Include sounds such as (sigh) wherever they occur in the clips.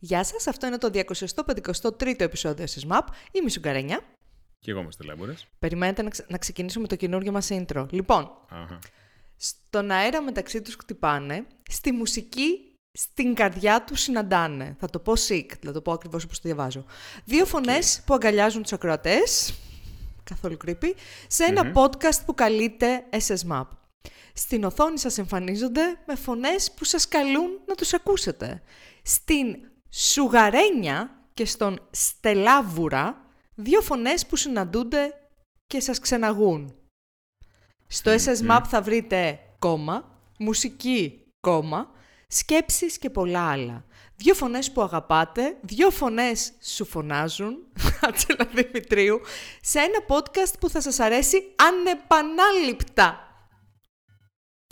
Γεια σας, αυτό είναι το 253ο επεισόδιο της MAP. Είμαι η Σουγκαρένια. Και εγώ είμαι Στελέμπορες. Περιμένετε να, ξε... να ξεκινήσουμε το καινούργιο μας intro. Λοιπόν, Αχα. στον αέρα μεταξύ τους χτυπάνε, στη μουσική στην καρδιά τους συναντάνε. Θα το πω sick, θα το πω ακριβώς όπως το διαβάζω. Δύο φωνές που αγκαλιάζουν τους ακροατές, καθόλου creepy, σε ενα podcast που καλείται SSMAP. Στην οθόνη σας εμφανίζονται με φωνές που σας καλούν να τους ακούσετε. Στην Σουγαρένια και στον Στελάβουρα, δύο φωνές που συναντούνται και σας ξεναγούν. Στο SSMAP θα βρείτε κόμμα, μουσική κόμμα, σκέψεις και πολλά άλλα. Δύο φωνές που αγαπάτε, δύο φωνές σου φωνάζουν, (laughs) Άτσελα Δημητρίου, σε ένα podcast που θα σας αρέσει ανεπανάληπτα.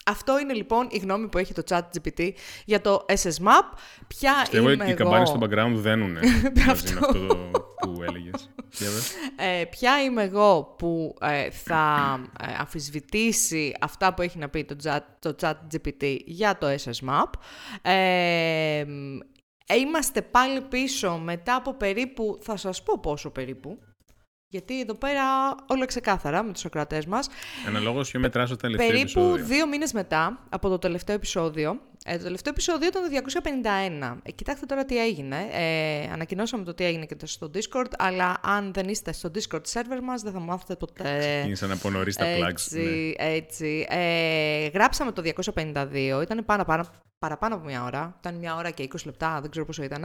Αυτό είναι λοιπόν η γνώμη που έχει το chat GPT για το SSMAP. Ποια Πιστεύω είμαι ότι οι εγώ... καμπάνες στο background δένουν μαζί με αυτό το που έλεγες. Για δες. Ε, ποια είμαι εγώ που ε, θα ε, αμφισβητήσει αυτά που έχει να πει το chat, το chat GPT για το SSMAP. Ε, ε, είμαστε πάλι πίσω μετά από περίπου, θα σας πω πόσο περίπου, γιατί εδώ πέρα όλα ξεκάθαρα με τους ακροατές μας. Αναλόγως ποιο μετράς το τελευταίο Περίπου επεισόδιο. δύο μήνες μετά από το τελευταίο επεισόδιο, ε, το τελευταίο επεισόδιο ήταν το 251. Ε, κοιτάξτε τώρα τι έγινε. Ε, ανακοινώσαμε το τι έγινε και το στο Discord, αλλά αν δεν είστε στο Discord server μας δεν θα μάθετε ποτέ. Ξεκίνησαν από νωρίς τα plugs. ναι. Έτσι, έτσι. Ε, γράψαμε το 252, ήταν πάρα, πάρα, παραπάνω από μια ώρα. Ήταν μια ώρα και 20 λεπτά, δεν ξέρω πόσο ήταν.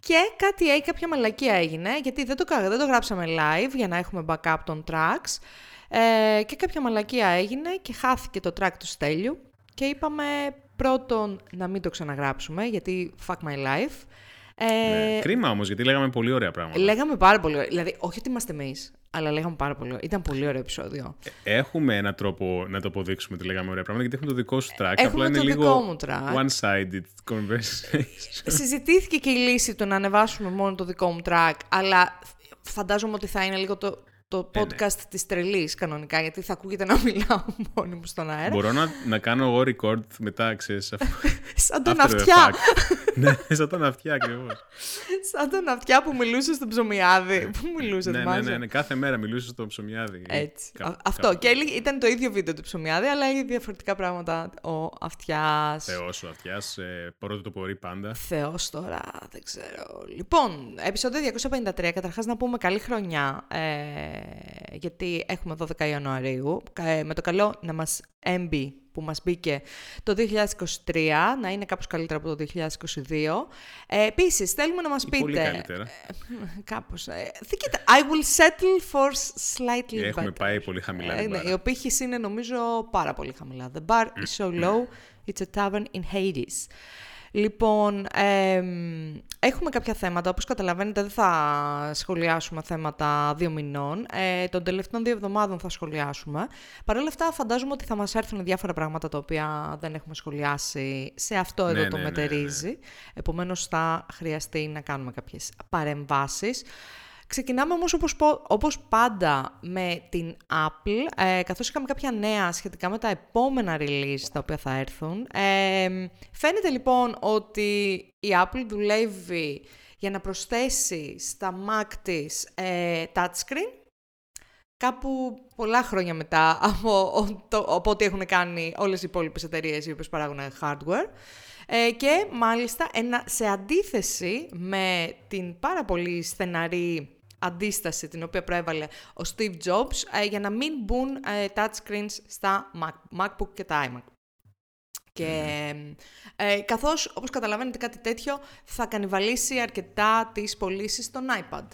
Και κάτι έγινε, κάποια μαλακία έγινε, γιατί δεν το, κα- δεν το γράψαμε live για να έχουμε backup των tracks. Ε, και κάποια μαλακία έγινε και χάθηκε το track του Στέλιου. Και είπαμε πρώτον να μην το ξαναγράψουμε, γιατί fuck my life. Ε, Ναι. Κρίμα όμως, γιατί λέγαμε πολύ ωραία πράγματα. Λέγαμε πάρα πολύ ωραία. Δηλαδή, όχι ότι είμαστε εμείς, αλλά λέγαμε πάρα πολύ ωραία. Ήταν πολύ ωραίο επεισόδιο. Έχουμε έναν τρόπο να το αποδείξουμε ότι λέγαμε ωραία πράγματα, γιατί έχουμε το δικό σου track. Έχουμε απλά είναι το λίγο δικό μου track. one-sided conversation. Συζητήθηκε και η λύση του να ανεβάσουμε μόνο το δικό μου track, αλλά φαντάζομαι ότι θα είναι λίγο το, το Ε, ναι. podcast της τρελής κανονικά, γιατί θα ακούγεται να μιλάω μόνη μου στον αέρα. Μπορώ να, να κάνω εγώ record μετά, ξέρεις, αφού... (laughs) Σαν τον after the αυτιά. fact. (laughs) ναι, σαν τον αυτιά ακριβώς. Σαν τον αυτιά που μιλούσε στο ψωμιάδι. Πού μιλούσες, ναι, ναι, θυμάσαι; ναι, ναι, κάθε μέρα μιλούσε στο ψωμιάδι. Έτσι. Κα- Α- Αυτό. κάπου. Και έλεγε- ήταν το ίδιο βίντεο του ψωμιάδι, αλλά έλεγε διαφορετικά πράγματα ο αυτιάς. Θεός ο αυτιάς, ε, πρώτο το πορεί πάντα. Θεός τώρα, δεν ξέρω. Λοιπόν, επεισόδιο 253, καταρχάς να πούμε καλή χρονιά, ε, γιατί έχουμε 12 Ιανουαρίου, ε, με το καλό να μας έμπει που μας μπήκε το 2023, να είναι κάπως καλύτερα από το 2022. Ε, επίσης, θέλουμε να μας Ή πείτε... Πολύ καλύτερα. Κάπως. Ε, th- κοίτα, I will settle for slightly Έχουμε better. πάει πολύ χαμηλά Ε, την ναι, μπάρα. η πύχη είναι νομίζω πάρα πολύ χαμηλά. The bar is so low, it's a tavern in Hades. Λοιπόν, εμ, έχουμε κάποια θέματα. Όπως καταλαβαίνετε δεν θα σχολιάσουμε θέματα δύο μηνών. Ε, των τελευταίων δύο εβδομάδων θα σχολιάσουμε. Παρ' όλα αυτά φαντάζομαι ότι θα μας έρθουν διάφορα πράγματα τα οποία δεν έχουμε σχολιάσει σε αυτό εδώ Ναι, το ναι, ναι, μετερίζει. Επομένως θα χρειαστεί να κάνουμε κάποιες παρεμβάσεις. Ξεκινάμε όμως όπως, πο- όπως πάντα με την Apple, ε, καθώς είχαμε κάποια νέα σχετικά με τα επόμενα release τα οποία θα έρθουν. Ε, φαίνεται λοιπόν ότι η Apple δουλεύει για να προσθέσει στα Mac της ε, touchscreen, κάπου πολλά χρόνια μετά από, ο- το, από ό,τι έχουν κάνει όλες οι υπόλοιπες εταιρείες οι οποίες παράγουν hardware. Ε, και μάλιστα ένα, σε αντίθεση με την πάρα πολύ στεναρή αντίσταση την οποία προέβαλε ο Steve Jobs ε, για να μην μπουν ε, touchscreens στα Mac, MacBook και τα iMac. Και ε, καθώς, όπως καταλαβαίνετε, κάτι τέτοιο θα κανιβαλίσει αρκετά τις πωλήσεις στον iPad.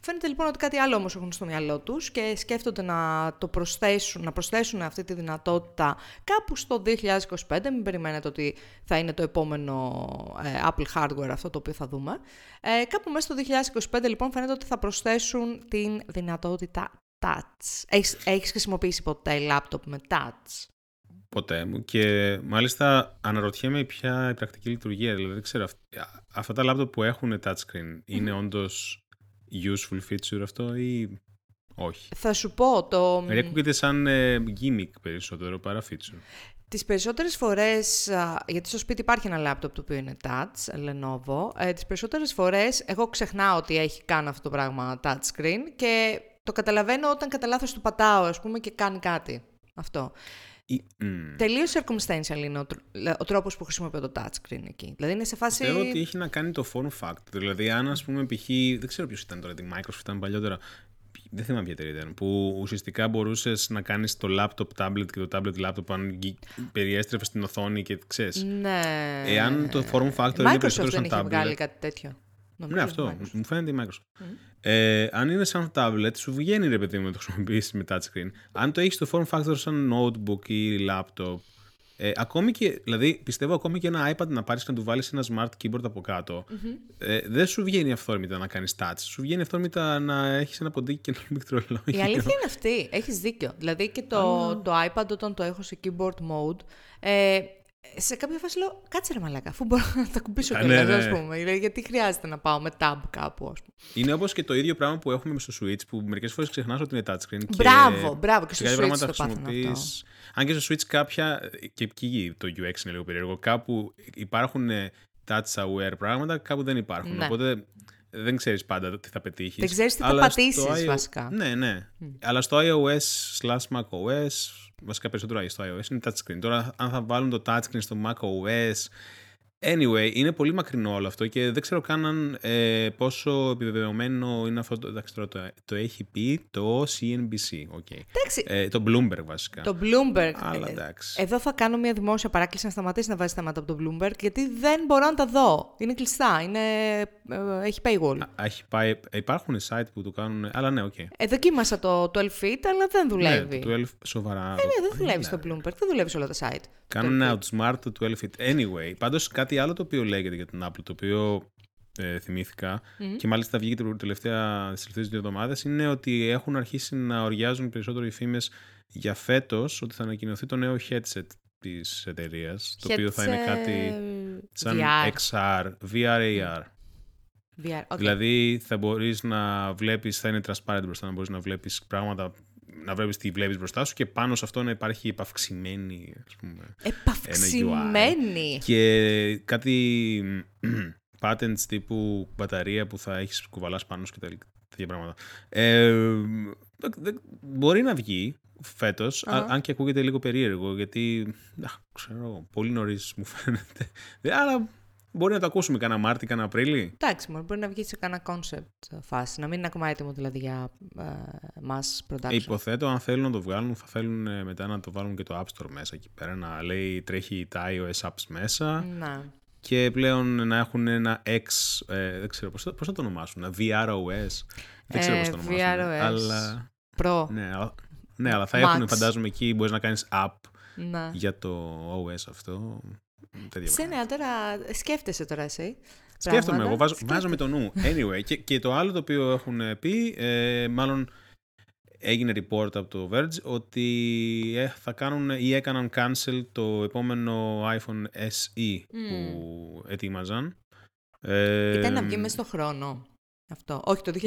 Φαίνεται λοιπόν ότι κάτι άλλο όμως έχουν στο μυαλό τους και σκέφτονται να το προσθέσουν, να προσθέσουν αυτή τη δυνατότητα κάπου στο 2025. Μην περιμένετε ότι θα είναι το επόμενο ε, Apple hardware αυτό το οποίο θα δούμε. Ε, κάπου μέσα στο 2025 λοιπόν φαίνεται ότι θα προσθέσουν την δυνατότητα touch. Έχεις, έχεις χρησιμοποιήσει ποτέ λάπτοπ με touch; Ποτέ μου. Και μάλιστα αναρωτιέμαι ποια η πρακτική λειτουργία. Δηλαδή, δεν ξέρω. αυ- Αυτά τα λάπτοπ που έχουν touchscreen είναι όντως useful feature αυτό ή όχι; Θα σου πω το... Δηλαδή ακούγεται σαν ε, gimmick περισσότερο παρά feature. Τις περισσότερες φορές, γιατί στο σπίτι υπάρχει ένα λάπτοπ το οποίο είναι touch, Lenovo, ε, τις περισσότερες φορές εγώ ξεχνάω ότι έχει κάνει αυτό το πράγμα touchscreen και το καταλαβαίνω όταν κατά λάθος του πατάω, ας πούμε, και κάνει κάτι. Αυτό. Mm. Τελείως circumstantial είναι ο, ο τρόπος που χρησιμοποιώ το touchscreen εκεί. Δηλαδή είναι σε φάση... Πιστεύω ότι έχει να κάνει το form factor. Δηλαδή αν ας πούμε π.χ. δεν ξέρω ποιος ήταν τώρα, τη Microsoft ήταν παλιότερα, δεν θυμάμαι ποια εταιρεία ήταν, που ουσιαστικά μπορούσες να κάνεις το laptop tablet και το tablet laptop αν περιέστρεφες στην οθόνη και ξέρεις. Ναι. Εάν το form factor είναι περισσότερο σαν tablet. Δεν βγάλει κάτι τέτοιο. ναι, αυτό. Μου φαίνεται η Microsoft. Mm. Ε, αν είναι σαν tablet, σου βγαίνει ρε παιδί μου να το χρησιμοποιήσεις με touchscreen. Αν το έχεις το form factor σαν notebook ή laptop, ε, ακόμη και, δηλαδή, πιστεύω ακόμη και ένα iPad να πάρεις και να του βάλεις ένα smart keyboard από κάτω, mm-hmm. ε, δεν σου βγαίνει αυθόρμητα να κάνεις touch. Σου βγαίνει αυθόρμητα να έχεις ένα ποντίκι και ένα (laughs) μικρολόγιο. Η αλήθεια είναι αυτή. Έχεις δίκιο. Δηλαδή και το, το iPad όταν το έχω σε keyboard mode, ε, σε κάποια φάση λέω, κάτσε ρε μαλάκα, αφού μπορώ να τα κουμπίσω και ναι, ναι. ας πούμε. Γιατί χρειάζεται να πάω με tab κάπου, ας πούμε. Είναι όπως και το ίδιο πράγμα που έχουμε στο Switch, που μερικές φορές ξεχνάς ότι είναι touchscreen. Μπράβο, και μπράβο, και στο Switch το πάθαμε αυτό. Αν και στο Switch κάποια, και εκεί το UX είναι λίγο περίεργο, κάπου υπάρχουν touch aware πράγματα, κάπου δεν υπάρχουν. Ναι. Οπότε δεν ξέρεις πάντα τι θα πετύχεις. Δεν ξέρεις τι θα πατήσεις βασικά. Ναι, ναι. Αλλά στο iOS slash macOS βασικά περισσότερο στο iOS, είναι touchscreen. Τώρα, αν θα βάλουν το touchscreen στο macOS, Anyway, είναι πολύ μακρινό όλο αυτό και δεν ξέρω καν αν, ε, πόσο επιβεβαιωμένο είναι αυτό. Εντάξει, τώρα το, το έχει πει το CNBC. Okay. Ε, το Bloomberg βασικά. Το Bloomberg. Αλλά ε, εντάξει. Εδώ θα κάνω μια δημόσια παράκληση να σταματήσει να βάζει θέματα από το Bloomberg γιατί δεν μπορώ να τα δω. Είναι κλειστά. Είναι, ε, έχει paywall. Α, έχει πάει, υπάρχουν site που το κάνουν. Αλλά ναι, OK. Okay. Ε, δοκίμασα το 12 feet, αλλά δεν δουλεύει. Ναι, το 12 σοβαρά. Ε, ναι, δεν δουλεύει στο Bloomberg. Δεν δουλεύει σε όλα τα site. Κάνουν outsmart το 12 feet. Anyway, πάντως κάτι κάτι άλλο το οποίο λέγεται για την Apple, το οποίο ε, θυμήθηκα και μάλιστα βγήκε την τελευταία, τις τελευταίες δύο εβδομάδες είναι ότι έχουν αρχίσει να οργιάζουν περισσότερο οι φήμες για φέτος ότι θα ανακοινωθεί το νέο headset της εταιρείας, το οποίο θα είναι κάτι σαν VR. XR, VR, AR. VR, okay. Δηλαδή θα μπορείς να βλέπεις, θα είναι transparent μπροστά, να μπορείς να βλέπεις πράγματα να βλέπεις τι βλέπεις μπροστά σου και πάνω σε αυτό να υπάρχει επαυξημένη ας πούμε, επαυξημένη και κάτι patents τύπου μπαταρία που θα έχεις κουβαλάς πάνω σου και τέτοια πράγματα. Ε, μπορεί να βγει φέτος, αν και ακούγεται λίγο περίεργο, γιατί, ξέρω, πολύ νωρίς μου φαίνεται. (laughs) Αλλά Μπορεί να το ακούσουμε κανένα Μάρτι, κανένα Απρίλη. Εντάξει, μπορεί να βγει σε κανένα concept φάση, να μην είναι ακόμα έτοιμο δηλαδή για uh, mass production. Υποθέτω, αν θέλουν να το βγάλουν, θα θέλουν ε, μετά να το βάλουν και το App Store μέσα εκεί πέρα, να λέει τρέχει τα iOS apps μέσα. Να. Και πλέον να έχουν ένα X, ε, δεν ξέρω πώς, πώς θα το ονομάσουν, ένα VROS. Δεν ξέρω ε, πώς το ονομάσουν. VROS. Αλλά... Pro. Ναι, ναι, αλλά θα Max. έχουν, φαντάζομαι, εκεί μπορείς να κάνεις app να. για το OS αυτό. Σε ναι, τώρα σκέφτεσαι τώρα εσύ. Σκέφτομαι εγώ, βάζω, βάζω με το νου. Anyway, και, και το άλλο το οποίο έχουν πει, ε, μάλλον έγινε report από το Verge, ότι ε, θα κάνουν ή έκαναν cancel το επόμενο iPhone SE που ετοίμαζαν. Ε, Ήταν να βγει μέσα στο χρόνο αυτό. Όχι, το 2024.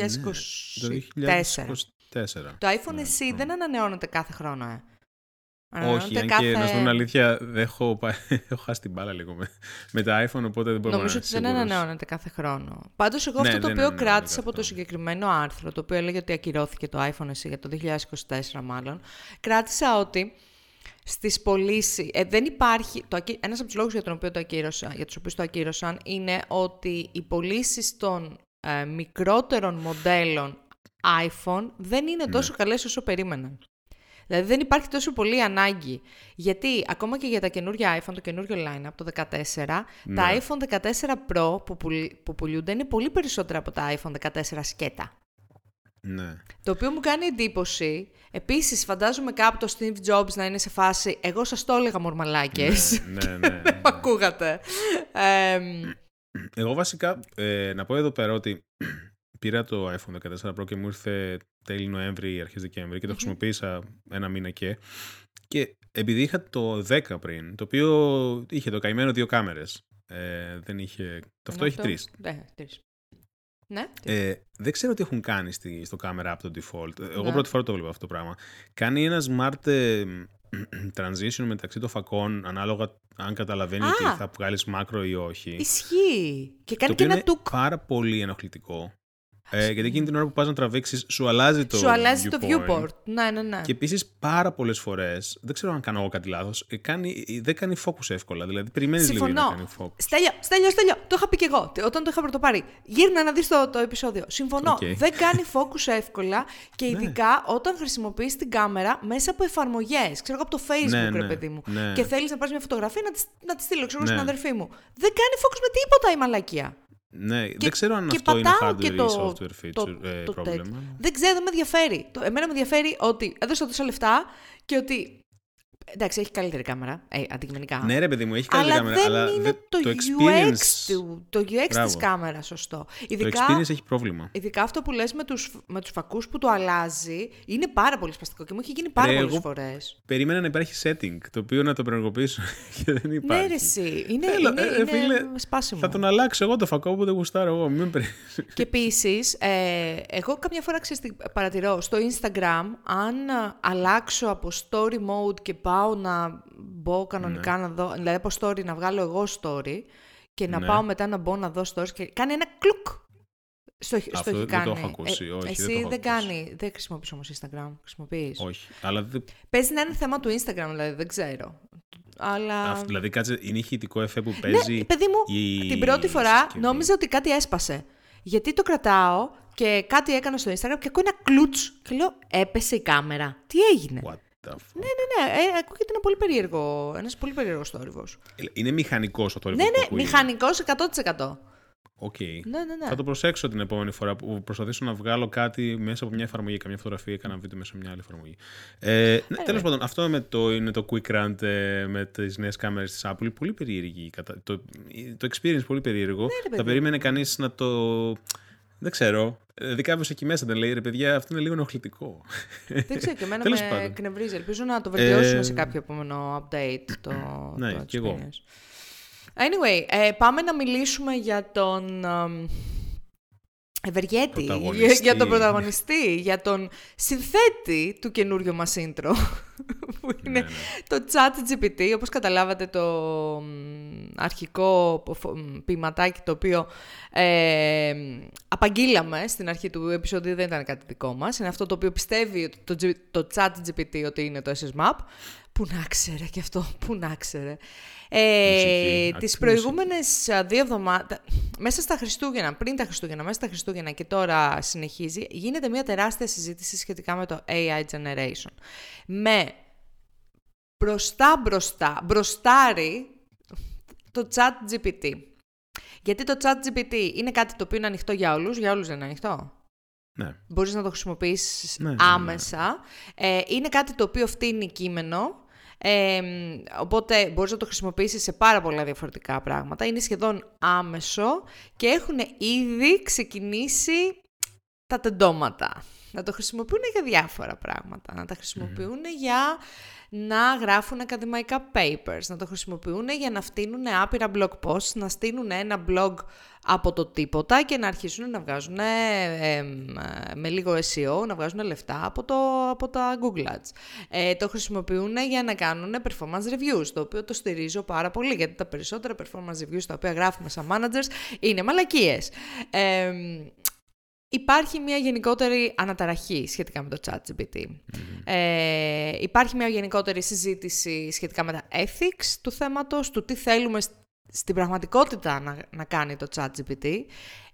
Ναι, το 2024. Το iPhone ναι, SE δεν ανανεώνεται κάθε χρόνο, ε. Όχι, αν κάθε... και να σου πω αλήθεια, δεν έχω, (laughs) έχω χάσει την μπάλα λίγο με, με τα iPhone, οπότε δεν μπορώ Νομίζω ότι δεν ανανεώνεται κάθε χρόνο. Πάντως, εγώ ναι, αυτό το οποίο κράτησα από το συγκεκριμένο άρθρο, το οποίο έλεγε ότι ακυρώθηκε το iPhone εσύ για το 2024 μάλλον, κράτησα ότι στις πωλήσει. Ε, δεν υπάρχει. Το, ένας από τους λόγους για, τον οποίο το ακύρωσα, για τους οποίους το ακύρωσαν είναι ότι οι πωλήσει των ε, μικρότερων μοντέλων iPhone δεν είναι ναι. τόσο καλές όσο περίμεναν. Δηλαδή δεν υπάρχει τόσο πολύ ανάγκη. Γιατί ακόμα και για τα καινούργια iPhone, το καινούργιο line από το 14, ναι. τα iPhone 14 Pro που, που πουλούνται είναι πολύ περισσότερα από τα iPhone 14 σκέτα. Ναι. Το οποίο μου κάνει εντύπωση. Επίσης φαντάζομαι κάπου το Steve Jobs να είναι σε φάση «Εγώ σας το έλεγα μορμαλάκες». Ναι, ναι, (laughs) ναι. Δεν ναι. ακούγατε. Εγώ βασικά, ε, να πω εδώ πέρα ότι πήρα το iPhone 14 Pro και μου ήρθε τέλη Νοέμβρη, αρχές Δεκέμβρη και το χρησιμοποίησα ένα μήνα και. Και επειδή είχα το 10 πριν, το οποίο είχε το καημένο δύο κάμερες, ε, δεν είχε... Το αυτό έχει τρεις. Ναι, τρεις. Ναι. Ε, δεν ξέρω τι έχουν κάνει στη, στο κάμερα από το default. Εγώ ναι. πρώτη φορά το βλέπω αυτό το πράγμα. Κάνει ένα smart, ε, transition μεταξύ των φακών, ανάλογα αν καταλαβαίνει Α. ότι θα βγάλεις μάκρο ή όχι. Ισχύει. Και κάνει το και οποίο ένα είναι τουκ. πάρα πολύ ενοχλητικό. Ε, γιατί εκείνη την ώρα που πας να τραβήξεις, σου αλλάζει το Σου αλλάζει το viewpoint. viewport. Ναι, ναι, ναι. Και επίσης πάρα πολλές φορές, δεν ξέρω αν κάνω εγώ κάτι λάθος, δεν κάνει focus εύκολα. Δηλαδή, περιμένεις λίγο για να Συμφωνώ. κάνει focus. Στέλιο, Στέλιο, Στέλιο. Το είχα πει και εγώ όταν το είχα πρωτοπάρει. Γύρνα να δεις το, το επεισόδιο. Συμφωνώ. Οκ. Δεν κάνει focus εύκολα και Ναι. ειδικά όταν χρησιμοποιείς την κάμερα μέσα από εφαρμογές. Ξέρω εγώ από το Facebook, Ναι, ρε ναι, παιδί μου. ναι. Και θέλεις να πάρεις μια φωτογραφία να τη, να τη στείλω, ξέρω εγώ, Ναι. στην αδερφή μου. Δεν κάνει focus με τίποτα η μαλακία. Ναι, δεν ξέρω αν και αυτό είναι πατάω hardware και ή το- software feature, το- ε, το πρόβλημα. τέτοιο. Δεν ξέρω, δεν με ενδιαφέρει. Το, εμένα με ενδιαφέρει ότι έδωσα τόσα λεφτά και ότι. Εντάξει, έχει καλύτερη κάμερα, ε, αντικειμενικά. Ναι, ρε παιδί μου, έχει καλή αλλά κάμερα. δεν αλλά είναι δεν- το, experience, UX, του, το UX της Μπράβο. κάμερας, σωστό. το Ειδικά, experience έχει πρόβλημα. ειδικά αυτό που λες με τους, με τους φακούς που το αλλάζει, είναι πάρα πολύ σπαστικό και μου έχει γίνει πάρα Ρε, πολλές εγώ φορές. Περίμενα να υπάρχει setting, το οποίο να το πρενεργοποιήσω (laughs) και δεν Ναι, υπάρχει. ρε, εσύ. Είναι, Έλα, είναι, ε, ρε, είναι φίλε, σπάσιμο. Θα τον αλλάξω εγώ το φακό που δεν γουστάρω εγώ. Μην περι- Και επίσης, ε, εγώ καμιά φορά ξέρεις, τι παρατηρώ στο Instagram, αν α, αλλάξω από story mode και πάω να μπω κανονικά να δω, δηλαδή από story να βγάλω εγώ story και να Ναι. πάω μετά να μπω να δω stories και κάνει ένα κλουκ. Στο, στο Αυτό έχει δεν το κάνει. έχω ακούσει, όχι, δεν εσύ το έχω δεν ακούσει. κάνει, δεν χρησιμοποιείς όμως Instagram, χρησιμοποιείς. Όχι. Αλλά δεν- Παίζει να είναι θέμα του Instagram, δηλαδή, δεν ξέρω. Αλλά... αυτό, δηλαδή, κάτσε, είναι ηχητικό εφέ που παίζει. Ναι, παιδί μου, η την πρώτη φορά συσκευή. νόμιζα ότι κάτι έσπασε. Γιατί το κρατάω και κάτι έκανα στο Instagram και ακούω ένα κλουτς και λέω έπεσε η κάμερα. Τι έγινε; What the fuck. Ναι, ναι, ναι, ε, ακούγεται ένα πολύ περίεργο, ένας πολύ περίεργος θόρυβος. Είναι μηχανικός ο θόρυβος. Ναι, ναι, μηχανικός 100%. Οκ. Ναι, ναι, ναι. Θα το προσέξω την επόμενη φορά που προσπαθήσω να βγάλω κάτι μέσα από μια εφαρμογή, καμιά φωτογραφία ή κανένα βίντεο μέσα από μια άλλη εφαρμογή. Ε, ναι, Τέλος πάντων, αυτό με το, είναι το quick run ε, με τις νέες κάμερες της Apple. Πολύ περίεργη. η κατα- Το, το experience πολύ περίεργο. Ναι, ρε παιδί. θα περίμενε κανείς να το. Δεν ξέρω. Δηλαδή κάποιο εκεί μέσα δεν λέει ρε παιδιά, αυτό είναι λίγο ενοχλητικό. Δεν ξέρω, και εμένα Τέλος με πάντων. εκνευρίζει. Ελπίζω να το βελτιώσουν Ε, σε κάποιο επόμενο update το, Ναι, το κι εγώ. experience. Anyway, ε, πάμε να μιλήσουμε για τον εμ, Ευεργέτη, για, Πρωταγωνιστή. για τον πρωταγωνιστή, για τον συνθέτη του καινούριου μας intro, που είναι Ναι, ναι. το chat GPT, όπως καταλάβατε το μ, αρχικό ποφο- μ, ποιηματάκι το οποίο ε, απαγγείλαμε στην αρχή του επεισόδου δεν ήταν κάτι δικό μας, είναι αυτό το οποίο πιστεύει ότι το, G- το chat GPT ότι είναι το SSMAP, που να ξέρε και αυτό, που να ξέρε. Ε, Μουσική, τις άκρη προηγούμενες α, δύο εβδομάδες, μέσα στα Χριστούγεννα, πριν τα Χριστούγεννα, μέσα στα Χριστούγεννα και τώρα συνεχίζει, γίνεται μια τεράστια συζήτηση σχετικά με το AI generation. Με μπροστά μπροστά, μπροστάρι το chat GPT. Γιατί το chat GPT είναι κάτι το οποίο είναι ανοιχτό για όλους, για όλους δεν είναι ανοιχτό. ναι. Μπορείς να το χρησιμοποιήσεις Ναι, ναι, ναι. άμεσα. Ε, είναι κάτι το οποίο φτύνει κείμενο. Ε, οπότε μπορείς να το χρησιμοποιήσεις σε πάρα πολλά διαφορετικά πράγματα. Είναι σχεδόν άμεσο και έχουν ήδη ξεκινήσει τα τεντώματα. Να το χρησιμοποιούν για διάφορα πράγματα. Να τα χρησιμοποιούν για να γράφουν ακαδημαϊκά papers. Να το χρησιμοποιούν για να φτύνουν άπειρα blog posts, να στείλουν ένα blog από το τίποτα και να αρχίσουν να βγάζουν ε, εμ, ε, με λίγο SEO, να βγάζουν λεφτά από, το, από τα Google Ads. Ε, το χρησιμοποιούν για να κάνουν performance reviews, το οποίο το στηρίζω πάρα πολύ, γιατί τα περισσότερα performance reviews τα οποία γράφουμε σαν managers είναι μαλακίες. Ε, Υπάρχει μια γενικότερη αναταραχή σχετικά με το ChatGPT. Ε, υπάρχει μια γενικότερη συζήτηση σχετικά με τα ethics του θέματος, του τι θέλουμε σ- στην πραγματικότητα να, να κάνει το ChatGPT.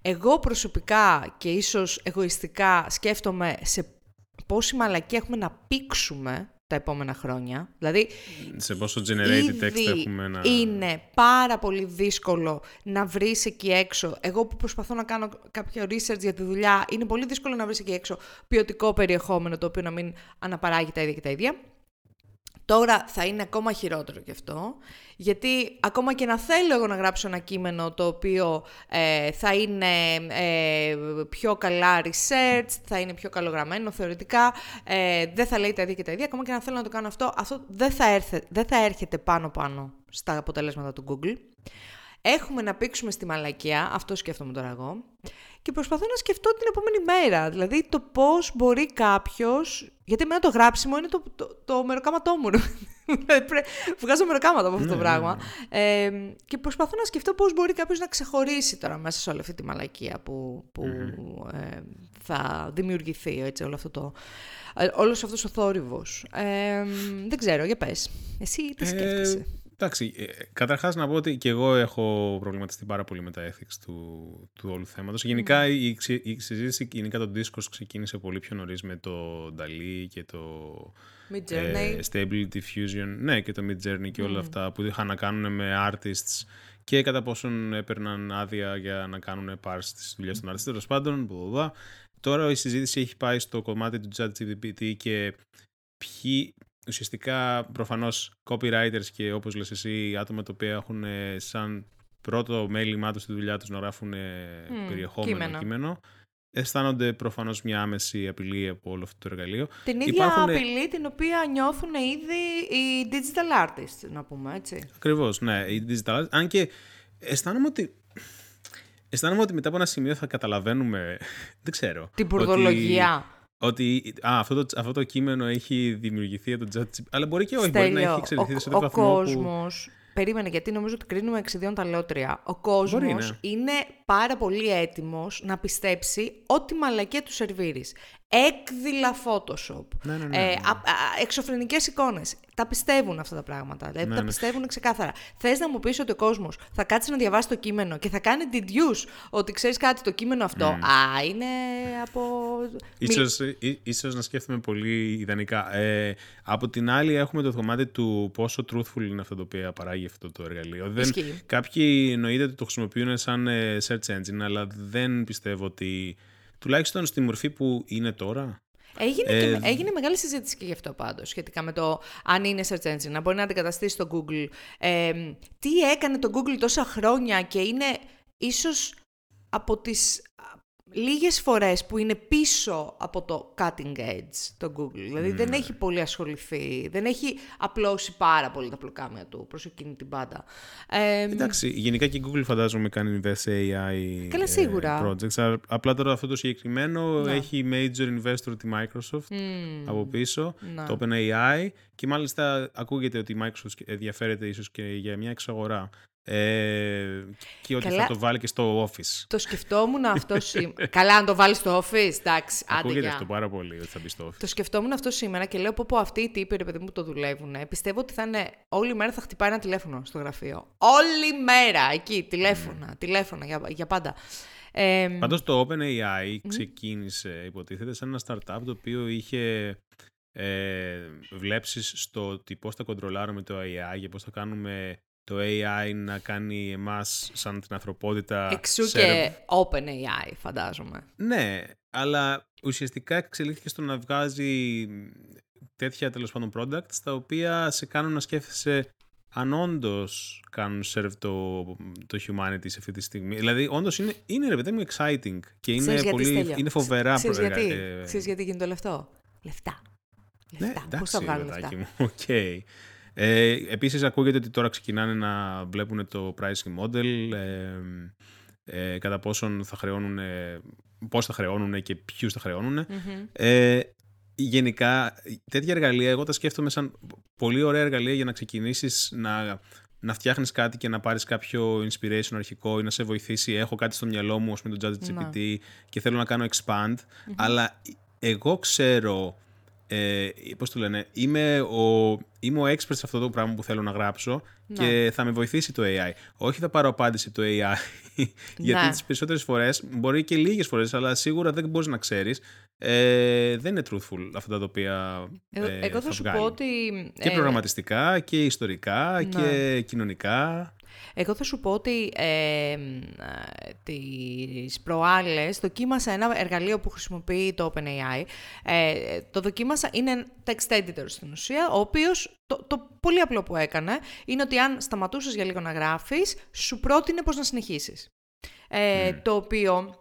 Εγώ προσωπικά και ίσως εγωιστικά σκέφτομαι σε πόση μαλακή έχουμε να πήξουμε τα επόμενα χρόνια. Δηλαδή, Σε πόσο generated text Ήδη έχουμε να. είναι πάρα πολύ δύσκολο να βρεις εκεί έξω. Εγώ που προσπαθώ να κάνω κάποιο research για τη δουλειά, είναι πολύ δύσκολο να βρεις εκεί έξω ποιοτικό περιεχόμενο το οποίο να μην αναπαράγει τα ίδια και τα ίδια. Τώρα θα είναι ακόμα χειρότερο και αυτό, γιατί ακόμα και να θέλω εγώ να γράψω ένα κείμενο το οποίο ε, θα είναι ε, πιο καλά research, θα είναι πιο καλογραμμένο θεωρητικά, ε, δεν θα λέει τα ίδια και τα ίδια, ακόμα και να θέλω να το κάνω αυτό, αυτό δεν θα, έρθε, δεν θα έρχεται πάνω-πάνω στα αποτελέσματα του Google. Έχουμε να πήξουμε στη μαλακία, αυτό σκέφτομαι τώρα εγώ, και προσπαθώ να σκεφτώ την επόμενη μέρα. Δηλαδή το πώς μπορεί κάποιος... Γιατί εμένα το γράψιμο είναι το, το, το μεροκάματό μου. (laughs) Βγάζω μεροκάματα από αυτό το ναι, πράγμα. Ναι, ναι. Ε, και προσπαθώ να σκεφτώ πώς μπορεί κάποιος να ξεχωρίσει τώρα μέσα σε όλη αυτή τη μαλακία που, που ε, θα δημιουργηθεί έτσι, όλο αυτό το, ε, όλος αυτός ο θόρυβος. Ε, δεν ξέρω, για πες. Εσύ τι σκέφτεσαι; Εντάξει, ε, καταρχάς να πω ότι και εγώ έχω προβληματιστεί πάρα πολύ με τα ethics του, του όλου θέματος. Γενικά η, η, συζήτηση γενικά το Discourse ξεκίνησε πολύ πιο νωρίς με το DALI και το ε, Stable Diffusion, ναι και το Mid Journey και όλα αυτά που είχαν να κάνουν με artists και κατά πόσον έπαιρναν άδεια για να κάνουν parse στις δουλειές των artists. Τέλος πάντων, Τώρα η συζήτηση έχει πάει στο κομμάτι του ChatGPT και ποιοι, ουσιαστικά προφανώς copywriters και όπως λες εσύ άτομα τα οποία έχουν ε, σαν πρώτο μέλημά τους στη δουλειά τους να γράφουν ε, περιεχόμενο κείμενο. κείμενο αισθάνονται προφανώς μια άμεση απειλή από όλο αυτό το εργαλείο. Την ίδια Υπάρχουν... απειλή την οποία νιώθουν ήδη οι digital artists, να πούμε έτσι. Ακριβώς, ναι, οι digital artists. Αν και αισθάνομαι ότι αισθάνομαι ότι μετά από ένα σημείο θα καταλαβαίνουμε, (laughs) δεν ξέρω. Την πορδολογία ότι α, αυτό, το, αυτό το κείμενο έχει δημιουργηθεί από το ChatGPT. Αλλά μπορεί και όχι, μπορεί να έχει εξελιχθεί σε τέτοιο βαθμό. Ο κόσμο. Που... Περίμενε, γιατί νομίζω ότι κρίνουμε εξιδιών τα λότρια. Ο κόσμος ναι. είναι πάρα πολύ έτοιμος να πιστέψει ό,τι μαλακία του σερβίρεις έκδηλα Photoshop, ναι, ναι, ναι, ε, ναι. εξωφρενικές εικόνες. Τα πιστεύουν αυτά τα πράγματα, δηλαδή τα πιστεύουν ξεκάθαρα. Θες να μου πεις ότι ο κόσμος θα κάτσει να διαβάσει το κείμενο και θα κάνει deduce ότι ξέρεις κάτι, το κείμενο αυτό, α, είναι από... Ίσως, ίσως να σκέφτομαι πολύ ιδανικά. Ε, από την άλλη έχουμε το κομμάτι του πόσο truthful είναι αυτό το οποίο παράγει αυτό το εργαλείο. Δεν, κάποιοι εννοείται ότι το χρησιμοποιούν σαν ε, search engine, αλλά δεν πιστεύω ότι τουλάχιστον στη μορφή που είναι τώρα. Έγινε, ε, έγινε μεγάλη συζήτηση και γι' αυτό πάντως, σχετικά με το αν είναι search engine, να μπορεί να αντικαταστήσει το Google. Ε, τι έκανε το Google τόσα χρόνια και είναι ίσως από τις λίγες φορές που είναι πίσω από το cutting edge το Google. Δηλαδή δεν ναι. έχει πολύ ασχοληθεί, δεν έχει απλώσει πάρα πολύ τα πλοκάμια του προς εκείνη την πάντα. Ε, Εντάξει, γενικά και η Google φαντάζομαι κάνει invest σε AI Καλά, σίγουρα. projects. Απλά τώρα αυτό το συγκεκριμένο ναι. έχει major investor τη Microsoft από πίσω, ναι. το OpenAI και μάλιστα ακούγεται ότι η Microsoft ενδιαφέρεται ίσως και για μια εξαγορά. Ε, και ότι θα το βάλει και στο office. Το σκεφτόμουν αυτό σήμερα. (laughs) Καλά, αν το βάλει στο office, εντάξει. Ακούγεται αυτό πάρα πολύ ότι θα μπει στο office. Το σκεφτόμουν αυτό σήμερα και λέω πω, πω αυτοί οι τύποι, ρε παιδί μου, το δουλεύουν. Πιστεύω ότι θα είναι όλη μέρα θα χτυπάει ένα τηλέφωνο στο γραφείο. Όλη μέρα εκεί, τηλέφωνα, mm. τηλέφωνα για, για πάντα. Ε, Πάντως το OpenAI ξεκίνησε, υποτίθεται, σαν ένα startup το οποίο είχε ε, βλέψεις στο ότι πώς θα κοντρολάρουμε το AI και πώς θα κάνουμε το AI να κάνει εμάς σαν την ανθρωπότητα... Εξού και open AI φαντάζομαι. Ναι, αλλά ουσιαστικά εξελίχθηκε στο να βγάζει τέτοια τέλος πάντων products τα οποία σε κάνουν να σκέφτεσαι αν όντως κάνουν serve το, το humanity σε αυτή τη στιγμή. Δηλαδή, όντως είναι, είναι ρε παιδί μου exciting και είναι, πολύ, είναι φοβερά Ξέρεις γιατί, ε... Ξέρεις γιατί γίνεται όλο αυτό. Λεφτά. Ναι, Λεφτά. Ναι, Πώς θα βγάλουν λεφτά; Okay. (laughs) Ε, επίσης ακούγεται ότι τώρα ξεκινάνε να βλέπουν το pricing model, ε, ε, κατά πόσον θα χρεώνουν, πώς θα χρεώνουν και ποιους θα χρεωνουν Ε, γενικά, τέτοια εργαλεία, εγώ τα σκέφτομαι σαν πολύ ωραία εργαλεία για να ξεκινήσεις να, να φτιάχνεις κάτι και να πάρεις κάποιο inspiration αρχικό ή να σε βοηθήσει. Έχω κάτι στο μυαλό μου, με το ChatGPT ναι. και θέλω να κάνω expand, αλλά εγώ ξέρω ε, πώς το λένε, είμαι ο, είμαι ο expert σε αυτό το πράγμα που θέλω να γράψω και ναι. θα με βοηθήσει το AI. Όχι θα πάρω απάντηση το AI, (laughs) γιατί ναι. τις περισσότερες φορές, μπορεί και λίγες φορές, αλλά σίγουρα δεν μπορείς να ξέρεις, ε, δεν είναι truthful αυτά τα οποία ε, ε Εγώ θα, σου πω ότι... Και προγραμματιστικά και ιστορικά και ναι. κοινωνικά. Εγώ θα σου πω ότι ε, τις προάλλες δοκίμασα ένα εργαλείο που χρησιμοποιεί το OpenAI. Ε, το δοκίμασα, είναι text editor στην ουσία, ο οποίος το, το πολύ απλό που έκανε είναι ότι αν σταματούσες για λίγο να γράφεις, σου πρότεινε πώς να συνεχίσεις. Ε, Το οποίο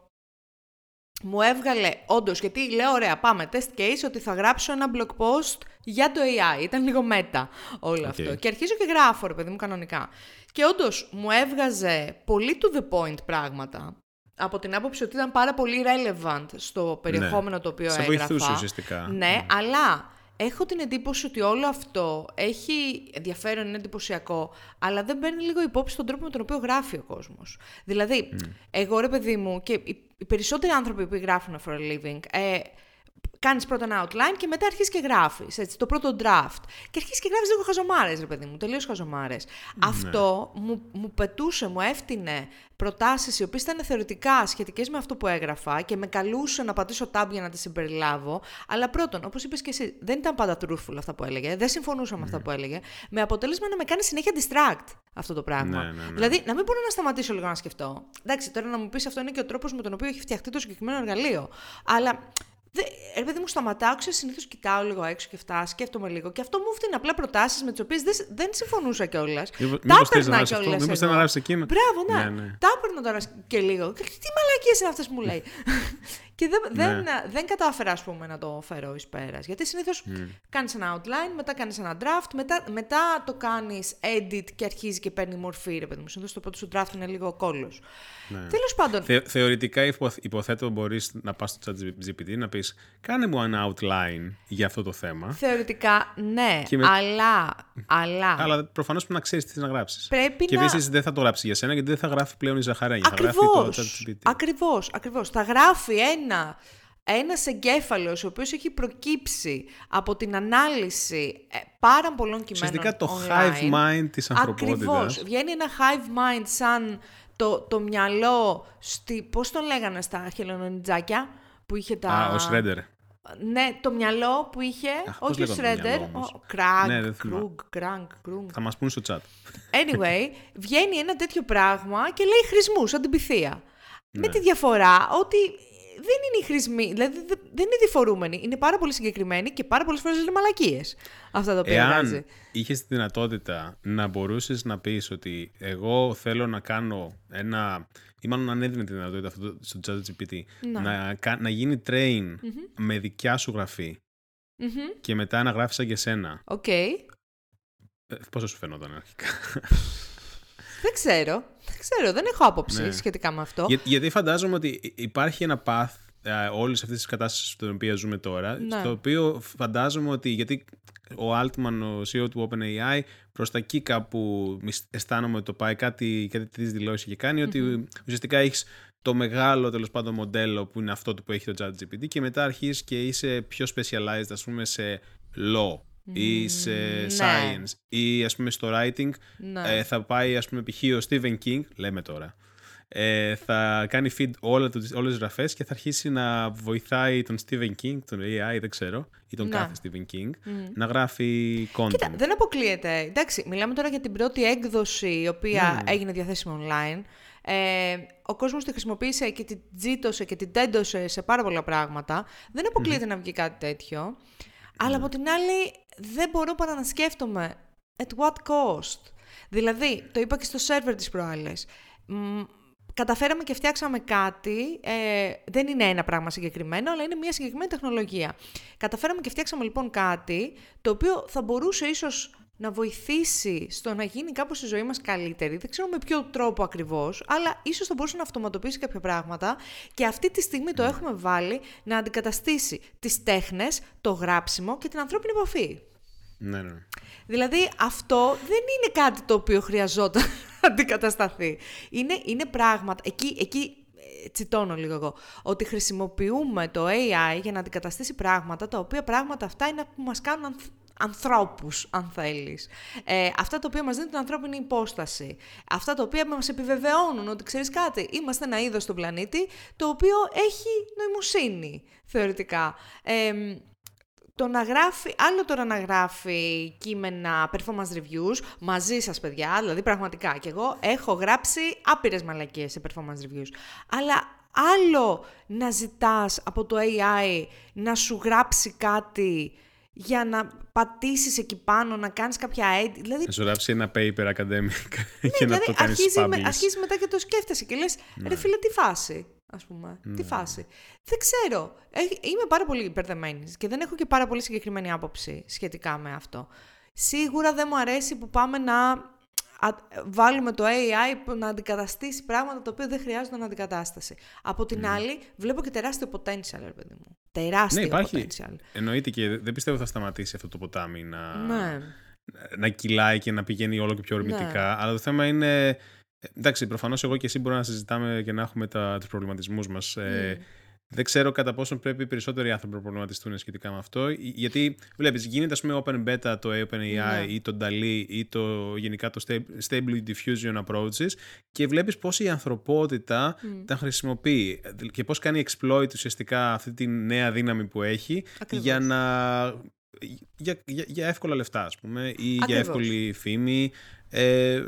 μου έβγαλε όντως, γιατί λέω: Ωραία, πάμε test case ότι θα γράψω ένα blog post για το AI. Ήταν λίγο μέτα όλο αυτό. Και αρχίζω και γράφω, ρε παιδί μου, κανονικά. Και όντως μου έβγαζε πολύ to the point πράγματα. από την άποψη ότι ήταν πάρα πολύ relevant στο περιεχόμενο το οποίο Σε έγραφα. βοηθούσε ουσιαστικά. Ναι, αλλά έχω την εντύπωση ότι όλο αυτό έχει ενδιαφέρον, είναι εντυπωσιακό, αλλά δεν παίρνει λίγο υπόψη τον τρόπο με τον οποίο γράφει ο κόσμος. Δηλαδή, εγώ ρε παιδί μου και οι, οι περισσότεροι άνθρωποι που γράφουν for a living, ε, Κάνεις πρώτα ένα outline και μετά αρχίζεις και γράφεις. Το πρώτο draft. Και αρχίζεις και γράφεις λίγο χαζομάρες, ρε παιδί μου. Τελείως χαζομάρες. Αυτό μου, μου πετούσε, μου έφτιανε προτάσεις οι οποίες ήταν θεωρητικά σχετικές με αυτό που έγραφα και με καλούσε να πατήσω tab για να τις συμπεριλάβω. Αλλά πρώτον, όπως είπες και εσύ, δεν ήταν πάντα truthful αυτά που έλεγε. Δεν συμφωνούσα με αυτά που έλεγε. Με αποτέλεσμα να με κάνει συνέχεια distract αυτό το πράγμα. Ναι, ναι, ναι. Δηλαδή, να μην μπορώ να σταματήσω λίγο να σκεφτώ. Εντάξει, τώρα να μου πεις αυτό είναι και ο τρόπος με τον οποίο έχει φτιαχτεί το συγκεκριμένο εργαλείο. Αλλά Δε, ρε παιδί μου, σταματάω, ξέρω, συνήθως κοιτάω λίγο έξω και αυτά, σκέφτομαι λίγο. Και αυτό μου φτύνει απλά προτάσεις με τις οποίες δεν, δεν συμφωνούσα κιόλας. Τα έπαιρνα κιόλας. Μήπως θέλει να γράψει εκείνο. Μπράβο, ναι. ναι, ναι. Τα έπαιρνα τώρα και λίγο. Τι μαλακίες είναι αυτές που μου λέει. (laughs) και δεν, Ναι. δεν, δεν κατάφερα, ας πούμε, να το φέρω εις πέρας. Γιατί συνήθως mm. κάνεις ένα outline, μετά κάνεις ένα draft, μετά, μετά το κάνεις edit και αρχίζει και παίρνει μορφή, ρε παιδί μου. Συνήθως το πρώτο σου draft είναι λίγο κόλλος. Ναι. Τέλος πάντων. Θε, θεωρητικά υποθέτω μπορείς να πας στο chat GPT να πεις κάνε μου ένα outline για αυτό το θέμα. Θεωρητικά ναι, με... αλλά, αλλά. Αλλά προφανώς πρέπει να ξέρεις τι να γράψεις. Πρέπει και να... επίσης δεν θα το γράψει για σένα γιατί δεν θα γράφει πλέον η Ζαχαράγια. Ακριβώς, θα γράφει το chat GPT. Ακριβώς, ακριβώς. Θα γράφει ένα ένας εγκέφαλος ο οποίος έχει προκύψει από την ανάλυση ε, πάρα πολλών κειμένων Ουσιαστικά το online. hive mind της ανθρωπότητας. Ακριβώς. Βγαίνει ένα hive mind σαν το, το μυαλό, στη, πώς το λέγανε στα χελωνονιτζάκια που είχε τα... Α, ο Shredder. Ναι, το μυαλό που είχε, Αχ, όχι ο Shredder, ο Κραγκ, ναι, Κρούγκ, Κραγκ, Κρούγκ. Θα μας πούν στο chat. Anyway, (laughs) βγαίνει ένα τέτοιο πράγμα και λέει χρησμούς, αντιπιθεία. Ναι. Με τη διαφορά ότι δεν είναι οι χρησμοί, δηλαδή δεν είναι διφορούμενοι. Είναι πάρα πολύ συγκεκριμένοι και πάρα πολλές φορές είναι μαλακίες αυτά τα οποία Εάν βγάζει. είχες τη δυνατότητα να μπορούσες να πεις ότι εγώ θέλω να κάνω ένα. ή μάλλον αν έδινε τη δυνατότητα αυτό στο ChatGPT Ναι. να, να γίνει train Mm-hmm. με δικιά σου γραφή και μετά να γράφεις σαν και σένα. Οκ. Ε, Πώς θα σου φαινόταν αρχικά; Δεν ξέρω. Δεν ξέρω. Δεν έχω άποψη Ναι. σχετικά με αυτό. Για, γιατί φαντάζομαι ότι υπάρχει ένα path ε, όλης αυτής της κατάστασης στην οποία ζούμε τώρα, Ναι. στο οποίο φαντάζομαι ότι. Γιατί ο Altman, ο CEO του OpenAI, προς τα εκεί κάπου μισ- αισθάνομαι ότι το πάει κάτι, κάτι τη δηλώσεις και κάνει, ότι ουσιαστικά έχεις το μεγάλο τέλος πάντων μοντέλο που είναι αυτό το που έχει το ChatGPT και μετά αρχίζεις και είσαι πιο specialized, ας πούμε, σε law ή σε ναι. science ή ας πούμε στο writing Ναι. ε, θα πάει ας πούμε π.χ. ο Stephen King, λέμε τώρα, ε, θα κάνει feed όλα, του- όλες τις γραφές και θα αρχίσει να βοηθάει τον Stephen King, τον AI δεν ξέρω, ή τον Ναι. κάθε Stephen King, να γράφει content. Κοίτα, δεν αποκλείεται. Εντάξει, μιλάμε τώρα για την πρώτη έκδοση η οποία Ναι. έγινε διαθέσιμη online. Ε, ο κόσμος τη χρησιμοποίησε και την τζίτωσε και την τέντωσε σε πάρα πολλά πράγματα. Δεν αποκλειεται να βγει κάτι τέτοιο. Αλλά από την άλλη δεν μπορώ παρά να σκέφτομαι at what cost; Δηλαδή, το είπα και στο σερβερ της προάλλες. Μ, καταφέραμε και φτιάξαμε κάτι, ε, δεν είναι ένα πράγμα συγκεκριμένο, αλλά είναι μια συγκεκριμένη τεχνολογία. Καταφέραμε και φτιάξαμε λοιπόν κάτι το οποίο θα μπορούσε ίσως να βοηθήσει στο να γίνει κάπως η ζωή μας καλύτερη. Δεν ξέρω με ποιο τρόπο ακριβώς, αλλά ίσως θα μπορούσε να αυτοματοποιήσει κάποια πράγματα και αυτή τη στιγμή το έχουμε βάλει να αντικαταστήσει τις τέχνες, το γράψιμο και την ανθρώπινη επαφή. Ναι, ναι. Δηλαδή αυτό δεν είναι κάτι το οποίο χρειαζόταν (laughs) να αντικατασταθεί. Είναι, είναι πράγματα, εκεί, εκεί ε, τσιτώνω λίγο εγώ, ότι χρησιμοποιούμε το AI για να αντικαταστήσει πράγματα, τα οποία πράγματα αυτά είναι που μας κάνουν ανθ, ανθρώπους, αν θέλεις. Ε, αυτά τα οποία μας δίνουν την ανθρώπινη υπόσταση. Αυτά τα οποία μας επιβεβαιώνουν ότι, ξέρεις κάτι, είμαστε ένα είδος στον πλανήτη, το οποίο έχει νοημοσύνη, θεωρητικά. Ε, το να γράφει, άλλο τώρα να γράφει κείμενα performance reviews μαζί σας παιδιά, δηλαδή πραγματικά και εγώ έχω γράψει άπειρες μαλακίες σε performance reviews, αλλά άλλο να ζητάς από το AI να σου γράψει κάτι για να πατήσεις εκεί πάνω, να κάνεις κάποια edit, δηλαδή Να σου γράψει ένα paper academic (laughs) και να δηλαδή το κάνεις αρχίζει, με, publish. αρχίζει μετά και το σκέφτεσαι και λες, ρε φίλε, τι φάση, ας πούμε, τι φάση. Δεν ξέρω, Ε, είμαι πάρα πολύ υπερδεμένης και δεν έχω και πάρα πολύ συγκεκριμένη άποψη σχετικά με αυτό. Σίγουρα δεν μου αρέσει που πάμε να βάλουμε το AI να αντικαταστήσει πράγματα τα οποία δεν χρειάζονται αντικατάσταση. Από την άλλη, βλέπω και τεράστιο potential, ρε παιδί μου. Τεράστιο ναι, υπάρχει. potential. Εννοείται και δεν πιστεύω θα σταματήσει αυτό το ποτάμι να, ναι. να κυλάει και να πηγαίνει όλο και πιο ορμητικά. Ναι. Αλλά το θέμα είναι. Εντάξει, προφανώς εγώ και εσύ μπορούμε να συζητάμε και να έχουμε τους προβληματισμούς μας. Ε, δεν ξέρω κατά πόσο πρέπει περισσότεροι άνθρωποι να προβληματιστούν σχετικά με αυτό. Γιατί βλέπεις, γίνεται ας πούμε open beta το OpenAI yeah. Ναι. ή το DALI ή το γενικά το Stable Diffusion Approaches και βλέπεις πώς η ανθρωπότητα mm. τα χρησιμοποιεί και πώς κάνει exploit ουσιαστικά αυτή τη νέα δύναμη που έχει για να. Για, για, για εύκολα λεφτά, ας πούμε, ή για εύκολη φήμη. Ε,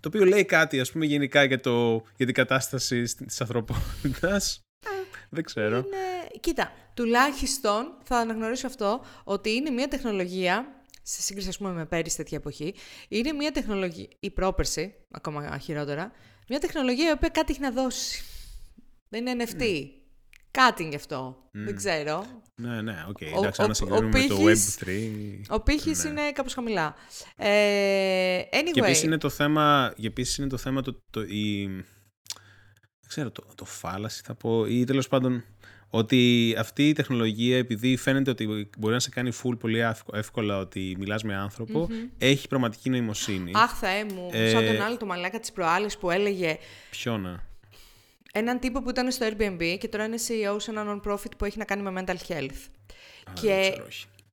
το οποίο λέει κάτι, ας πούμε, γενικά για, το, για την κατάσταση της ανθρωπότητας. Δεν ξέρω. Είναι... Κοίτα, τουλάχιστον θα αναγνωρίσω αυτό ότι είναι μια τεχνολογία σε σύγκριση ας πούμε με πέρυσι τέτοια εποχή, είναι μια τεχνολογία, ή πρόπερση, ακόμα χειρότερα, μια τεχνολογία η οποία κάτι έχει να δώσει. Δεν είναι NFT. Mm. Κάτι γι' αυτό. Mm. Δεν ξέρω. Ναι, ναι, OK. Okay. Εντάξει, αν συγκρίνουμε το Web3... Ο πήχης ναι. είναι κάπως χαμηλά. Ε, anyway. Και επίσης είναι το θέμα, και επίσης είναι το, θέμα το, το, η, δεν ξέρω, το, το fallacy θα πω, ή τέλος πάντων ότι αυτή η τεχνολογία, επειδή φαίνεται ότι μπορεί να σε κάνει full πολύ εύκολα ότι μιλάς με άνθρωπο, έχει πραγματική νοημοσύνη. Αχ, Θεέ μου, ε... σαν τον άλλο το μαλάκα της προάλλης που έλεγε... να. Έναν τύπο που ήταν στο Airbnb και τώρα είναι CEO σε ένα non-profit που έχει να κάνει με mental health. και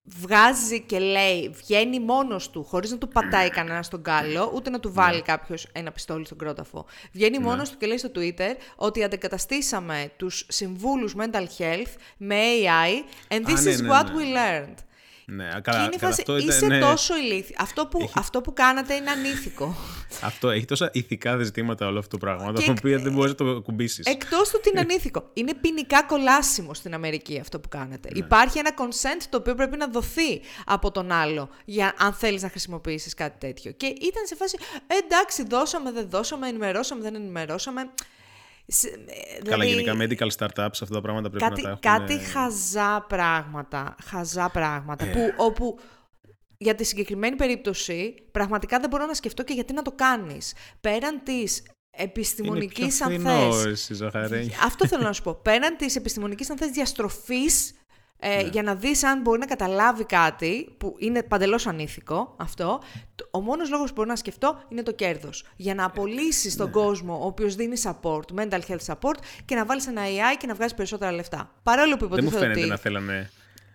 βγάζει και λέει, βγαίνει μόνος του, χωρίς να του πατάει κανένα στον κάλο, ούτε να του βάλει ναι. κάποιος ένα πιστόλι στον κρόταφο. Βγαίνει ναι. μόνος του και λέει στο Twitter ότι αντεκαταστήσαμε τους συμβούλους mental health με AI and this ναι, is what we learned. Ναι, καλά, και είναι αυτό είσαι ναι. τόσο ηλίθιο. Αυτό που, αυτό που κάνατε είναι ανήθικο. αυτό έχει τόσα ηθικά ζητήματα όλο αυτό το πράγμα, το οποίο δεν μπορείς να το κουμπίσεις. Εκτός του ότι είναι ανήθικο. Είναι ποινικά κολάσιμο στην Αμερική αυτό που κάνετε. Ναι. Υπάρχει ένα consent το οποίο πρέπει να δοθεί από τον άλλο για αν θέλεις να χρησιμοποιήσεις κάτι τέτοιο. Και ήταν σε φάση, «Ε, εντάξει, δώσαμε, δεν δώσαμε, ενημερώσαμε, δεν ενημερώσαμε. Ε, Καλά, δηλαδή, γενικά medical startups, αυτά τα πράγματα πρέπει κάτι, να τα έχουν. Κάτι χαζά πράγματα, χαζά πράγματα, που, ε. όπου για τη συγκεκριμένη περίπτωση πραγματικά δεν μπορώ να σκεφτώ και γιατί να το κάνεις. Πέραν της επιστημονικής αν Αυτό θέλω να σου πω. Πέραν της επιστημονικής αν θες διαστροφής ε, ναι. για να δεις αν μπορεί να καταλάβει κάτι, που είναι παντελώς ανήθικο αυτό, ο μόνος λόγος που μπορώ να σκεφτώ είναι το κέρδος. Για να απολύσεις τον ναι. κόσμο ο οποίος δίνει support, mental health support και να βάλεις ένα AI και να βγάζεις περισσότερα λεφτά. Παρόλο που υποτίθεται Δεν μου φαίνεται να θέλανε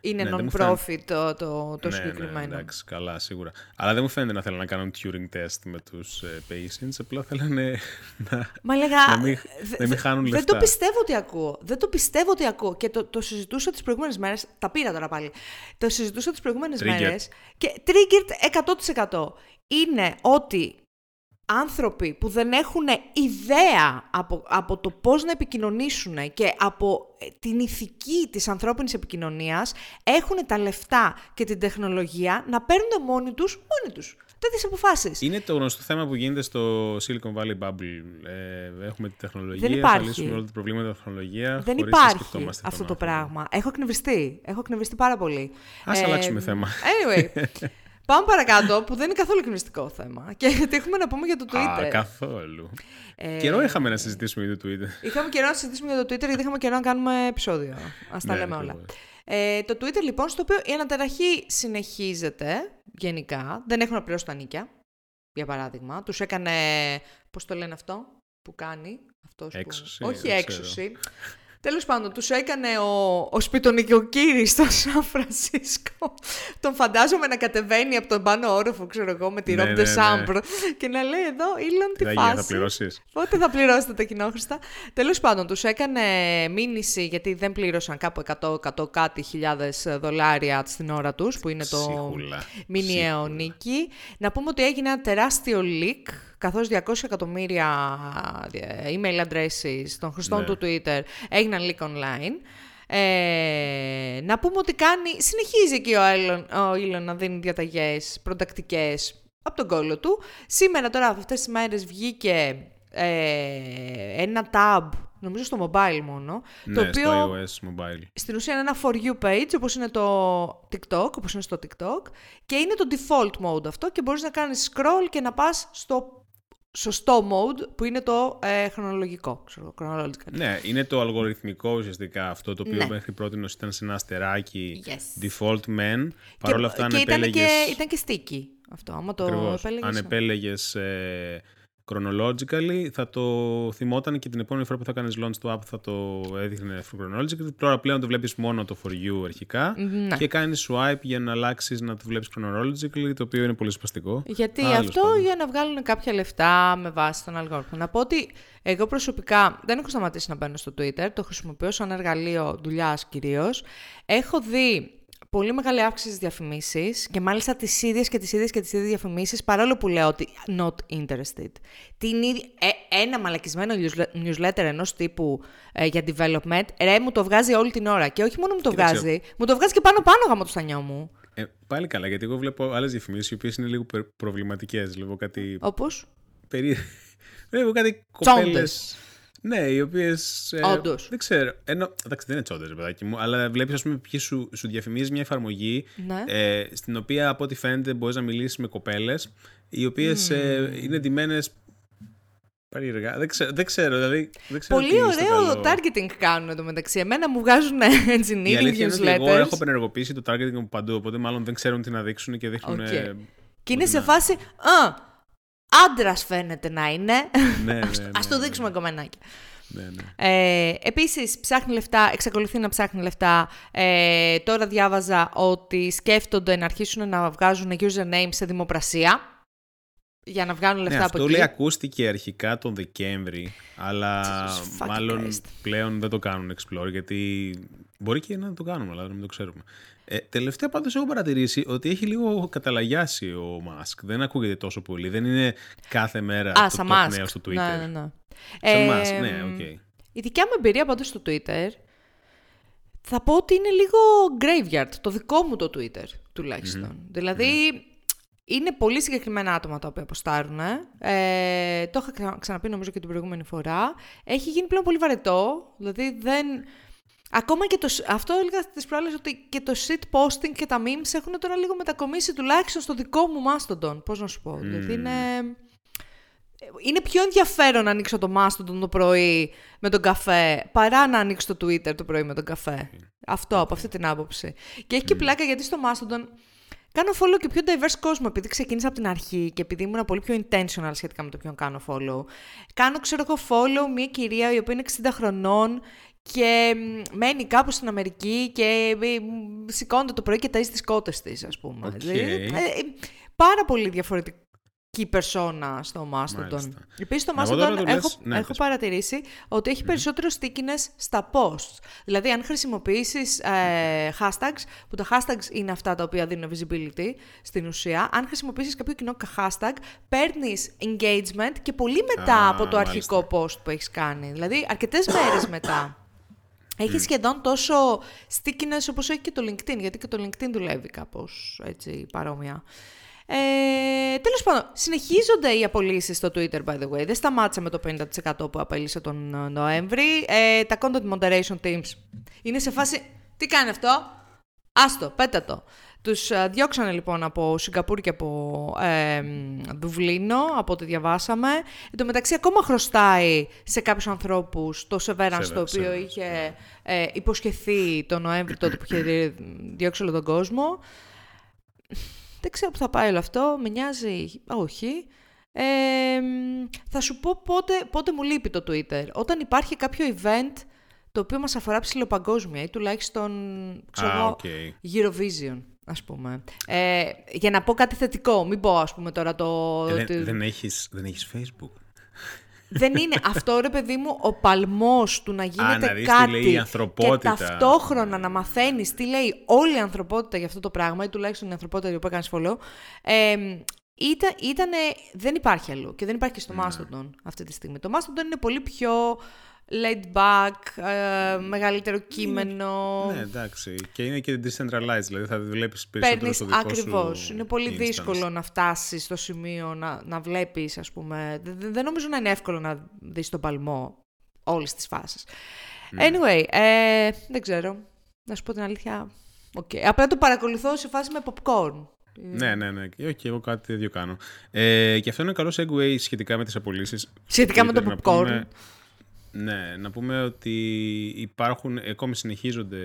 είναι ναι, non-profit το, το, το ναι, ναι συγκεκριμένο. Ναι, εντάξει, καλά, σίγουρα. Αλλά δεν μου φαίνεται να θέλουν να κάνουν Turing test με τους uh, patients. Απλά θέλανε να, Μα λέγα, να, μην, να μην χάνουν λεφτά. Δεν το πιστεύω ότι ακούω. Δεν το πιστεύω ότι ακούω. Και το, το συζητούσα τις προηγούμενες μέρες. Τα πήρα τώρα πάλι. Το συζητούσα τις προηγούμενες μέρες. Και triggered 100%. Είναι ότι άνθρωποι που δεν έχουν ιδέα από, από το πώς να επικοινωνήσουν και από ε, την ηθική της ανθρώπινης επικοινωνίας έχουν τα λεφτά και την τεχνολογία να παίρνουν μόνοι τους, μόνοι τους. Τέτοιες αποφάσεις. Είναι το γνωστό θέμα που γίνεται στο Silicon Valley Bubble. Ε, έχουμε τη τεχνολογία, δεν υπάρχει. θα λύσουμε όλα τα προβλήματα τεχνολογίας. Δεν υπάρχει αυτό το πράγμα. Έχω εκνευριστεί. Έχω εκνευριστεί πάρα πολύ. Α ε, αλλάξουμε θέμα. Anyway. (laughs) Πάμε παρακάτω, που δεν είναι καθόλου εκνευριστικό θέμα. Και τι έχουμε να πούμε για το Twitter. Α, καθόλου. Ε, καιρό είχαμε να συζητήσουμε για το Twitter. Είχαμε καιρό να συζητήσουμε για το Twitter, γιατί είχαμε καιρό να κάνουμε επεισόδιο. Α τα ναι, λέμε όλα. Ε, το Twitter, λοιπόν, στο οποίο η αναταραχή συνεχίζεται γενικά. Δεν έχουν απλώσει τα νίκια, για παράδειγμα. Τους έκανε. Πώς το λένε αυτό που κάνει. Αυτός έξωση. Που... Όχι έξωση. Τέλος πάντων, τους έκανε ο, ο σπιτονικοκύρη στο Σαν Φρανσίσκο. Τον φαντάζομαι να κατεβαίνει από τον πάνω όροφο, ξέρω εγώ, με τη ναι, Ρόμπ ναι, ναι. και να λέει εδώ, Ήλον, τι φάση. Θα πληρώσεις. Πότε θα πληρώσετε τα κοινόχρηστα; Τέλος πάντων, τους έκανε μήνυση γιατί δεν πλήρωσαν κάπου 100, 100 κάτι χιλιάδες δολάρια στην ώρα τους, που είναι το μηνιαίο νίκη. Να πούμε ότι έγινε ένα τεράστιο leak καθώς 200 εκατομμύρια ε, email addresses των χρηστών ναι. του Twitter έγιναν leak online. Ε, να πούμε ότι κάνει, συνεχίζει και ο Elon, ο να δίνει διαταγές προτακτικές από τον κόλλο του. Σήμερα τώρα αυτές τις μέρες βγήκε ε, ένα tab, νομίζω στο mobile μόνο, Ναι, το οποίο στο iOS mobile. στην ουσία είναι ένα for you page, όπως είναι το TikTok, όπως είναι στο TikTok, και είναι το default mode αυτό και μπορείς να κάνεις scroll και να πας στο σωστό mode που είναι το ε, χρονολογικό. Ξέρω, chronological. Ναι, είναι το αλγοριθμικό ουσιαστικά αυτό το οποίο Ναι. μέχρι πρώτη ήταν σε ένα αστεράκι Yes. default men. Παρ' όλα αυτά, αν και ήταν, επέλεγες... και ήταν και sticky αυτό. Άμα το Ακριβώς. επέλεγες, Αν ναι. επέλεγες ε, chronologically, θα το θυμόταν και την επόμενη φορά που θα κάνεις launch το app θα το έδειχνε chronologically. Τώρα πλέον το βλέπεις μόνο το for you αρχικά Ναι. και κάνεις swipe για να αλλάξεις να το βλέπεις chronologically, το οποίο είναι πολύ σπαστικό. Γιατί Αλλά, τέλος αυτό πάντων. για να βγάλουν κάποια λεφτά με βάση τον αλγόριθμο. Να πω ότι εγώ προσωπικά δεν έχω σταματήσει να μπαίνω στο Twitter, το χρησιμοποιώ σαν εργαλείο δουλειάς κυρίως. Έχω δει πολύ μεγάλη αύξηση στις διαφημίσεις και μάλιστα τις ίδιες και τις ίδιες και τις ίδιες διαφημίσεις παρόλο που λέω ότι not interested. Την ίδια, ε, ένα μαλακισμένο newsle- newsletter ενός τύπου ε, για development, ρε μου το βγάζει όλη την ώρα και όχι μόνο μου το Κοίταξε. βγάζει, μου το βγάζει και πάνω πάνω γάμο το στανιό μου. Ε, πάλι καλά, γιατί εγώ βλέπω άλλες διαφημίσεις οι οποίες είναι λίγο προ- προβληματικές. Βλέπω κάτι Όπως, περί... (laughs) Βλέπω κάτι Τσόντες. Κοπέλες... Ναι, οι οποίες. Όντως. δεν ξέρω. Ενώ, εντάξει, δεν είναι τσόντες, παιδάκι μου, αλλά βλέπεις, ας πούμε, ποιοι σου, σου διαφημίζει μια εφαρμογή ναι. ε, στην οποία από ό,τι φαίνεται μπορείς να μιλήσεις με κοπέλες, οι οποίες ε, είναι ντυμένες. Περίεργα. Δεν ξέρω, δεν ξέρω, δηλαδή. Δεν ξέρω Πολύ τι είναι στο ωραίο καλό. targeting κάνουν εδώ μεταξύ. Εμένα μου βγάζουν έτσι Η knitting αλήθεια είναι ότι εγώ newsletters. έχω απενεργοποιήσει το targeting μου παντού, οπότε μάλλον δεν ξέρουν τι να δείξουν και δείχνουν. Οκ. ε, Και είναι ό,τι σε να- φάση. Α, άντρας φαίνεται να είναι. Ναι, ναι, (laughs) Ας, ναι, ας το ναι. δείξουμε κομμενάκι. Ναι, ναι. Ε, επίσης, ψάχνει λεφτά, εξακολουθεί να ψάχνει λεφτά. Ε, τώρα διάβαζα ότι σκέφτονται να αρχίσουν να βγάζουν username σε δημοπρασία για να βγάλουν Ναι, λεφτά από αυτό εκεί. λέει ακούστηκε αρχικά τον Δεκέμβρη, αλλά Jesus fucking μάλλον Christ. πλέον δεν το κάνουν explore, γιατί μπορεί και να το κάνουμε, αλλά να μην το ξέρουμε. Ε, τελευταία πάντως έχω παρατηρήσει ότι έχει λίγο καταλαγιάσει ο Μάσκ. Δεν ακούγεται τόσο πολύ. Δεν είναι κάθε μέρα Α, το σαν top Musk. νέο στο Twitter. Ναι, ναι, ναι. Σαν Ε, Musk, ναι, οκ. Η δικιά μου εμπειρία πάντως στο Twitter θα πω ότι είναι λίγο graveyard, το δικό μου το Twitter τουλάχιστον. Δηλαδή είναι πολύ συγκεκριμένα άτομα τα οποία ποστάρουν. Ε, το είχα ξα- ξαναπεί νομίζω και την προηγούμενη φορά. Έχει γίνει πλέον πολύ βαρετό, δηλαδή δεν... Ακόμα και το, σ- αυτό έλεγα τις προάλλες ότι και το shit posting και τα memes έχουν τώρα λίγο μετακομίσει τουλάχιστον στο δικό μου Mastodon. Πώς να σου πω. Δηλαδή είναι... Είναι πιο ενδιαφέρον να ανοίξω το Mastodon το πρωί με τον καφέ παρά να ανοίξω το Twitter το πρωί με τον καφέ. Αυτό, από αυτή την άποψη. Και έχει και πλάκα γιατί στο Mastodon κάνω follow και πιο diverse κόσμο επειδή ξεκίνησα από την αρχή και επειδή ήμουν πολύ πιο intentional σχετικά με το ποιον κάνω follow. Κάνω, ξέρω εγώ, follow μια κυρία η οποία είναι 60 χρονών και μ, μένει κάπου στην Αμερική και ε, μ, σηκώνεται το πρωί και ταΐζει τις κότες της, ας πούμε. Οκ. Δηλαδή, ε, ε, πάρα πολύ διαφορετική persona στο Mastodon. Μάλιστα. Επίσης στο Εγώ τώρα Mastodon το λες- έχω, ναι, έχω πες. παρατηρήσει ότι έχει περισσότερο stickiness στα posts. Δηλαδή αν χρησιμοποιήσεις ε, hashtags, που τα hashtags είναι αυτά τα οποία δίνουν visibility στην ουσία, αν χρησιμοποιήσεις κάποιο κοινό hashtag, παίρνεις engagement και πολύ μετά Α, από το μάλιστα. αρχικό post που έχεις κάνει. Δηλαδή αρκετές μέρες μετά. Έχει σχεδόν τόσο stickiness όπως έχει και το LinkedIn, γιατί και το LinkedIn δουλεύει κάπως έτσι παρόμοια. Ε, τέλος πάντων, συνεχίζονται οι απολύσεις στο Twitter, by the way. Δεν σταμάτησε με το 50% που απέλησε τον ε, Νοέμβρη. Ε, τα content moderation teams είναι σε φάση, τι κάνει αυτό, άστο, πέτα το. Τους ε, διώξανε λοιπόν από Σιγκαπούρ και από ε, μ, Δουβλίνο, από ό,τι διαβάσαμε. Εν τω μεταξύ ακόμα χρωστάει σε κάποιους ανθρώπους το severance Severance, το οποίο severance, είχε ε, υποσχεθεί, τον Νοέμβρη τότε που είχε διώξει όλο τον κόσμο. Δεν ξέρω που θα πάει όλο αυτό, με νοιάζει, όχι. Ε, μ, θα σου πω πότε, πότε μου λείπει το Twitter. Όταν υπάρχει κάποιο event το οποίο μας αφορά ψιλοπαγκόσμια ή τουλάχιστον, ξέρω, α, εγώ, οκ. Eurovision, ας πούμε. Ε, για να πω κάτι θετικό, μην πω ας πούμε τώρα το... Ε, το- δεν, δεν, έχεις, δεν έχεις Facebook. δεν είναι (laughs) αυτό ρε παιδί μου ο παλμός του να γίνεται να δεις τι κάτι λέει η ανθρωπότητα. και ταυτόχρονα να μαθαίνεις τι λέει όλη η ανθρωπότητα για αυτό το πράγμα ή τουλάχιστον η ανθρωπότητα η οποία κάνεις follow ε, ήταν, ήτανε- δεν υπάρχει αλλού και δεν υπάρχει και στο Ναι. Mastodon αυτή τη στιγμή. Το Mastodon είναι πολύ πιο laid back, ε, μεγαλύτερο κείμενο. Ναι, εντάξει. Και είναι και decentralized, δηλαδή θα βλέπεις περισσότερο Παίρνεις στο δικό ακριβώς. σου Είναι πολύ instance. δύσκολο να φτάσεις στο σημείο να, να βλέπεις, ας πούμε. Δεν, δεν νομίζω να είναι εύκολο να δεις τον παλμό όλες τις φάσεις. Ναι. Anyway, ε, δεν ξέρω. Να σου πω την αλήθεια. Okay. Απλά το παρακολουθώ σε φάση με popcorn. Ναι, ναι, ναι. Και όχι, εγώ κάτι τέτοιο κάνω. Ε, και αυτό είναι καλό segue σχετικά με τις απολύσεις. Σχετικά με το Να popcorn. πούμε- ναι, να πούμε ότι υπάρχουν, ακόμη συνεχίζονται,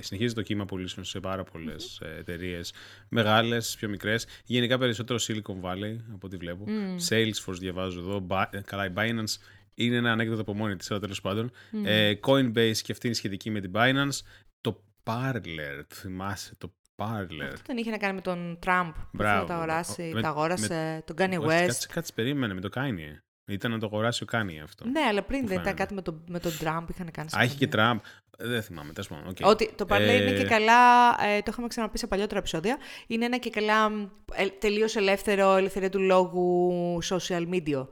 συνεχίζεται το κύμα απολύσεων σε πάρα πολλές εταιρείες. Μεγάλες, πιο μικρές. Γενικά περισσότερο Silicon Valley, από ό,τι βλέπω. Salesforce διαβάζω εδώ. Ba- ε, καλά, η Binance είναι ένα ανέκδοτο από μόνη της, αλλά τέλος πάντων. Ε, Coinbase και αυτή είναι σχετική με την Binance. Το Parler, το θυμάσαι, το Parler. Αυτό δεν είχε να κάνει με τον Τραμπ που Μπράβο. ήθελε να τα αγοράσει, Με- τα αγόρασε, τον Kanye Όχι, West. Κάτσε, κάτσε, περίμενε με το Kanye. Ήταν να το αγοράσει ο Kanye αυτό. Ναι, αλλά πριν Μου δεν ήταν φαίνεται. κάτι με τον, με τον Τραμπ είχαν κάνει. Α, έχει και συμφωνία. Τραμπ. Ε, Δεν θυμάμαι, τέλος πάντων. οκ. Ότι το Parler είναι Ε, και καλά, ε, το είχαμε ξαναπεί σε παλιότερα επεισόδια, είναι ένα και καλά ε, τελείως ελεύθερο, ελευθερία του λόγου, social media,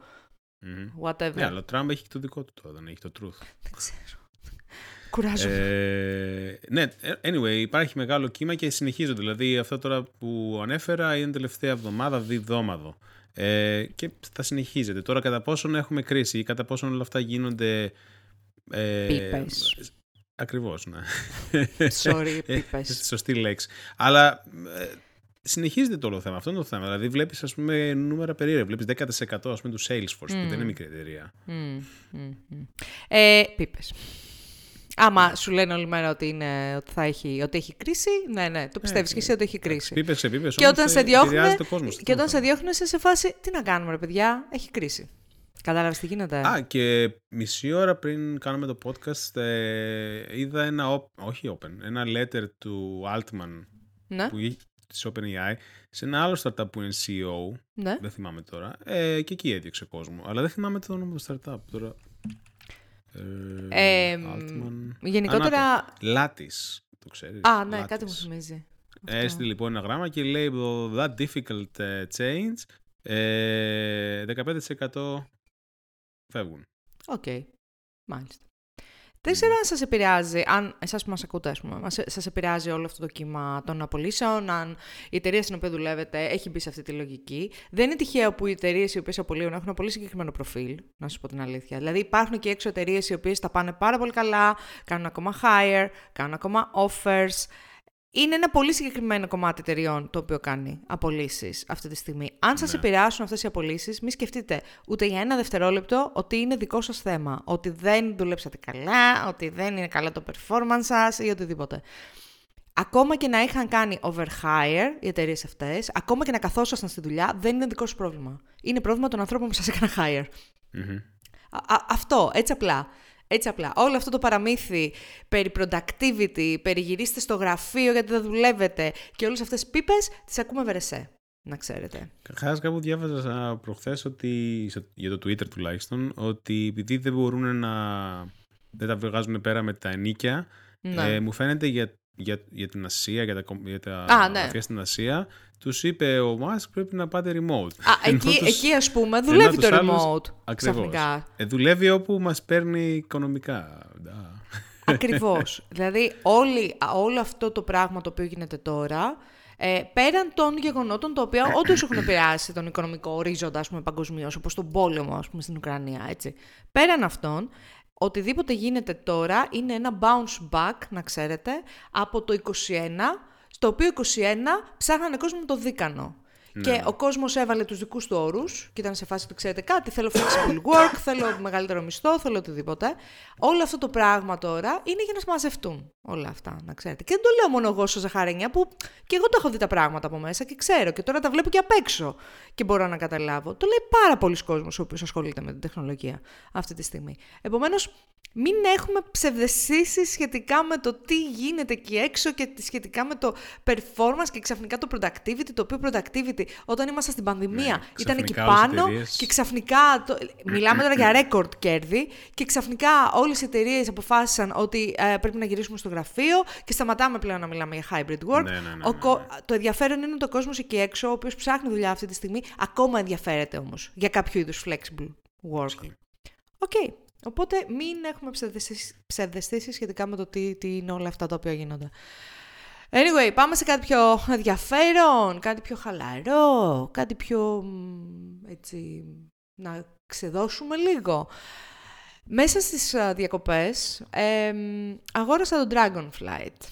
μμμ. whatever. Ναι, αλλά ο Τραμπ έχει και το δικό του τώρα, δεν έχει το truth. Δεν ξέρω. (laughs) Κουράζομαι. ε, ναι, anyway, υπάρχει μεγάλο κύμα και συνεχίζονται. Δηλαδή, αυτά τώρα που ανέφερα είναι τελευταία εβδομάδα, δεκαπενθήμερο. Ε, και θα συνεχίζεται. Τώρα, κατά πόσον έχουμε κρίση ή κατά πόσον όλα αυτά γίνονται. Ε, Πίπες. Ακριβώς, ναι. Sorry, Ε, πίπες. Σωστή λέξη. Αλλά ε, συνεχίζεται το όλο θέμα. Αυτό είναι το θέμα. Δηλαδή, βλέπεις ας πούμε νούμερα περίεργα. Βλέπεις 10% ας πούμε, του Salesforce, που δεν είναι μικρή εταιρεία. Μμμ, μμμ, μμμ. Ε, πίπες. Άμα σου λένε όλη μέρα ότι, είναι, ότι, θα έχει, ότι έχει κρίση, ναι, ναι, το πιστεύεις και εσύ ότι έχει κρίση. Πίπες σε πίπες. Και όταν σε διώχνουν, Το κόσμος, και όταν σε διώχνουν είσαι σε φάση, τι να κάνουμε ρε παιδιά, έχει κρίση. Κατάλαβες τι γίνεται; Α, και μισή ώρα πριν κάνουμε το podcast, ε, είδα ένα, op- όχι open, ένα letter του Altman ναι, που είχε της OpenAI σε ένα άλλο startup που είναι CEO, ναι. δεν θυμάμαι τώρα, ε, και εκεί έδιωξε κόσμο. Αλλά δεν θυμάμαι το όνομα του startup τώρα. Ε, Ε, Altman. γενικότερα... Α, να το. Lattice, το ξέρεις. Α, ναι, Lattice. κάτι μου θυμίζει. Έστειλε λοιπόν ένα γράμμα και λέει that difficult ε, change ε, 15% φεύγουν. Οκ. Μάλιστα. Δεν ξέρω αν σας επηρεάζει, αν εσάς που μας ακούτε, ας πούμε, μας- σας επηρεάζει όλο αυτό το κύμα των απολύσεων, αν η εταιρεία στην οποία δουλεύετε έχει μπει σε αυτή τη λογική. Δεν είναι τυχαίο που οι εταιρείες οι οποίες απολύουν έχουν ένα πολύ συγκεκριμένο προφίλ, να σου πω την αλήθεια. Δηλαδή υπάρχουν και έξω εταιρείες οι οποίες τα πάνε πάρα πολύ καλά, κάνουν ακόμα hire, κάνουν ακόμα offers. Είναι ένα πολύ συγκεκριμένο κομμάτι εταιριών το οποίο κάνει απολύσεις αυτή τη στιγμή. Αν σας Ναι. επηρεάσουν αυτές οι απολύσεις, μην σκεφτείτε ούτε για ένα δευτερόλεπτο ότι είναι δικό σας θέμα. Ότι δεν δουλέψατε καλά, ότι δεν είναι καλά το performance σας ή οτιδήποτε. Ακόμα και να είχαν κάνει overhire οι εταιρείες αυτές, ακόμα και να καθόσασταν στη δουλειά, δεν είναι δικό σου πρόβλημα. Είναι πρόβλημα των ανθρώπων που σας έκανα hire. Μμμ. Α- α- αυτό, έτσι απλά. Έτσι απλά. Όλο αυτό το παραμύθι περί productivity, περί γυρίστε στο γραφείο γιατί δεν δουλεύετε και όλες αυτές τις πίπες τις ακούμε βερεσέ. Να ξέρετε. Καταρχάς, κάπου διάβαζα προχθές ότι, σε- για το Twitter τουλάχιστον, ότι επειδή δεν μπορούν να. δεν τα βγάζουν πέρα με τα ενίκια, Ναι. ε, μου φαίνεται για, για, για την Ασία, για τα, κομ- για τα Α, ναι. γραφεία στην Ασία, τους είπε ο Μάσκ πρέπει να πάτε remote. Α, (laughs) Ενώ εκεί, τους- εκεί ας πούμε δουλεύει τους το άλλους- remote Ακριβώς. ξαφνικά. Ε, δουλεύει όπου μας παίρνει οικονομικά. Ντα. Ακριβώς. (laughs) δηλαδή όλη, όλο αυτό το πράγμα το οποίο γίνεται τώρα, ε, πέραν των γεγονότων τα οποία όντως έχουν (coughs) επηρεάσει τον οικονομικό ορίζοντα ας πούμε, παγκοσμίως, όπως τον πόλεμο ας πούμε, στην Ουκρανία. Έτσι. Πέραν αυτών, οτιδήποτε γίνεται τώρα είναι ένα bounce back, να ξέρετε, από το 21, στο οποίο 21 ψάχνανε κόσμο με το δίκανο. Και ο κόσμος έβαλε τους δικούς του όρους και ήταν σε φάση του: Ξέρετε κάτι, θέλω flexible work, θέλω μεγαλύτερο μισθό, θέλω οτιδήποτε. Όλο αυτό το πράγμα τώρα είναι για να συμμαζευτούν όλα αυτά, να ξέρετε. Και δεν το λέω μόνο εγώ στο Ζαχαρένια, που και εγώ το έχω δει τα πράγματα από μέσα και ξέρω και τώρα τα βλέπω και απ' έξω και μπορώ να καταλάβω. Το λέει πάρα πολλοί κόσμος ο οποίος ασχολείται με την τεχνολογία αυτή τη στιγμή. Επομένως, μην έχουμε ψευδεσίσεις σχετικά με το τι γίνεται εκεί έξω και σχετικά με το performance και ξαφνικά το productivity, το οποίο productivity όταν ήμασταν στην πανδημία Ναι, ήταν εκεί ξαφνικά όλες οι πάνω εταιρείες- και ξαφνικά, το, μιλάμε τώρα για record κέρδη και ξαφνικά όλες οι εταιρείες αποφάσισαν ότι ε, πρέπει να γυρίσουμε στο γραφείο και σταματάμε πλέον να μιλάμε για hybrid work. Ναι, ναι, ναι, Ο ναι, κο- ναι. Το ενδιαφέρον είναι ότι ο κόσμος εκεί έξω, ο οποίος ψάχνει δουλειά αυτή τη στιγμή, ακόμα ενδιαφέρεται όμως για κάποιο είδους flexible work. Ισχύει. Οκ, Οπότε μην έχουμε ψευδαισθήσεις σχετικά με το τι, τι είναι όλα αυτά τα οποία γίνονται. Anyway, πάμε σε κάτι πιο ενδιαφέρον, κάτι πιο χαλαρό, κάτι πιο έτσι να ξεδώσουμε λίγο. Μέσα στις uh, διακοπές αγόρασα το Dragonflight.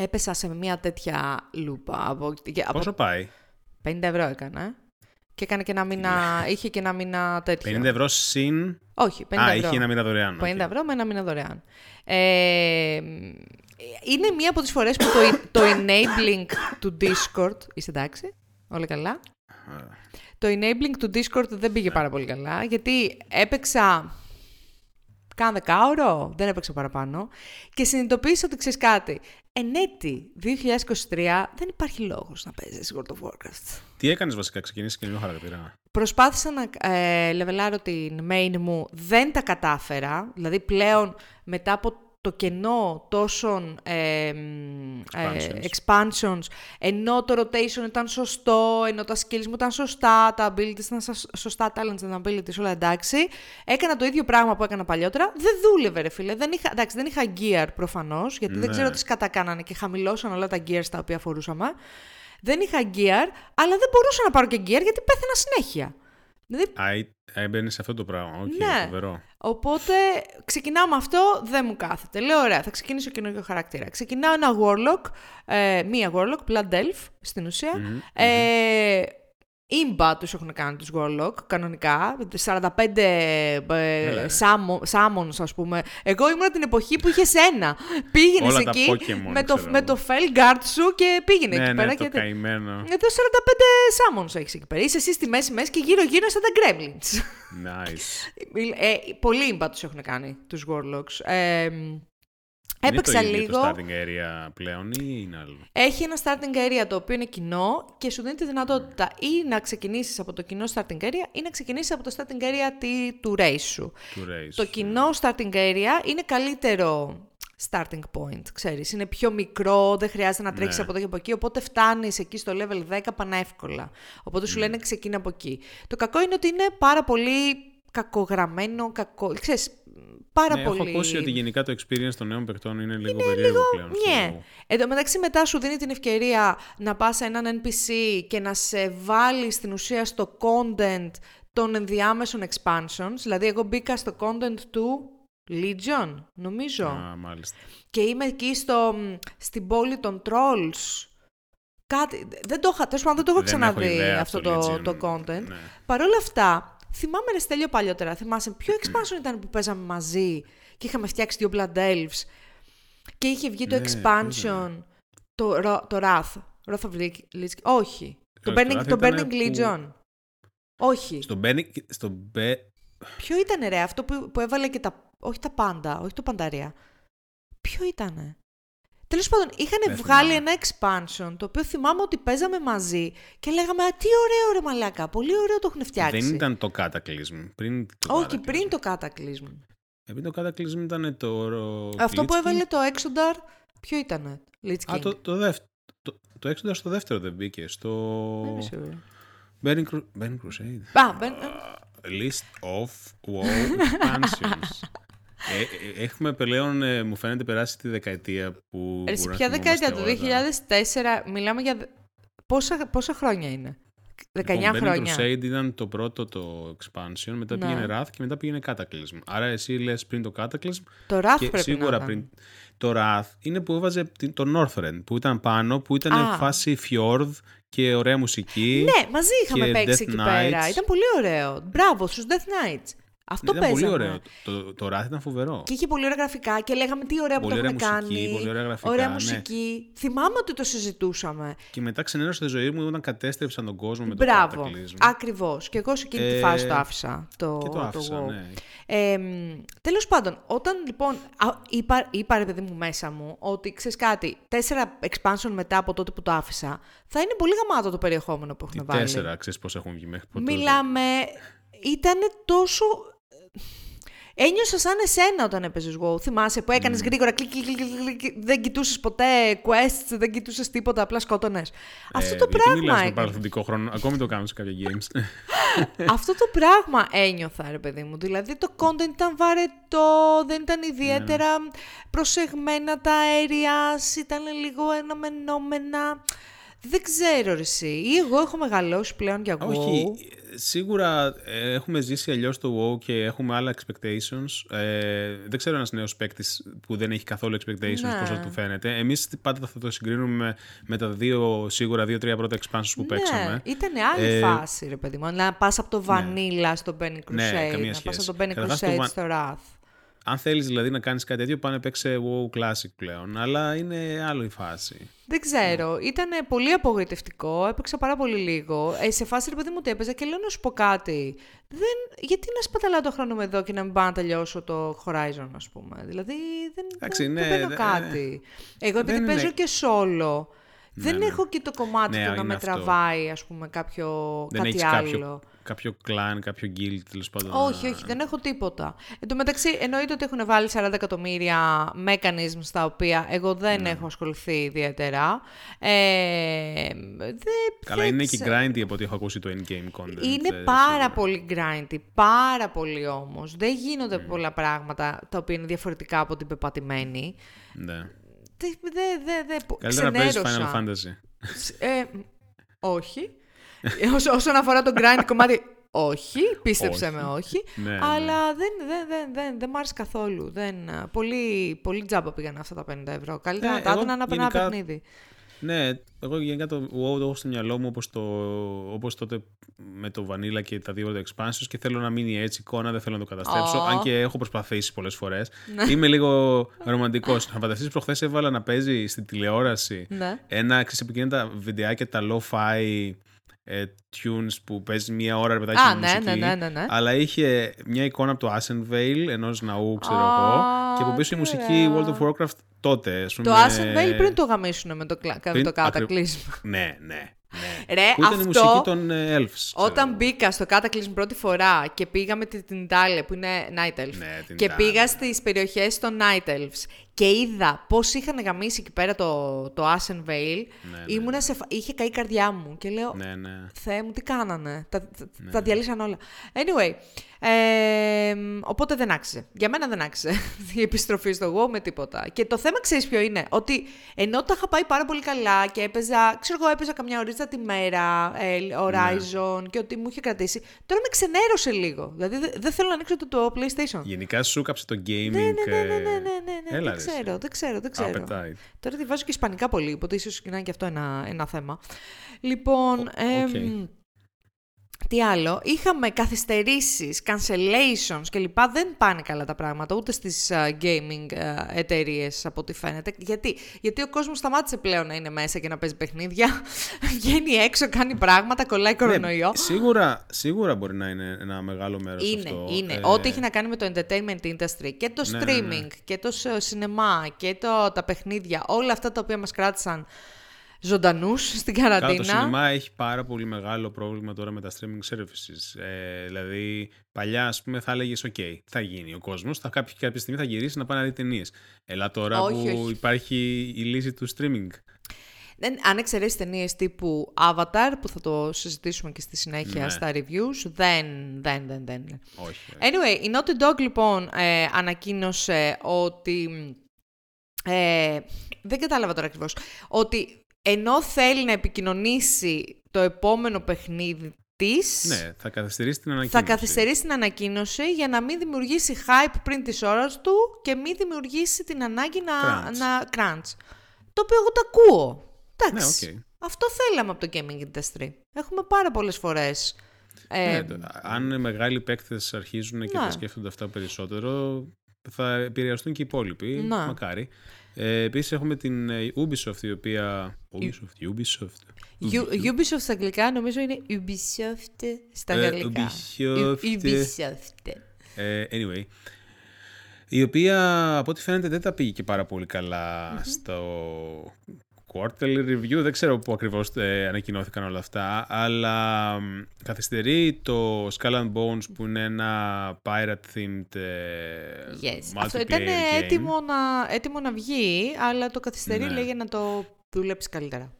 Έπεσα σε μια τέτοια λούπα. Από, Πόσο πάει; 50 ευρώ έκανα. Και έκανε και ένα μήνα, είχε και ένα μήνα τέτοιο. 50 ευρώ συν... Όχι, 50 Α, ευρώ. είχε ένα μήνα δωρεάν. 50 ευρώ με ένα μήνα δωρεάν. Ε, είναι μία από τις φορές που το, το enabling του Discord... Είσαι εντάξει, όλα καλά; Το enabling του Discord δεν πήγε πάρα πολύ καλά, γιατί έπαιξα κάνα δεκάωρο, δεν έπαιξα παραπάνω, και συνειδητοποίησα ότι ξέρεις κάτι. Εν έτη 2023 δεν υπάρχει λόγος να παίζεις World of Warcraft. Τι έκανες βασικά, ξεκινήσεις καινούριο χαρακτήρα. Προσπάθησα να ε, λεβελάρω την main μου, δεν τα κατάφερα, δηλαδή πλέον μετά από το κενό τόσων ε, expansions. expansions, ενώ το rotation ήταν σωστό, ενώ τα skills μου ήταν σωστά, τα abilities ήταν σωστά, talents and abilities, όλα εντάξει. Έκανα το ίδιο πράγμα που έκανα παλιότερα. Δεν δούλευε, ρε φίλε. Δεν είχα, εντάξει, δεν είχα gear προφανώς, γιατί ναι. δεν ξέρω τι σκατακάνανε και χαμηλώσαν όλα τα gears τα οποία φορούσαμε. Δεν είχα gear, αλλά δεν μπορούσα να πάρω και gear γιατί πέθαινα συνέχεια. Δηλαδή... Έμπαινε σε αυτό το πράγμα. Okay, ναι. Φοβερό. Οπότε ξεκινάω με αυτό, δεν μου κάθεται. Λέω, ωραία, θα ξεκινήσω καινούργιο χαρακτήρα. Ξεκινάω ένα Warlock, ε, μία Warlock, Blood Elf στην ουσια ε, Ήμπα τους έχουν κάνει τους Warlock, κανονικά. 45 ε, summons, ας πούμε. Εγώ ήμουν την εποχή που είχες ένα. Πήγαινες εκεί Pokemon, με, το, με το Felguard σου και πήγαινε ναι, εκεί ναι, πέρα. το και... καημένο. Εδώ 45 summons έχεις εκεί πέρα. Είσαι εσύ στη μέση μέση και γύρω-γύρω σαν τα Gremlins. Nice. ε, πολλοί ήμπα τους έχουν κάνει, τους Warlocks. Ε, Έπαιξα είναι το λίγο. το starting area πλέον ή είναι άλλο. Έχει ένα starting area το οποίο είναι κοινό και σου δίνει τη δυνατότητα ή να ξεκινήσεις από το κοινό starting area ή να ξεκινήσεις από το starting area του race σου. Του race, το κοινό starting area είναι καλύτερο starting point, ξέρεις. Είναι πιο μικρό, δεν χρειάζεται να τρέξεις Ναι. από εδώ και από εκεί, οπότε φτάνεις εκεί στο level 10 πανεύκολα. Οπότε σου λένε ξεκίνα από εκεί. Το κακό είναι ότι είναι πάρα πολύ κακογραμμένο, κακό... Ξέρεις, πάρα ναι, πολύ... Έχω ακούσει ότι γενικά το experience των νέων παιχτών είναι λίγο περίεργο πλέον. στο- Ναι. Εν τω μεταξύ μετά σου δίνει την ευκαιρία να πας σε έναν NPC και να σε βάλει στην ουσία στο content των ενδιάμεσων expansions. Δηλαδή εγώ μπήκα στο content του Legion, νομίζω. Α, μάλιστα. Και είμαι εκεί στο, μ, στην πόλη των Trolls. Κάτι, δεν το, είχα- τέλος πάντων, δεν το έχω Δεν έχω ξαναδεί ιδέα αυτό το το, Legion, το content. ναι. Παρ' όλα αυτά, θυμάμαι ρε Στέλιο παλιότερα, θυμάσαι ποιο expansion ήταν που παίζαμε μαζί και είχαμε φτιάξει δύο Blood Elves και είχε βγει το Ναι, ποιο expansion, το, Ρο- το Wrath. Wrath of Lich- Lich- Όχι. Το Όχι, το Burning, Wrath το ήταν Burning που- Legion. Όχι. Στο Benny, στο Be... Ποιο ήταν ρε, αυτό που, που έβαλε και τα... Όχι τα πάντα, όχι το πανταρία. Ποιο ήτανε; Τέλος πάντων, είχαν Δεν βγάλει θυμάμαι. ένα expansion το οποίο θυμάμαι ότι παίζαμε μαζί και λέγαμε Α, τι ωραίο ρε μαλάκα. Πολύ ωραίο το έχουν φτιάξει. Δεν ήταν το Cataclysm. Πριν το Όχι, Cataclysm. πριν το Cataclysm. Ε, πριν το Cataclysm ήταν το... Αυτό που Lich King. έβαλε το Exodar, ποιο ήτανε. Lich King; Α, το, το, δεύτερο. Το, το Exodus στο δεύτερο δεν μπήκε. Στο... Δεν είμαι σίγουρη. Burning, Cru... Burning Crusade. Α, μπεν- List of WoW expansions. (laughs) ε, ε, έχουμε πλέον, ε, μου φαίνεται, περάσει τη δεκαετία που. Ρε, σε μπορούμε ποια να δεκαετία, το θυμόμαστε όλα τα- 2004, μιλάμε για... δε- Πόσα, πόσα χρόνια είναι; 19 Λοιπόν, Burning χρόνια. Crusade ήταν το πρώτο το expansion, μετά Ναι. πήγαινε Wrath και μετά πήγαινε Cataclysm. Άρα εσύ λες πριν το Cataclysm Το Wrath και πρέπει σίγουρα να ήταν. πριν. Το Wrath είναι που έβαζε την- το Northrend που ήταν πάνω, που ήταν Α. φάση fjord και ωραία μουσική. Ναι, μαζί είχαμε και παίξει Death εκεί Knights. πέρα. Ήταν πολύ ωραίο. Μπράβο στους Death Knights. Αυτό ήταν πολύ παίζαμε. ωραίο. Το, το Wrath ήταν φοβερό. Και είχε πολύ ωραία γραφικά και λέγαμε τι ωραία που Πολύ το έχουν ωραία μουσική, κάνει. πολύ ωραία γραφικά, Ωραία ναι. μουσική. Θυμάμαι ότι το συζητούσαμε. Και μετά ξενέρωσε τη ζωή μου όταν κατέστρεψαν τον κόσμο με Μπράβο. το Cataclysm. Ακριβώς. Και εγώ σε εκείνη τη Ε, φάση το άφησα. Το, Και το άφησα, WoW. ναι. Ε, τέλος πάντων, όταν λοιπόν α, είπα, είπα ρε παιδί μου μέσα μου ότι ξέρεις κάτι, τέσσερα expansion μετά από τότε που το άφησα, θα είναι πολύ γαμάτο το περιεχόμενο που έχουν Τι βάλει. τέσσερα, ξέρεις πώς έχουν βγει μέχρι ποτέ. Μιλάμε, ήταν τόσο... Ένιωσα σαν εσένα όταν έπαιζες WoW. Θυμάσαι που έκανες γρήγορα κλικ, κλικ, κλικ, κλικ, δεν κοιτούσες ποτέ quests, δεν κοιτούσες τίποτα, απλά σκότωνες. Αυτό το γιατί πράγμα. μιλάς με έκανες. παρελθοντικό χρόνο. Ακόμη το κάνω σε κάποια games. (laughs) Αυτό το πράγμα ένιωθα, ρε παιδί μου. Δηλαδή το content ήταν βαρετό, δεν ήταν ιδιαίτερα προσεγμένα τα areas, ήταν λίγο αναμενόμενα. Δεν ξέρω ρε εσύ. Ή εγώ έχω μεγαλώσει πλέον για WoW. Όχι, σίγουρα ε, έχουμε ζήσει αλλιώς το WoW και έχουμε άλλα expectations. Ε, δεν ξέρω ένας νέος παίκτη που δεν έχει καθόλου expectations Ναι. πώς θα του φαίνεται. Εμείς πάντα θα το συγκρίνουμε με, με τα δύο, σίγουρα δύο-τρία πρώτα expansions που παίξαμε. Ναι, ήταν άλλη Ε, φάση, ρε παιδί μου. Να πας από το Vanilla στο Benny Crusade, Ναι, καμία να πας σχέση. από το Benny Καταρχάς, το Crusade Va- στο Wrath. Αν θέλεις δηλαδή να κάνεις κάτι τέτοιο, πάνε παίξε WoW Classic πλέον. Αλλά είναι άλλο η φάση. Δεν ξέρω. Ήταν πολύ απογοητευτικό. Έπαιξα πάρα πολύ λίγο. Ε, σε φάση, ρε παιδί μου, ότι έπαιζα και λέω να σου πω κάτι. Δεν... Γιατί να σπαταλάω το χρόνο μου εδώ και να μην πάω να τελειώσω το Horizon, ας πούμε. Δηλαδή δεν, Εντάξει, δεν, ναι, δεν παίρνω δε- κάτι. Εγώ επειδή δεν είναι- παίζω και solo. δεν ναι. έχω και το κομμάτι Ναι, του να είναι με αυτό. τραβάει, ας πούμε, κάποιο, Δεν κάτι έχεις άλλο. κάποιο, κάποιο clan, κάποιο guild τέλος πάντων. Όχι, όχι, δεν έχω τίποτα. Εν τω μεταξύ, εννοείται ότι έχουν βάλει 40 εκατομμύρια mechanisms τα οποία εγώ δεν Ναι. έχω ασχοληθεί ιδιαίτερα. Ε, δεν, Καλά, δεν είναι και ξε- grindy από ό,τι έχω ακούσει το in-game content. Είναι ε, πάρα σίγουρα. πολύ grindy, πάρα πολύ όμως. Δεν γίνονται πολλά πράγματα τα οποία είναι διαφορετικά από την πεπατημένη. Ναι. Δεν δε, δε, δε, Καλύτερα να παίζεις Final ξενέρωσα. Fantasy. Ε, όχι. (laughs) Όσο- όσον αφορά το grind κομμάτι, όχι. Πίστεψε Όχι. με, όχι. Ναι, ναι. αλλά δεν, δεν, δεν, δεν, δεν μ' άρεσε καθόλου. Δεν, α, πολύ, πολύ τζάμπα πήγαν αυτά τα 50 ευρώ. Καλύτερα Ναι, να τα εγώ έδωνα να παίρνω ένα γενικά- παιχνίδι. Ναι, εγώ γενικά το WoW το έχω στο μυαλό μου όπως, το, όπως τότε με το Vanilla και τα δύο πρώτα expansions και θέλω να μείνει έτσι εικόνα, δεν θέλω να το καταστρέψω. Ω. Αν και έχω προσπαθήσει πολλές φορές. Ναι. Είμαι λίγο ρομαντικός. Να φανταστείς προχθές έβαλα να παίζει στην τηλεόραση Ναι. ένα ξέρεις από εκείνα τα βιντεάκια, τα lo-fi ε, tunes που παίζει μία ώρα ρε παιδάκι Α, με ναι, μουσική, ναι, ναι, ναι, ναι. Αλλά είχε μια εικόνα από το Ashenvale, ενός ναού, ξέρω Α, εγώ, και από πίσω η μουσική ωραία. World of Warcraft τότε. Ας Το πούμε, Ascenvale πριν το γαμίσουν με το, κλα- με πριν- το ακρι- κατακλείσμα. Ναι, ναι. ναι. (laughs) Ρε, που ήταν η αυτό- μουσική των ε, Elves. ξέρω Όταν εγώ. μπήκα στο Cataclysm πρώτη φορά και πήγα με την, την Ιτάλια που είναι Night Elf Ναι, την και Ιτάλια. πήγα στις περιοχές των Night Elves και είδα πώς είχαν γαμίσει εκεί πέρα το, το Ashen Vale, Ναι, ναι. ήμουνα σε, φα- είχε καεί η καρδιά μου και λέω Ναι, ναι. Θεέ μου, τι κάνανε. Τα, τα, τα διαλύσαν όλα. Anyway, ε, οπότε δεν άξιζε. Για μένα δεν άξιζε (laughs) η επιστροφή στο WoW με τίποτα. Και το θέμα ξέρεις ποιο είναι; Ότι ενώ τα είχα πάει πάρα πολύ καλά και έπαιζα, ξέρω εγώ, έπαιζα καμιά ωρίτσα τη μέρα, ε, Horizon και ότι μου είχε κρατήσει. Τώρα με ξενέρωσε λίγο. Δηλαδή δεν δεν θέλω να ανοίξω το, το PlayStation. Γενικά σου κάψε το gaming. Ναι, ναι, ναι, ναι, ε, ναι, ναι, ναι, ναι, Έλα, δεν ρε, εσύ. Ξέρω, δεν ξέρω, δεν ξέρω. Appetite. Τώρα τη βάζω και ισπανικά πολύ, οπότε ίσως να είναι και αυτό ένα, ένα θέμα. Λοιπόν, Ο- εμ, οκ. Τι άλλο, είχαμε καθυστερήσεις, cancellations κλπ. Δεν πάνε καλά τα πράγματα, ούτε στις α, gaming uh, εταιρείες από ό,τι φαίνεται. Γιατί; Γιατί ο κόσμος σταμάτησε πλέον να είναι μέσα και να παίζει παιχνίδια, (laughs) βγαίνει έξω, κάνει πράγματα, κολλάει κορονοϊό. Ναι, σίγουρα, σίγουρα μπορεί να είναι ένα μεγάλο μέρος Είναι, αυτό. είναι. Ε, Ό,τι έχει να κάνει με το entertainment industry και το Ναι, ναι, streaming ναι. και το σ- σινεμά και το, τα παιχνίδια, όλα αυτά τα οποία μας κράτησαν ζωντανούς στην Καλά, καραντίνα. το σινεμά έχει πάρα πολύ μεγάλο πρόβλημα τώρα με τα streaming services. Ε, δηλαδή, παλιά, ας πούμε, θα έλεγες: OK, θα γίνει ο κόσμος, θα κάποια, κάποια στιγμή θα γυρίσει να πάει να δει ταινίες. Ελά τώρα Όχι, που όχι. υπάρχει η λύση του streaming. Δεν, αν εξαιρέσεις ταινίες τύπου Avatar, που θα το συζητήσουμε και στη συνέχεια Ναι. στα reviews, δεν, δεν, δεν, δεν. Όχι. Anyway, η Naughty Dog λοιπόν ε, ανακοίνωσε ότι... Ε, δεν κατάλαβα τώρα ακριβώς. Ότι ενώ θέλει να επικοινωνήσει το επόμενο παιχνίδι της, Ναι, θα καθυστερήσει την ανακοίνωση. θα καθυστερήσει την ανακοίνωση για να μην δημιουργήσει hype πριν της ώρας του και μην δημιουργήσει την ανάγκη να... Crunch. να crunch. Το οποίο εγώ το ακούω. Εντάξει. Ναι, οκ. Αυτό θέλαμε από το gaming industry. Έχουμε πάρα πολλές φορές. Ε, Ναι, το- αν μεγάλοι παίκτες αρχίζουν και Ναι. τα σκέφτονται αυτά περισσότερο, θα επηρεαστούν και οι υπόλοιποι. Ναι. Μακάρι. Ε, Επίσης έχουμε την ε, Ubisoft η οποία. Ubisoft, Ubisoft. U- Ubisoft στα αγγλικά νομίζω είναι Ubisoft στα Ε, γαλλικά. Ubisoft. U- Ubisoft. Ε, anyway. Η οποία από ό,τι φαίνεται δεν τα πήγε και πάρα πολύ καλά στο quarterly review, δεν ξέρω πού ακριβώς ε, ανακοινώθηκαν όλα αυτά, αλλά μ, καθυστερεί το Skull and Bones που είναι ένα pirate-themed ε, Yes. multiplayer Αυτό ήταν game. έτοιμο να, έτοιμο να βγει, αλλά το καθυστερεί Ναι. λέει για να το δουλέψει καλύτερα.